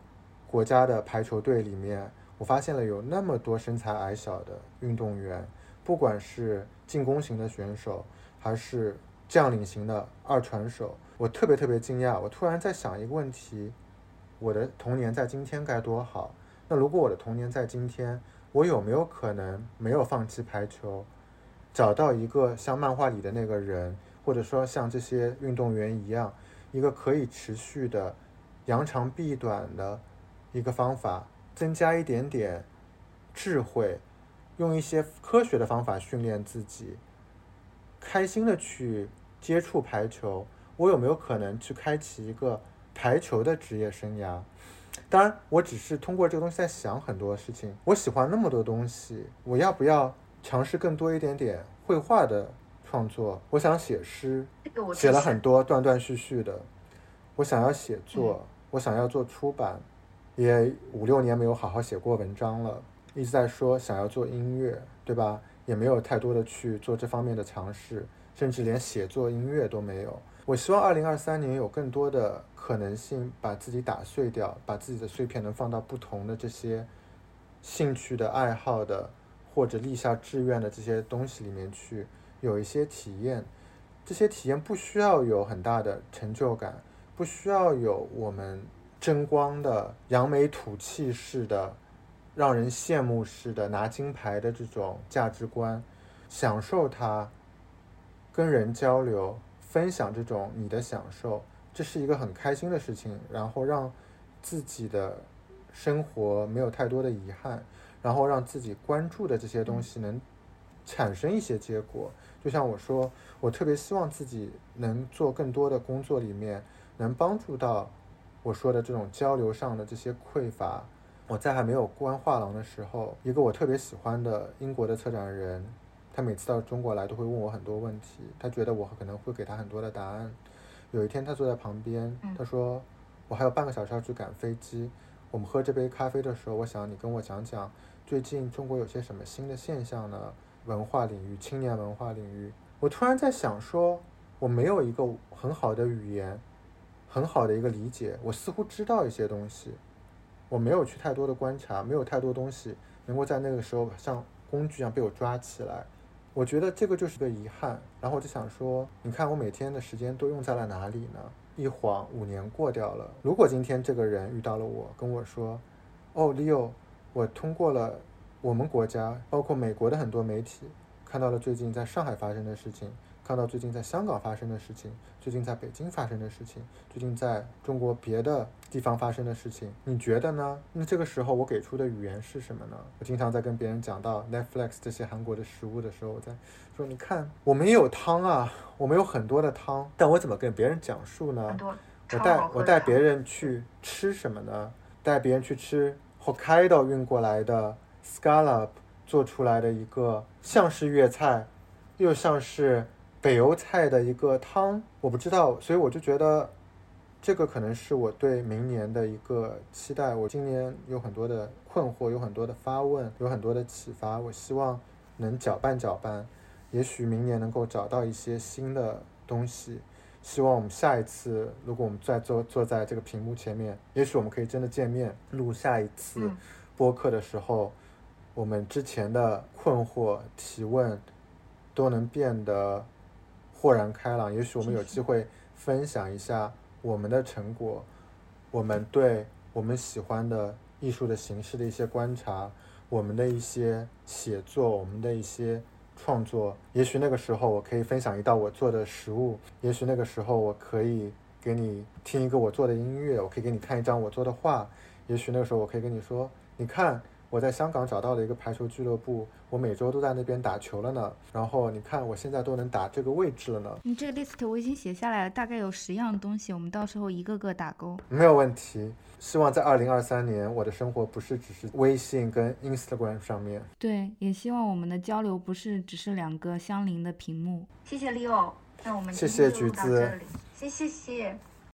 国家的排球队里面，我发现了有那么多身材矮小的运动员，不管是进攻型的选手，还是将领型的二传手，我特别特别惊讶。我突然在想一个问题：我的童年在今天该多好？那如果我的童年在今天，我有没有可能没有放弃排球？找到一个像漫画里的那个人，或者说像这些运动员一样，一个可以持续的扬长避短的一个方法，增加一点点智慧，用一些科学的方法训练自己，开心的去接触排球，我有没有可能去开启一个排球的职业生涯？当然，我只是通过这个东西在想很多事情。我喜欢那么多东西，我要不要尝试更多一点点绘画的创作？我想写诗，写了很多断断续续的。我想要写作，我想要做出版，也五六年没有好好写过文章了。一直在说想要做音乐，对吧？也没有太多的去做这方面的尝试，甚至连写作音乐都没有。我希望二零二三年有更多的可能性，把自己打碎掉，把自己的碎片能放到不同的这些兴趣的爱好的，或者立下志愿的这些东西里面去，有一些体验。这些体验不需要有很大的成就感，不需要有我们争光的扬眉吐气式的、让人羡慕式的拿金牌的这种价值观，享受它，跟人交流。分享这种你的享受，这是一个很开心的事情。然后让自己的生活没有太多的遗憾，然后让自己关注的这些东西能产生一些结果。就像我说，我特别希望自己能做更多的工作，里面能帮助到我说的这种交流上的这些匮乏。我在还没有关画廊的时候，一个我特别喜欢的英国的策展人。他每次到中国来都会问我很多问题，他觉得我可能会给他很多的答案。有一天他坐在旁边，他说：“我还有半个小时要去赶飞机，我们喝这杯咖啡的时候，我想你跟我讲讲最近中国有些什么新的现象呢？文化领域、青年文化领域。”我突然在想说，我没有一个很好的语言，很好的一个理解。我似乎知道一些东西，我没有去太多的观察，没有太多东西能够在那个时候像工具一样被我抓起来。我觉得这个就是个遗憾，然后我就想说，你看我每天的时间都用在了哪里呢？一晃五年过掉了。如果今天这个人遇到了我，跟我说：“哦，Leo，我通过了我们国家，包括美国的很多媒体，看到了最近在上海发生的事情。”看到最近在香港发生的事情，最近在北京发生的事情，最近在中国别的地方发生的事情，你觉得呢？那这个时候我给出的语言是什么呢？我经常在跟别人讲到 Netflix 这些韩国的食物的时候，我在说，你看我们也有汤啊，我们有很多的汤，但我怎么跟别人讲述呢？我带我带别人去吃什么呢？带别人去吃 Hokkaido 运过来的 scallop 做出来的一个像是粤菜，又像是。北欧菜的一个汤，我不知道，所以我就觉得这个可能是我对明年的一个期待。我今年有很多的困惑，有很多的发问，有很多的启发。我希望能搅拌搅拌，也许明年能够找到一些新的东西。希望我们下一次，如果我们再坐坐在这个屏幕前面，也许我们可以真的见面，录下一次播客的时候，我们之前的困惑提问都能变得。豁然开朗，也许我们有机会分享一下我们的成果，我们对我们喜欢的艺术的形式的一些观察，我们的一些写作，我们的一些创作。也许那个时候我可以分享一道我做的食物，也许那个时候我可以给你听一个我做的音乐，我可以给你看一张我做的画，也许那个时候我可以跟你说，你看。我在香港找到了一个排球俱乐部，我每周都在那边打球了呢。然后你看，我现在都能打这个位置了呢。你这个 list 我已经写下来了，大概有十样东西，我们到时候一个个打勾。没有问题。希望在二零二三年，我的生活不是只是微信跟 Instagram 上面。对，也希望我们的交流不是只是两个相邻的屏幕。谢谢 Leo，那我们谢谢橘子，谢谢谢。